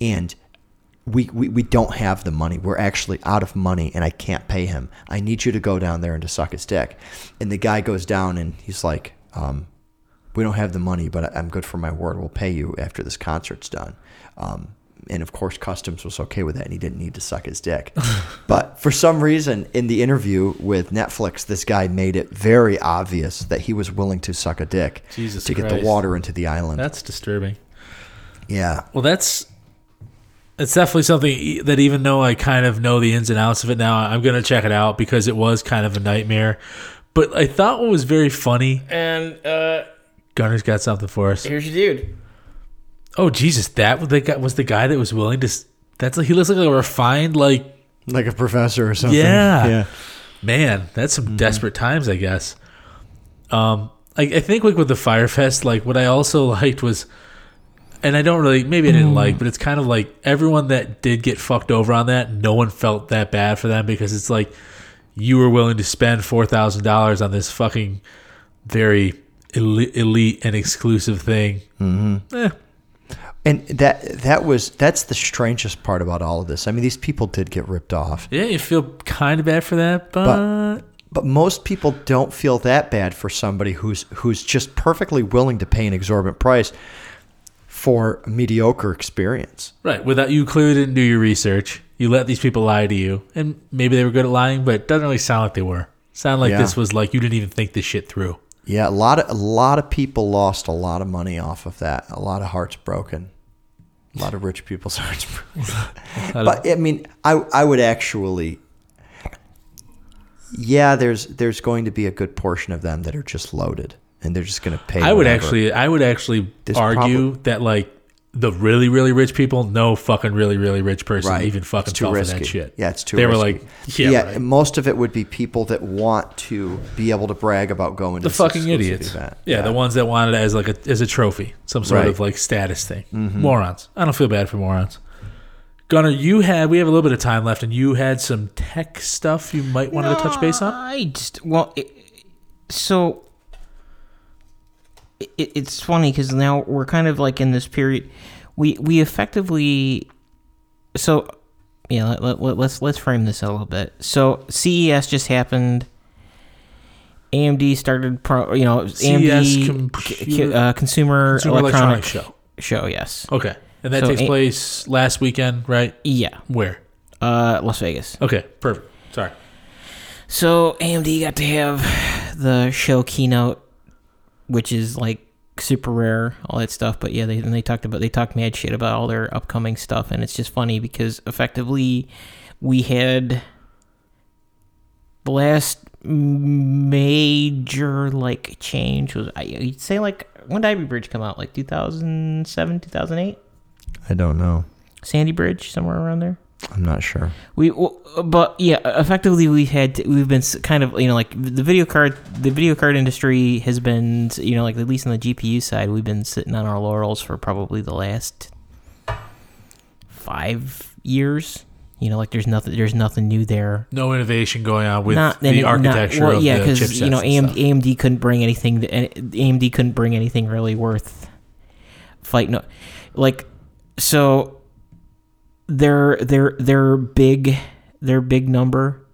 and we, we, we don't have the money. We're actually out of money and i can't pay him. I need you to go down there and to suck his dick. And the guy goes down and he's like um, we don't have the money but i'm good for my word. We'll pay you after this concert's done. Um, and of course customs was okay with that and he didn't need to suck his dick. But for some reason in the interview with netflix this guy made it very obvious that he was willing to suck a dick Jesus to get the water into the island. That's disturbing. yeah. Well, that's it's definitely something e- that even though I kind of know the ins and outs of it now, I'm gonna check it out because it was kind of a nightmare. But I thought what was very funny. And uh, Gunnar's got something for us. here's your dude. Oh Jesus, that was the guy, was the guy that was willing to. s- That's like he looks like a refined like like a professor or something Yeah. yeah man. That's some desperate times, I guess. Um, I, I think like with the Fyrefest, like what I also liked was, and I don't really, maybe I didn't like, but it's kind of like everyone that did get fucked over on that, no one felt that bad for them because it's like you were willing to spend four thousand dollars on this fucking very elite, and exclusive thing. Mm-hmm. Eh, And that that was that's the strangest part about all of this. I mean, these people did get ripped off, yeah, you feel kind of bad for that, but, but most people don't feel that bad for somebody who's who's just perfectly willing to pay an exorbitant price for a mediocre experience. right. Without you clearly didn't do your research, you let these people lie to you, and maybe they were good at lying, but it doesn't really sound like they were. Sound like Yeah. this was like you didn't even think this shit through. Yeah, a lot of a lot of people lost a lot of money off of that. A lot of hearts broken. A lot of rich people's hearts broken. but I mean, I I would actually Yeah, there's there's going to be a good portion of them that are just loaded and they're just going to pay I would whatever. actually, I would actually There's argue that like the really, really rich people, no fucking really, really rich person Right. even fucking It's too for risky. that shit. Yeah, it's too They were risky. like, yeah, right. most of it would be people that want to be able to brag about going to the this fucking idiots. event. Yeah, the ones that wanted it as like a as a trophy, some sort Right. of like status thing. Mm-hmm. Morons. I don't feel bad for morons. Gunnar, you had we have a little bit of time left, and you had some tech stuff you might want to touch base on. I just well, it, so it, it's funny because now we're kind of like in this period. We we effectively so yeah. Let, let, let, let's let's frame this a little bit. So CES just happened. AMD started, pro, you know, AMD Computer- uh, consumer, Consumer electronic Electronics Show. show. Yes, Okay, and that So takes A- place last weekend, right? yeah, Where? uh, Las Vegas. Okay, perfect. Sorry. So AMD got to have the show keynote, which is like super rare, all that stuff. But yeah, they and they talked about they talked mad shit about all their upcoming stuff, and it's just funny because effectively we had the last major like change was I you'd say like when did Ivy Bridge come out? Like 2007, 2008? I don't know. Sandy Bridge, somewhere around there. I'm not sure. We, but yeah, effectively we've had we've been kind of you know like the video card the video card industry has been you know like at least on the GPU side we've been sitting on our laurels for probably the last five years. You know, like there's nothing there's nothing new there. No innovation going on with not the any- not- architecture well, of yeah, because you know AMD. AMD couldn't bring anything. AMD couldn't bring anything really worth fighting. Like so, their their their big their big number,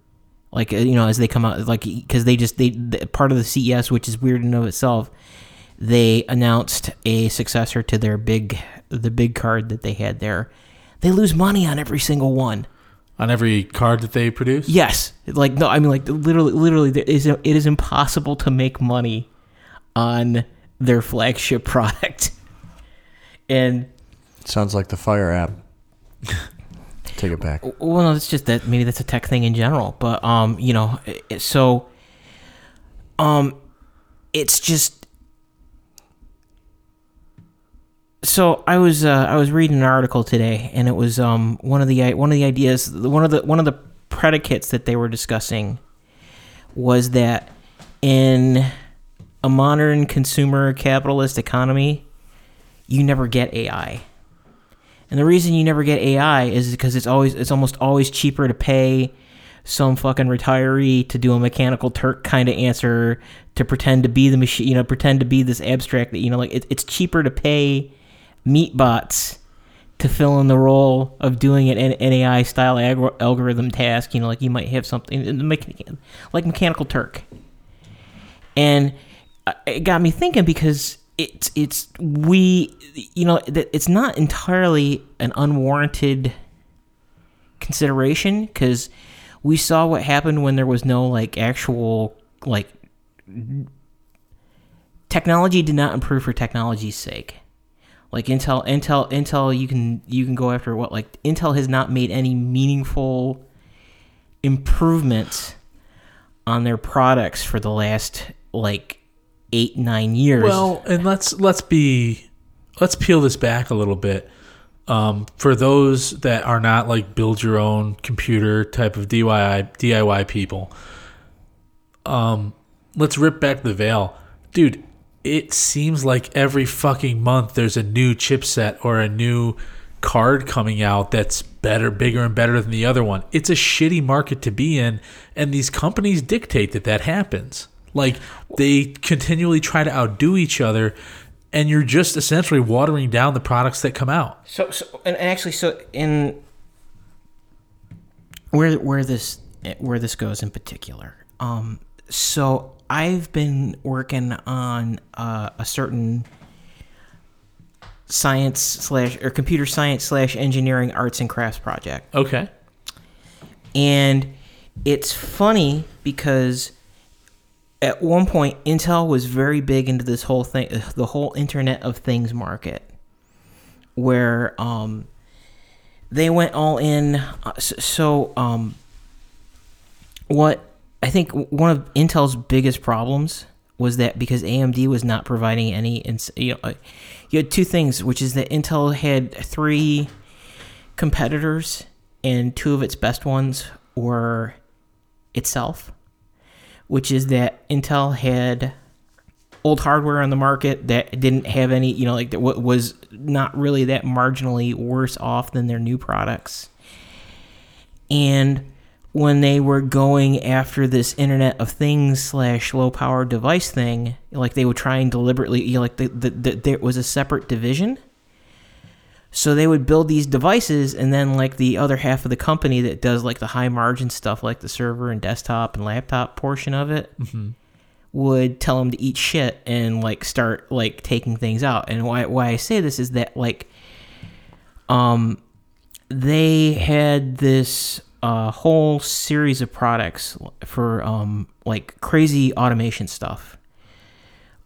like uh, you know as they come out, like because they just they the, part of the CES, which is weird in and of itself. They announced a successor to their big the big card that they had there. They lose money on every single one. on every card that they produce. Yes, like no, I mean like literally, literally, there is it is impossible to make money on their flagship product, and Sounds like the Fyre app. Take it back. well, no, it's just that maybe that's a tech thing in general, but um, you know, it- so um, it's just so I was uh, I was reading an article today, and it was um one of the one of the ideas one of the one of the predicates that they were discussing was that in a modern consumer capitalist economy, you never get AI. And the reason you never get AI is because it's always it's almost always cheaper to pay some fucking retiree to do a mechanical Turk kind of answer to pretend to be the machine, you know, pretend to be this abstract that you know, like it, it's cheaper to pay meat bots to fill in the role of doing an, an AI style ag- algorithm task. You know, like you might have something like Mechanical Turk, and uh, it got me thinking because it's it's we you know it's not entirely an unwarranted consideration because we saw what happened when there was no like actual like technology did not improve for technology's sake. Like intel intel intel you can you can go after what like intel has not made any meaningful improvements on their products for the last like eight nine years Well, and let's let's be let's peel this back a little bit. Um, for those that are not like build your own computer type of DIY DIY people, um, let's rip back the veil, dude. It seems like every fucking month there's a new chipset or a new card coming out that's better, bigger, and better than the other one. It's a shitty market to be in, and these companies dictate that that happens. Like they continually try to outdo each other, and you're just essentially watering down the products that come out. So, so and actually, so in where where this where this goes in particular, um, so I've been working on uh, a certain science slash or computer science slash engineering arts and crafts project, Okay. and it's funny because at one point Intel was very big into this whole thing, the whole Internet of Things market, where um, they went all in. uh, So, um, what I think one of Intel's biggest problems was that because AMD was not providing any, you know, uh, you had two things, which is that Intel had three competitors, and two of its best ones were itself, which is that Intel had old hardware on the market that didn't have any, you know, like that was not really that marginally worse off than their new products. And when they were going after this Internet of Things slash low power device thing, like they were trying deliberately, you know, like the, the, the, there was a separate division. So they would build these devices, and then like the other half of the company that does like the high margin stuff, like the server and desktop and laptop portion of it, would tell them to eat shit and like start like taking things out. And why why I say this is that like, um, they had this uh, whole series of products for um like crazy automation stuff.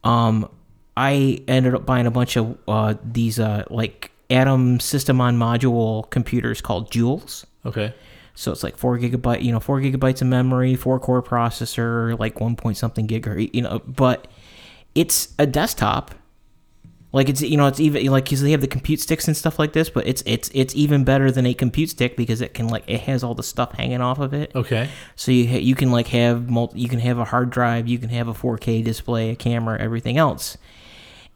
Um, I ended up buying a bunch of uh, these uh, like Atom system on module computers called Joules. Okay. So it's like four gigabyte, you know, four gigabytes of memory, four core processor, like one point something gig, or you know, but it's a desktop Like it's you know it's even like because they have the compute sticks and stuff like this, but it's it's it's even better than a compute stick because it can like it has all the stuff hanging off of it. Okay. So you ha- you can like have multi- you can have a hard drive, you can have a 4K display, a camera, everything else.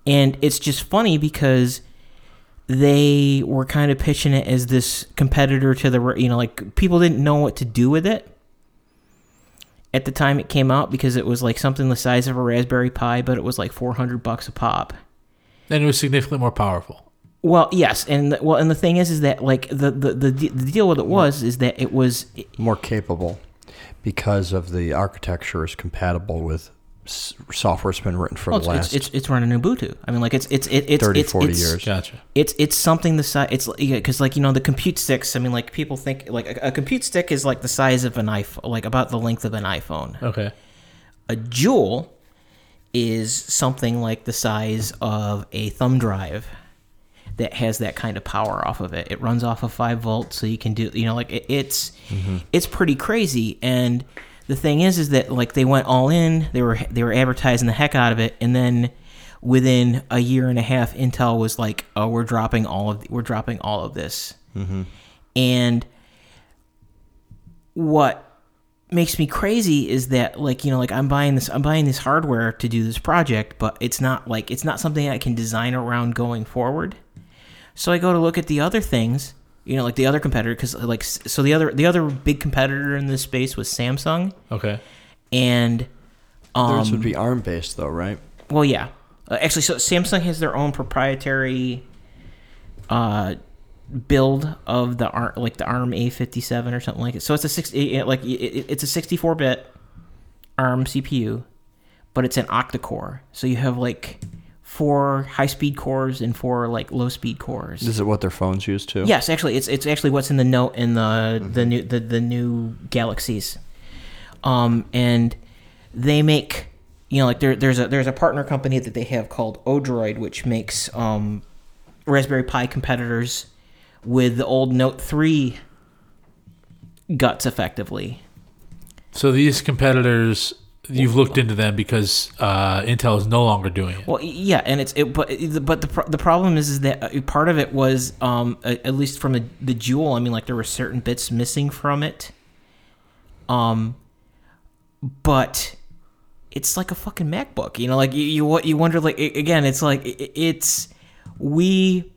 And it's just funny because they were kind of pitching it as this competitor to the you know like people didn't know what to do with it at the time it came out because it was like something the size of a Raspberry Pi, but it was like 400 bucks a pop. And it was significantly more powerful. Well, yes, and the, well, and the thing is, is that like the the the, the deal with it was is that it was More capable because of the architecture is compatible with s- software that's been written for well, the it's, last it's, it's it's running Ubuntu. I mean, like it's it's it, it's 30, it's, 40 it's, years. Gotcha. It's it's something the size. It's because like you know the compute sticks. I mean, like people think like a, a compute stick is like the size of an iPhone, like about the length of an iPhone. Okay. A Joule is something like the size of a thumb drive that has that kind of power off of it. It runs off of five volts, so you can do you know like it, it's mm-hmm. it's pretty crazy. And the thing is, is that like they went all in. They were they were advertising the heck out of it, and then within a year and a half, Intel was like, "Oh, we're dropping all of we're dropping all of this," mm-hmm. and what makes me crazy is that like you know like i'm buying this i'm buying this hardware to do this project but it's not like it's not something i can design around going forward so i go to look at the other things you know like the other competitor because like so the other the other big competitor in this space was samsung Okay. and um Theirs would be ARM based though, right? well, yeah. Uh, actually, so Samsung has their own proprietary uh, build of the ARM, like the ARM A57 or something like it. So it's a six, it, it- like it, it- it's a 64-bit ARM CPU, but it's an octa-core. So you have like four high-speed cores and four like low-speed cores. Is it what their phones use too? Yes, actually, it's it's actually what's in the note in the the new the, the new Galaxies, um, and they make you know like there there's a there's a partner company that they have called Odroid, which makes um, Raspberry Pi competitors with the old Note three guts effectively. So these competitors, you've looked into them because uh, Intel is no longer doing it. Well, yeah, and it's it, but but the the problem is is that uh, part of it was um at least from the the Joule. I mean, like there were certain bits missing from it. Um, but it's like a fucking MacBook, you know. Like you you you wonder like again, it's like i- it's we.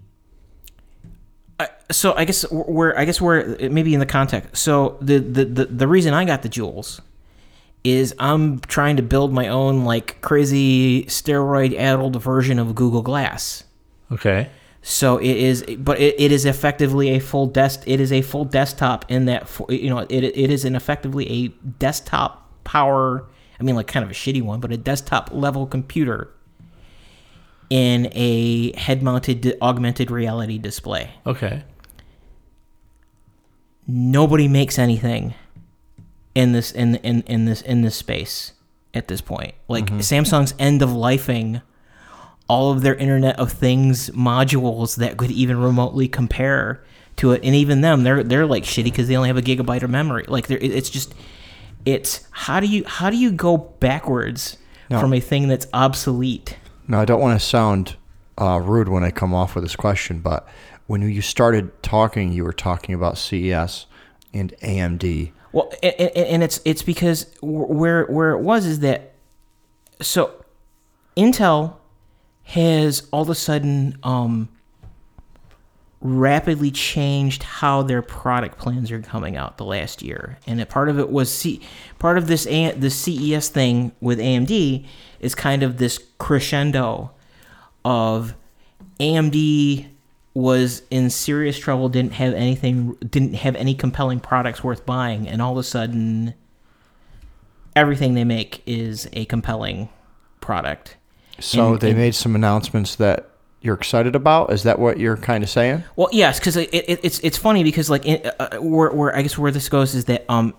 So I guess we're I guess we're maybe in the context. So the the the, the reason I got the Joules is I'm trying to build my own like crazy steroid addled version of Google Glass. Okay. So it is, but it, it is effectively a full desk. It is a full desktop in that you know it it is an effectively a desktop power. I mean, like kind of a shitty one, but a desktop level computer in a head mounted augmented reality display. Okay. nobody makes anything in this in in in this in this space at this point. Like Samsung's end of lifing all of their Internet of Things modules that could even remotely compare to it, and even them, they're they're like shitty because they only have a gigabyte of memory. Like they're, it's just it's how do you how do you go backwards No. from a thing that's obsolete? Now, I don't want to sound uh, rude when I come off with this question, but when you started talking, you were talking about CES and AMD. Well, and, and, it's it's because where where it was is that so Intel has all of a sudden um, rapidly changed how their product plans are coming out the last year, and part of it was C, part of this A, the CES thing with AMD is kind of this crescendo of AMD was in serious trouble, didn't have anything, didn't have any compelling products worth buying, and all of a sudden, everything they make is a compelling product. So And- they and- made some announcements that you're excited about. Is that what you're kind of saying? Well, yes, because it, it, it's it's funny because like it, uh, where where I guess where this goes is that um,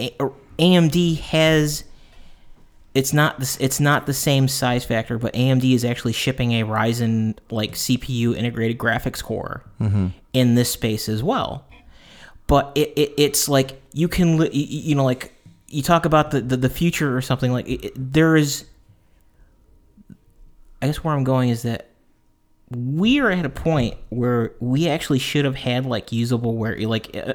A- AMD has it's not this it's not the same size factor, but AMD is actually shipping a Ryzen like CPU integrated graphics core mm-hmm. in this space as well. But it, it it's like you can li- you know like you talk about the the, the future or something like it, it- there is. I guess where I'm going is that we are at a point where we actually should have had like usable wear like uh,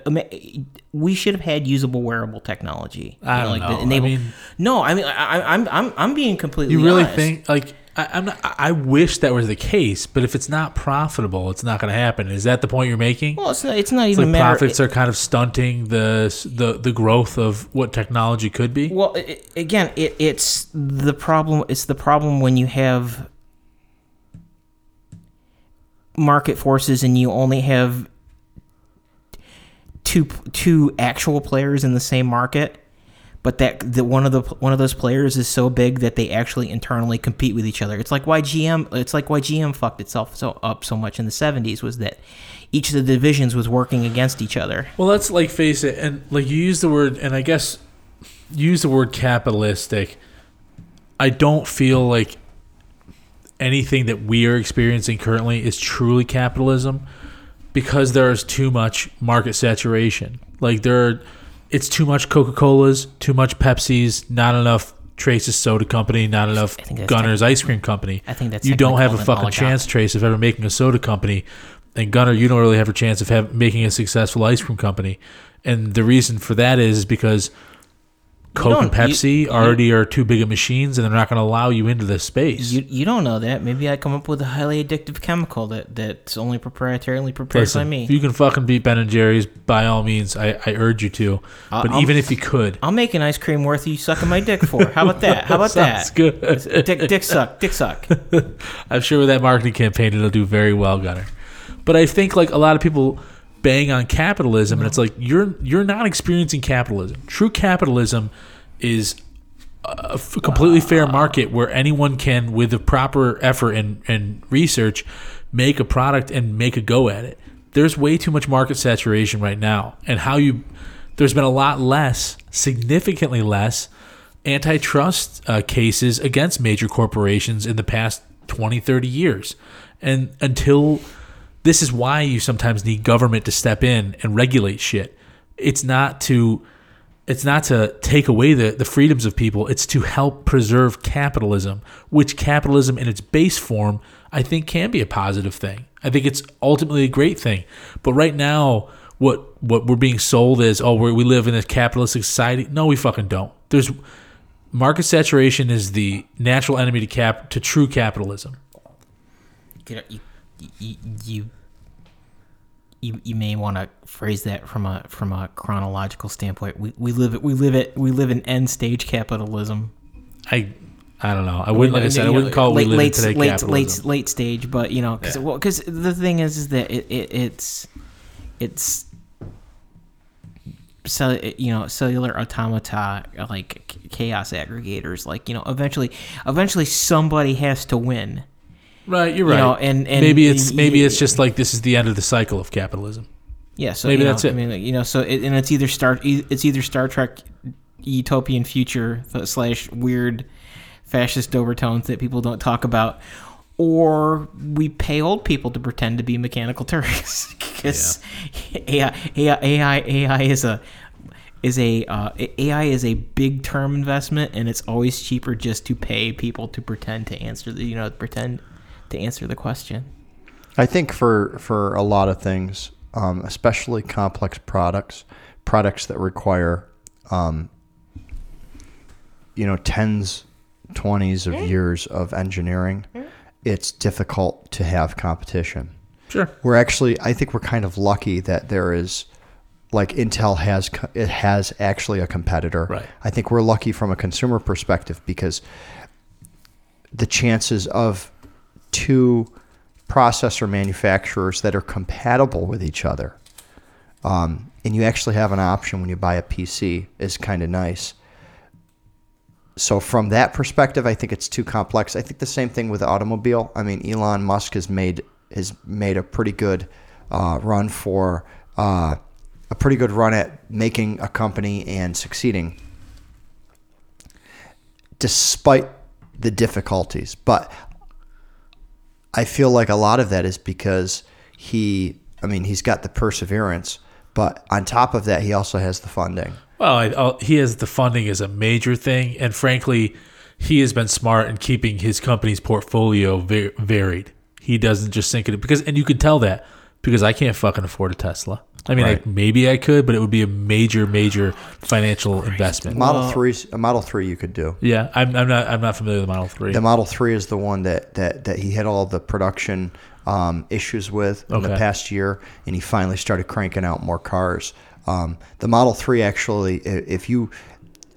we should have had usable wearable technology. I You don't like know. that I mean- no, I mean I, I- I'm I'm I'm being completely. You really honest. think like I, I'm not, I wish that was the case, but if it's not profitable, it's not going to happen. Is that the point you're making? Well, it's not. It's not It's even like profits are kind of stunting the the the growth of what technology could be. Well, i i- again, it, it's the problem. It's the problem when you have market forces and you only have two two actual players in the same market, but that the one of the one of those players is so big that they actually internally compete with each other. It's like why GM. It's like why GM fucked itself so up so much in the '70s was that each of the divisions was working against each other. Well, let's like face it, and like you use the word, and I guess use the word capitalistic. I don't feel like anything that we are experiencing currently is truly capitalism because there is too much market saturation. Like there, are, it's too much Coca Cola's, too much Pepsi's, not enough Trace's Soda Company, not enough Gunnar's Ice Cream Company. I think that's you don't have a fucking chance, Trace, of ever making a soda company. And Gunnar, you don't really have a chance of have, making a successful ice cream company. And the reason for that is because Coke and you- Pepsi you- already are too big of machines, and they're not going to allow you into this space. You, you don't know that. Maybe I come up with a highly addictive chemical that, that's only proprietarily prepared Listen, by me. if you can fucking beat Ben and Jerry's, by all means, I, I urge you to. But I'll- even if you could, I'll make an ice cream worth you sucking my dick for. How about that? How about sounds that? good. Dick, dick suck, dick suck. I'm sure with that marketing campaign, it'll do very well, Gunnar. But I think like a lot of people bang on capitalism, and it's like you're you're not experiencing capitalism. True capitalism is a f- completely fair market where anyone can, with the proper effort and, and research, make a product and make a go at it. There's way too much market saturation right now, and how you there's been a lot less, significantly less antitrust uh, cases against major corporations in the past 20, 30 years. And until this is why you sometimes need government to step in and regulate shit. It's not to it's not to take away the, the freedoms of people, it's to help preserve capitalism, which capitalism in its base form, I think can be a positive thing. I think it's ultimately a great thing. But right now, what what we're being sold is, oh, we live in a capitalistic society. No, we fucking don't. There's market saturation is the natural enemy to cap to true capitalism. You, you, you, you, may want to phrase that from a from a chronological standpoint. We, we live it. We live it. We live in end stage capitalism. I I don't know. I wouldn't like I said. I wouldn't call it we late, live in late, today late, capitalism. late, late stage, but you know, because the thing is, is that it, it it's it's cell, you know cellular automata like chaos aggregators like you know eventually eventually somebody has to win Right, you're You right. know, and- and maybe it's maybe it's just like this is the end of the cycle of capitalism. yeah so Maybe you know, that's it. i mean like, you know so it, and it's either star it's either star trek utopian future slash weird fascist overtones that people don't talk about or we pay old people to pretend to be mechanical turks because AI, AI AI AI is a is a uh, AI is a big term investment and it's always cheaper just to pay people to pretend to answer the you know pretend to answer the question. I think for for a lot of things, um, especially complex products, products that require, um, you know, tens, twenties of years of engineering, it's difficult to have competition. Sure. We're actually, I think we're kind of lucky that there is, like Intel has, it has actually a competitor. Right. I think we're lucky from a consumer perspective because the chances of two processor manufacturers that are compatible with each other, um, and you actually have an option when you buy a PC, is kind of nice. So from that perspective, I think it's too complex. I think the same thing with automobile. I mean, Elon Musk has made has made a pretty good uh, run for uh, a pretty good run at making a company and succeeding, despite the difficulties. But I feel like a lot of that is because he, I mean, he's got the perseverance, but on top of that, he also has the funding. Well, I, he has the funding is a major thing, and frankly, he has been smart in keeping his company's portfolio va- varied. he doesn't just sink it because, and you can tell that because I can't fucking afford a Tesla. I mean, Right. like maybe I could, but it would be a major, major financial investment. Model three, a Model Three, you could do. Yeah, I'm, I'm not, I'm not familiar with the Model Three. The Model Three is the one that that that he had all the production um, issues with in the past year, and he finally started cranking out more cars. Um, the Model Three actually, if you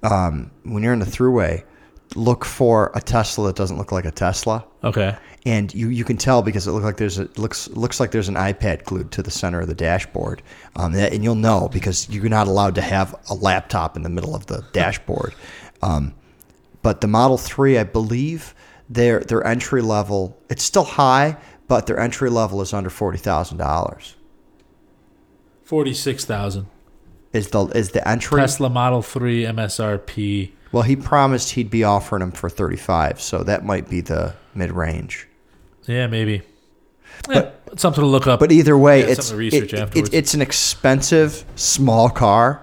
um, when you're in the throughway, look for a Tesla that doesn't look like a Tesla. Okay. and you, you can tell because it looks like there's a looks looks like there's an iPad glued to the center of the dashboard, um, that, and you'll know because you're not allowed to have a laptop in the middle of the dashboard. Um, but the Model Three, I believe, their their entry level it's still high, but their entry level is under forty thousand dollars. Forty six thousand. Is the is the entry? Tesla Model Three MSRP. Well, he promised he'd be offering them for thirty five, so that might be the mid range. Yeah, maybe. Yeah, something to look up. But either way, Yeah, it's something to research it- it- it's an expensive small car,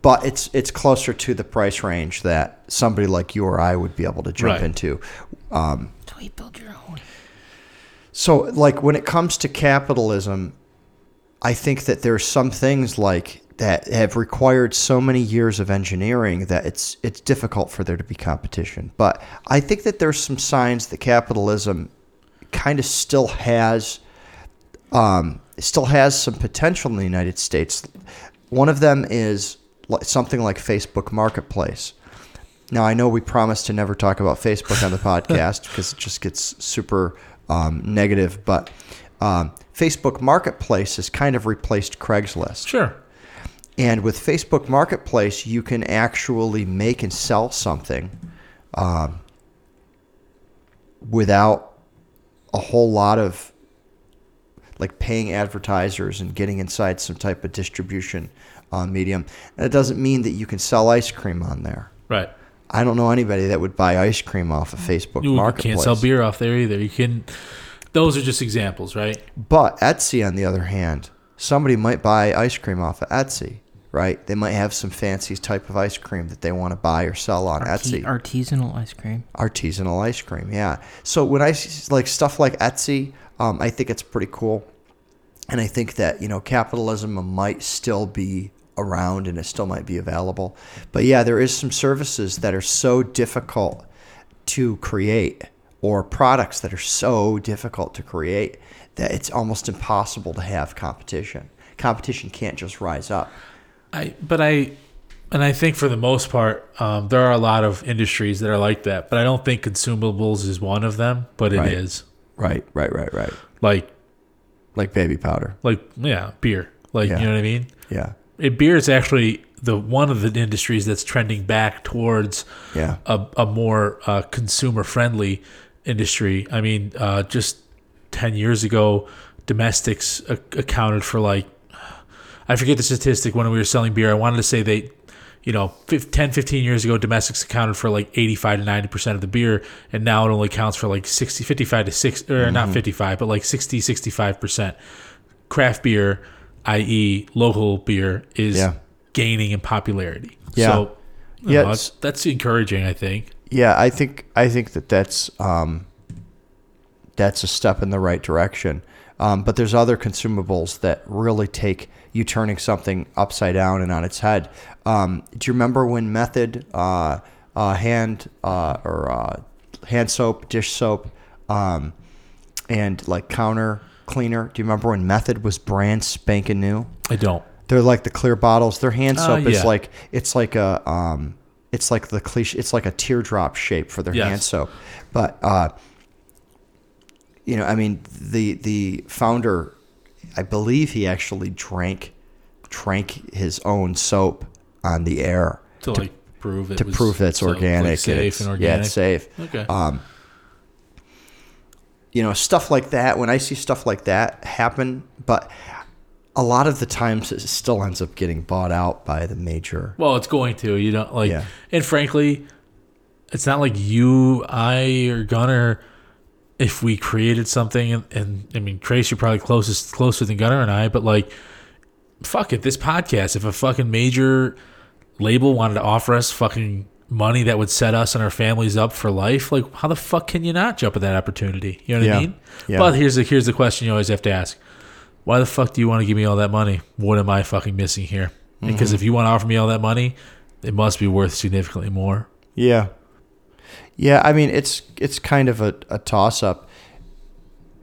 but it's it's closer to the price range that somebody like you or I would be able to jump Right. into. Um, So you build your own. so, like when it comes to capitalism, I think that there's some things like that have required so many years of engineering that it's it's difficult for there to be competition. But I think that there's some signs that capitalism kind of still has um, still has some potential in the United States. One of them is something like Facebook Marketplace. Now, I know we promised to never talk about Facebook on the podcast because it just gets super um, negative, but um, Facebook Marketplace has kind of replaced Craigslist. sure. And with Facebook Marketplace, you can actually make and sell something um, without a whole lot of like paying advertisers and getting inside some type of distribution uh, medium. And it doesn't mean that you can sell ice cream on there. Right. I don't know anybody that would buy ice cream off of Facebook You Marketplace. can't sell beer off there either. You can. Those are just examples, right? But Etsy, on the other hand, somebody might buy ice cream off of Etsy, right? They might have some fancy type of ice cream that they want to buy or sell on Arti- Etsy. artisanal ice cream. Artisanal ice cream, yeah. So when I see like stuff like Etsy, um, I think it's pretty cool, and I think that you know capitalism might still be around and it still might be available. But yeah, there is some services that are so difficult to create or products that are so difficult to create that it's almost impossible to have competition. Competition can't just rise up. I but I and I think for the most part, um, there are a lot of industries that are like that. But I don't think consumables is one of them. But it is Right. Right, right, right, right. like Like baby powder. like yeah, beer. Like Yeah. you know what I mean. Yeah. It, beer is actually the one of the industries that's trending back towards Yeah. a, a more uh, consumer friendly industry. I mean, uh, just 10 years ago, domestics a- accounted for like, I forget the statistic when we were selling beer. I wanted to say they, you know, fif- 10, 15 years ago, domestics accounted for like 85 to 90% of the beer. And now it only counts for like 60, 55 to 6, or not 55, but like 60, 65%. Craft beer, i.e., local beer, is Yeah. gaining in popularity. Yeah. So, Yeah, know, it's- that's encouraging, I think. Yeah, I think I think that that's um, that's a step in the right direction. Um, but there's other consumables that really take you turning something upside down and on its head. Um, do you remember when Method uh, uh, hand uh, or uh, hand soap, dish soap, um, and like counter cleaner? Do you remember when Method was brand spanking new? I don't. They're like the clear bottles. Their hand Uh, soap is like it's like a um, it's like the cliche. It's like a teardrop shape for their Yes. hand soap. But uh, you know, I mean, the the founder, I believe he actually drank drank his own soap on the air to, like prove it to was prove that's so, organic. and safe it's- and Yeah, organic. it's safe. Okay. Um, you know, stuff like that. When I see stuff like that happen, but a lot of the times it still ends up getting bought out by the major. well, it's going to. You don't like, Yeah. and frankly, it's not like you, I, or Gunnar. If we created something, and, and I mean, Trace, you're probably closest closer than Gunnar and I, but like, fuck it, this podcast. If a fucking major label wanted to offer us fucking money that would set us and our families up for life, like how the fuck can you not jump at that opportunity? You know what Yeah. I mean? Yeah. But here's the here's the question you always have to ask: Why the fuck do you want to give me all that money? What am I fucking missing here? Because Mm-hmm. if you want to offer me all that money, it must be worth significantly more. Yeah. Yeah, I mean it's it's kind of a, a toss up.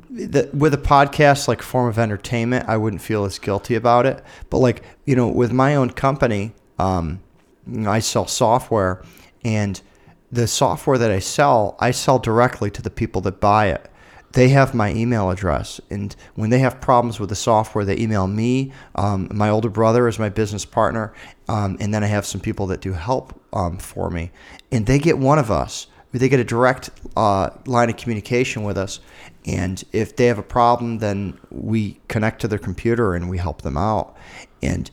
The, with a podcast like form of entertainment, I wouldn't feel as guilty about it. But like you know, with my own company, um, I sell software, and the software that I sell, I sell directly to the people that buy it. They have my email address, and when they have problems with the software, they email me. Um, my older brother is my business partner, um, and then I have some people that do help um, for me, and they get one of us. They get a direct uh, line of communication with us, and if they have a problem, then we connect to their computer and we help them out. And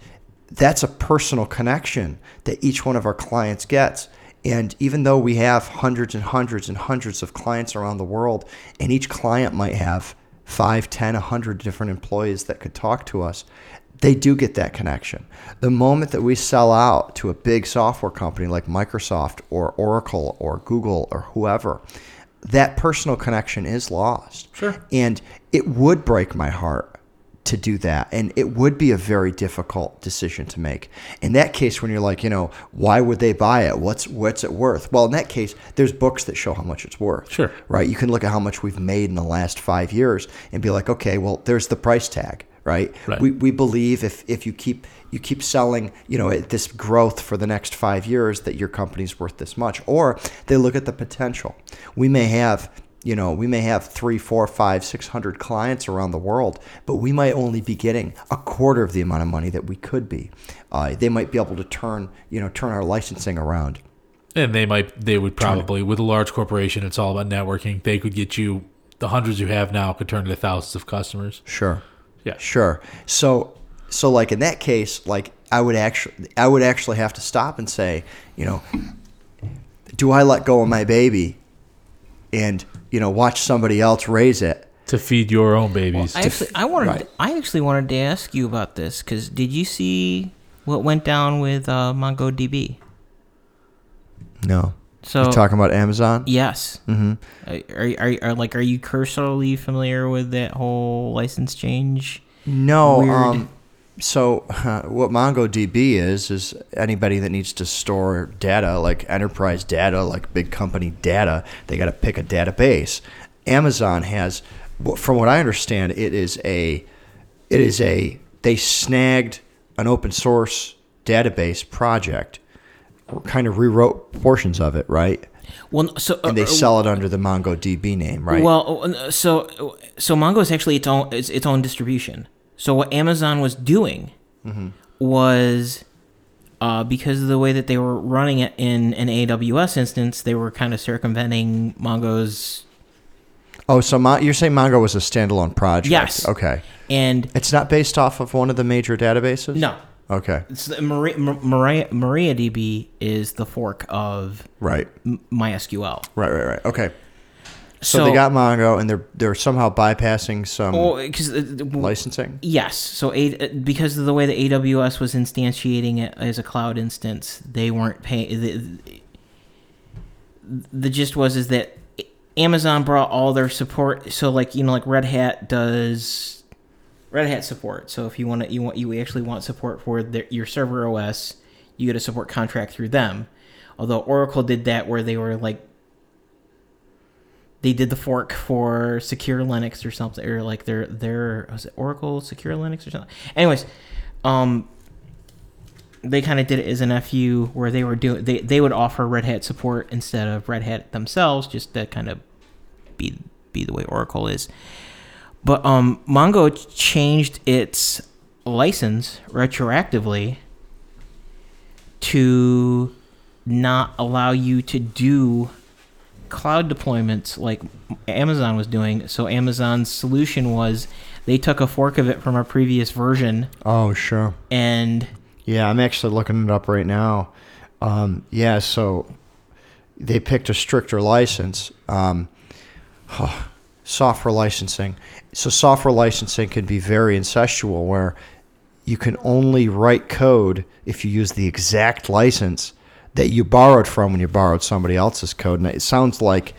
that's a personal connection that each one of our clients gets. And even though we have hundreds and hundreds and hundreds of clients around the world, and each client might have five, ten, a hundred different employees that could talk to us, they do get that connection. The moment that we sell out to a big software company like Microsoft or Oracle or Google or whoever, that personal connection is lost. Sure. And it would break my heart to do that. And it would be a very difficult decision to make. In that case, when you're like, you know, why would they buy it? What's what's it worth? Well, in that case, there's books that show how much it's worth. Sure. Right. You can look at how much we've made in the last five years and be like, okay, well, there's the price tag. Right. Right. We, we believe if, if you keep you keep selling, you know, this growth for the next five years, that your company's worth this much. Or they look at the potential. We may have you know, we may have three, four, five, six hundred clients around the world, but we might only be getting a quarter of the amount of money that we could be. Uh, they might be able to turn, you know, turn our licensing around. And they might, they would probably, with a large corporation, it's all about networking. They could get you the hundreds you have now could turn into thousands of customers. Sure. Yeah. Sure. So, so like in that case, like I would actually, I would actually have to stop and say, you know, do I let go of my baby, and you know, watch somebody else raise it? To feed your own babies. I actually, I wanted, right. I actually wanted to ask you about this because did you see what went down with uh, MongoDB? No. So You're talking about Amazon? yes, mm-hmm. are, are, are like are you cursorily familiar with that whole license change? No. Weird. Um, so uh, what MongoDB is is anybody that needs to store data, like enterprise data, like big company data, they got to pick a database. Amazon has, from what I understand, it is a, it is a they snagged an open source database project, kind of rewrote portions of it, right? Well, so And uh, they uh, sell it under the MongoDB name, right? Well, uh, so so Mongo is actually its own its, its own distribution. So what Amazon was doing Mm-hmm. was uh, because of the way that they were running it in an AWS instance, they were kind of circumventing Mongo's oh, so Mon- you're saying Mongo was a standalone project? Yes. Okay. and It's not based off of one of the major databases? no. Okay. The Maria, Maria, MariaDB is the fork of Right. MySQL. Right, right, right. Okay. So, they got Mongo and they're they're somehow bypassing some because uh, licensing? Yes. So a, uh, because of the way that AWS was instantiating it as a cloud instance, they weren't paying. The, the gist was is that Amazon brought all their support. So like you know like Red Hat does Red Hat support. So if you want to you want you actually want support for their, your server OS, you get a support contract through them. Although Oracle did that where they were like they did the fork for secure linux or something or like their their was it oracle secure linux or something anyways um they kind of did it as an fu where they were doing they, they would offer red hat support instead of red hat themselves just to kind of be be the way oracle is but um mongo changed its license retroactively to not allow you to do cloud deployments like Amazon was doing. So Amazon's solution was they took a fork of it from a previous version Oh, sure. and Yeah, I'm actually looking it up right now. Um, yeah, so they picked a stricter license. Um, software licensing. So software licensing can be very incestual where you can only write code if you use the exact license that you borrowed from when you borrowed somebody else's code. And it sounds like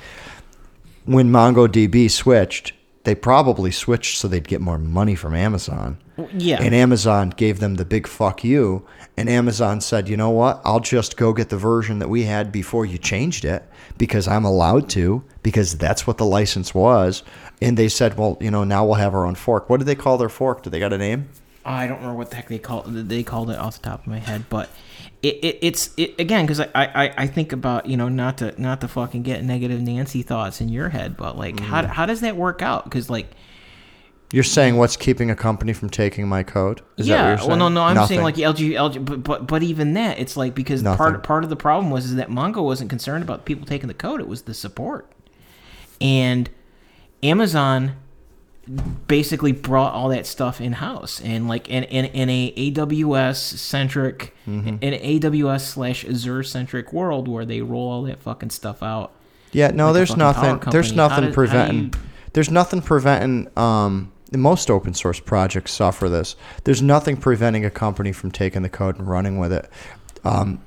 when MongoDB switched, they probably switched so they'd get more money from Amazon. Yeah. And Amazon gave them the big fuck you. And Amazon said, you know what? I'll just go get the version that we had before you changed it because I'm allowed to, because that's what the license was. And they said, well, you know, now we'll have our own fork. What did they call their fork? Do they got a name? I don't remember what the heck they call they called it off the top of my head, but it, it it's it, again because I, I I think about you know not to not to fucking get negative Nancy thoughts in your head, but like how mm. how does that work out? Because like You're saying what's keeping a company from taking my code? Is that what yeah, well no no I'm saying like LG LG but but but even that it's like because Nothing. part part of the problem was is that Mongo wasn't concerned about people taking the code; it was the support, and Amazon basically brought all that stuff in house and like in in, in a AWS centric Mm-hmm. in an AWS slash Azure centric world where they roll all that fucking stuff out. Yeah, no, like there's nothing. There's nothing did- how do preventing. you- There's nothing preventing. Um, most open source projects suffer this. There's nothing preventing a company from taking the code and running with it. Um,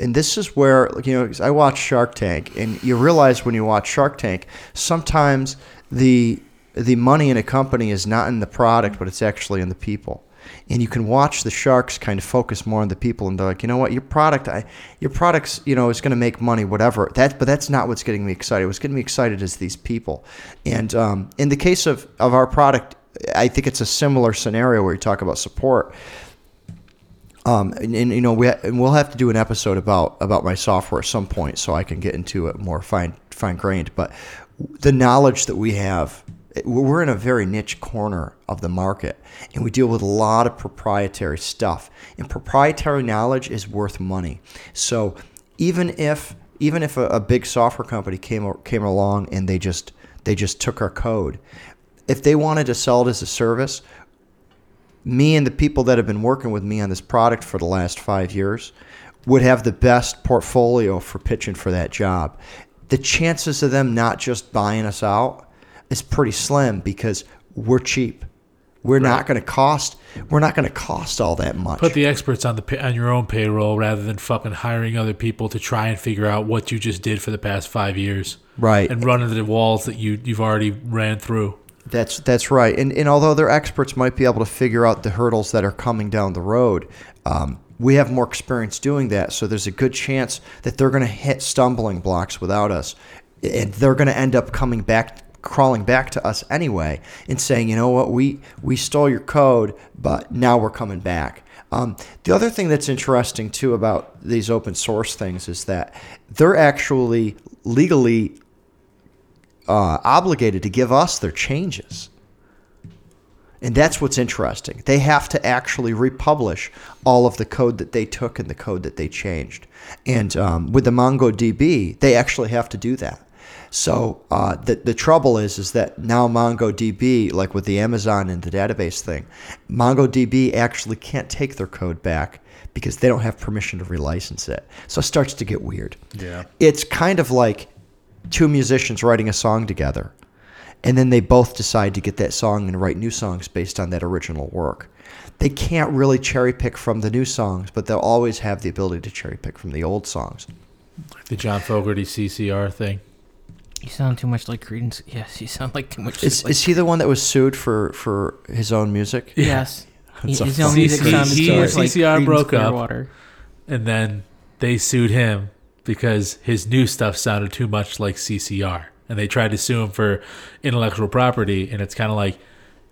and this is where you know I watch Shark Tank, and you realize when you watch Shark Tank, sometimes the the money in a company is not in the product, but it's actually in the people. And you can watch the sharks kind of focus more on the people, and they're like, you know what, your product, I, your product's, you know, is going to make money, whatever. That, but that's not what's getting me excited. What's getting me excited is these people. And um, in the case of of our product, I think it's a similar scenario where you talk about support. Um, and, and you know we ha- and we'll have to do an episode about about my software at some point, so I can get into it more fine fine grained. But the knowledge that we have, we're in a very niche corner of the market, and we deal with a lot of proprietary stuff. And proprietary knowledge is worth money. So even if even if a, a big software company came came along and they just they just took our code, if they wanted to sell it as a service, me and the people that have been working with me on this product for the last five years would have the best portfolio for pitching for that job. The chances of them not just buying us out is pretty slim because we're cheap. We're not going to cost. We're not going to cost all that much. Put the experts on the on your own payroll rather than fucking hiring other people to try and figure out what you just did for the past five years, right. and run into the walls that you you've already ran through. That's that's right. And and although their experts might be able to figure out the hurdles that are coming down the road, um, we have more experience doing that. So there's a good chance that they're going to hit stumbling blocks without us, and they're going to end up coming back, crawling back to us anyway, and saying, you know what, we we stole your code, but now we're coming back. Um, the other thing that's interesting too about these open source things is that they're actually legally uh, obligated to give us their changes. And that's what's interesting. They have to actually republish all of the code that they took and the code that they changed. And um, with the MongoDB, they actually have to do that. So uh, the the trouble is is that now MongoDB, like with the Amazon and the database thing, MongoDB actually can't take their code back because they don't have permission to relicense it. So it starts to get weird. Yeah. It's kind of like two musicians writing a song together and then they both decide to get that song and write new songs based on that original work. They can't really cherry pick from the new songs, but they'll always have the ability to cherry pick from the old songs. The John Fogerty CCR thing. You sound too much like Creedence. Yes, you sound like too much. Is, like, is he the one that was sued for, for his own music? yes. He, a his own funny music story. sounded He- too much like CCR Creedence broke up. Clearwater. and then they sued him because his new stuff sounded too much like CCR, and they tried to sue him for intellectual property. And it's kind of like,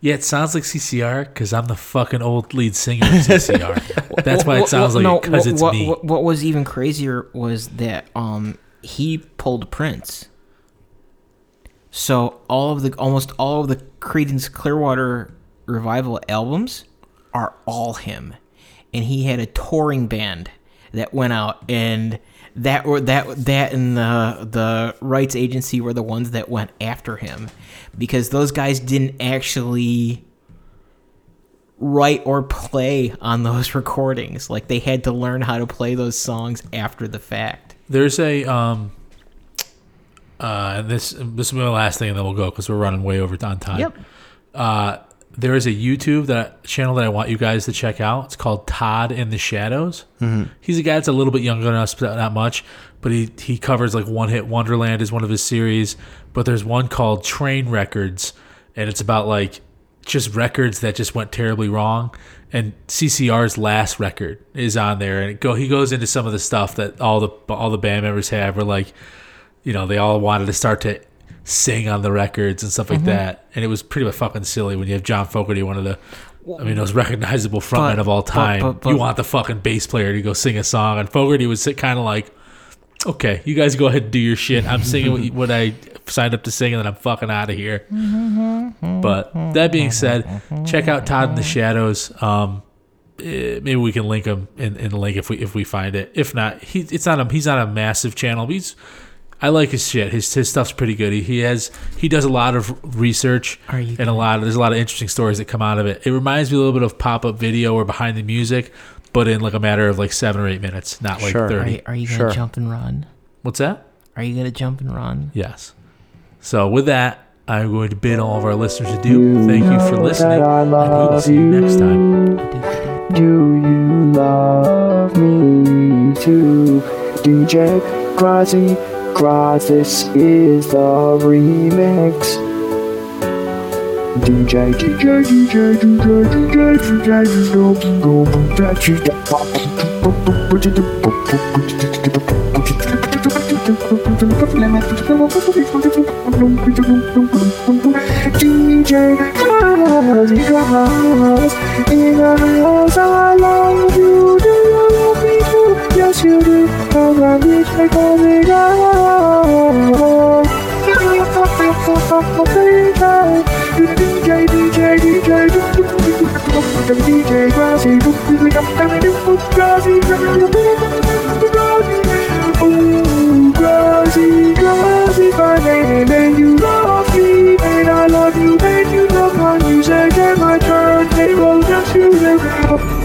yeah, it sounds like CCR because I'm the fucking old lead singer of CCR. That's why it sounds like no, it because what, it's what, me. What, what was even crazier was that um he pulled Prince. So all of the almost all of the Creedence Clearwater revival albums are all him, and he had a touring band that went out and. That or that that and the the rights agency were the ones that went after him because those guys didn't actually write or play on those recordings. Like they had to learn how to play those songs after the fact. There's a um, uh, and this this will be the last thing, and then we'll go because we're running way over on time. Yep. Uh, there is a YouTube that channel that I want you guys to check out. It's called Todd in the Shadows. Mm-hmm. He's a guy that's a little bit younger than us, but not much. But he he covers like One Hit Wonderland is one of his series. But there's one called Trainwreckords, and it's about like just records that just went terribly wrong. And CCR's last record is on there, and it go he goes into some of the stuff that all the all the band members have, where like, you know, they all wanted to start to sing on the records and stuff like that, and it was pretty fucking silly when you have John Fogerty, one of the, I mean, most recognizable frontmen of all time. but- but- you want the fucking bass player to go sing a song, and Fogerty was kind of like, okay, you guys go ahead and do your shit. I'm singing what, what I signed up to sing, and then I'm fucking out of here. But that being said, check out Todd in the Shadows. Um, eh, maybe we can link him in, in the link if we if we find it. If not, he it's not a he's not a massive channel. But he's I like his shit. His his stuff's pretty good. He, he has he does a lot of research Are you and a lot of there's a lot of interesting stories that come out of it. It reminds me a little bit of pop up video or behind the music, but in like a matter of like seven or eight minutes, not like Sure. Are thirty. you, are you gonna Sure. jump and run? What's that? Are you gonna jump and run? Yes. So with that, I'm going to bid all of our listeners adieu. Thank you for listening, and we will see you next time. Do you love me too? DJ Quasi Cross, this is the remix. DJ, DJ, DJ, DJ, DJ, DJ, DJ, DJ Quasi Cross, in the house, I love you. Do you love yes you do. Come on, reach me, call me DJ, DJ, DJ, DJ, DJ, DJ, you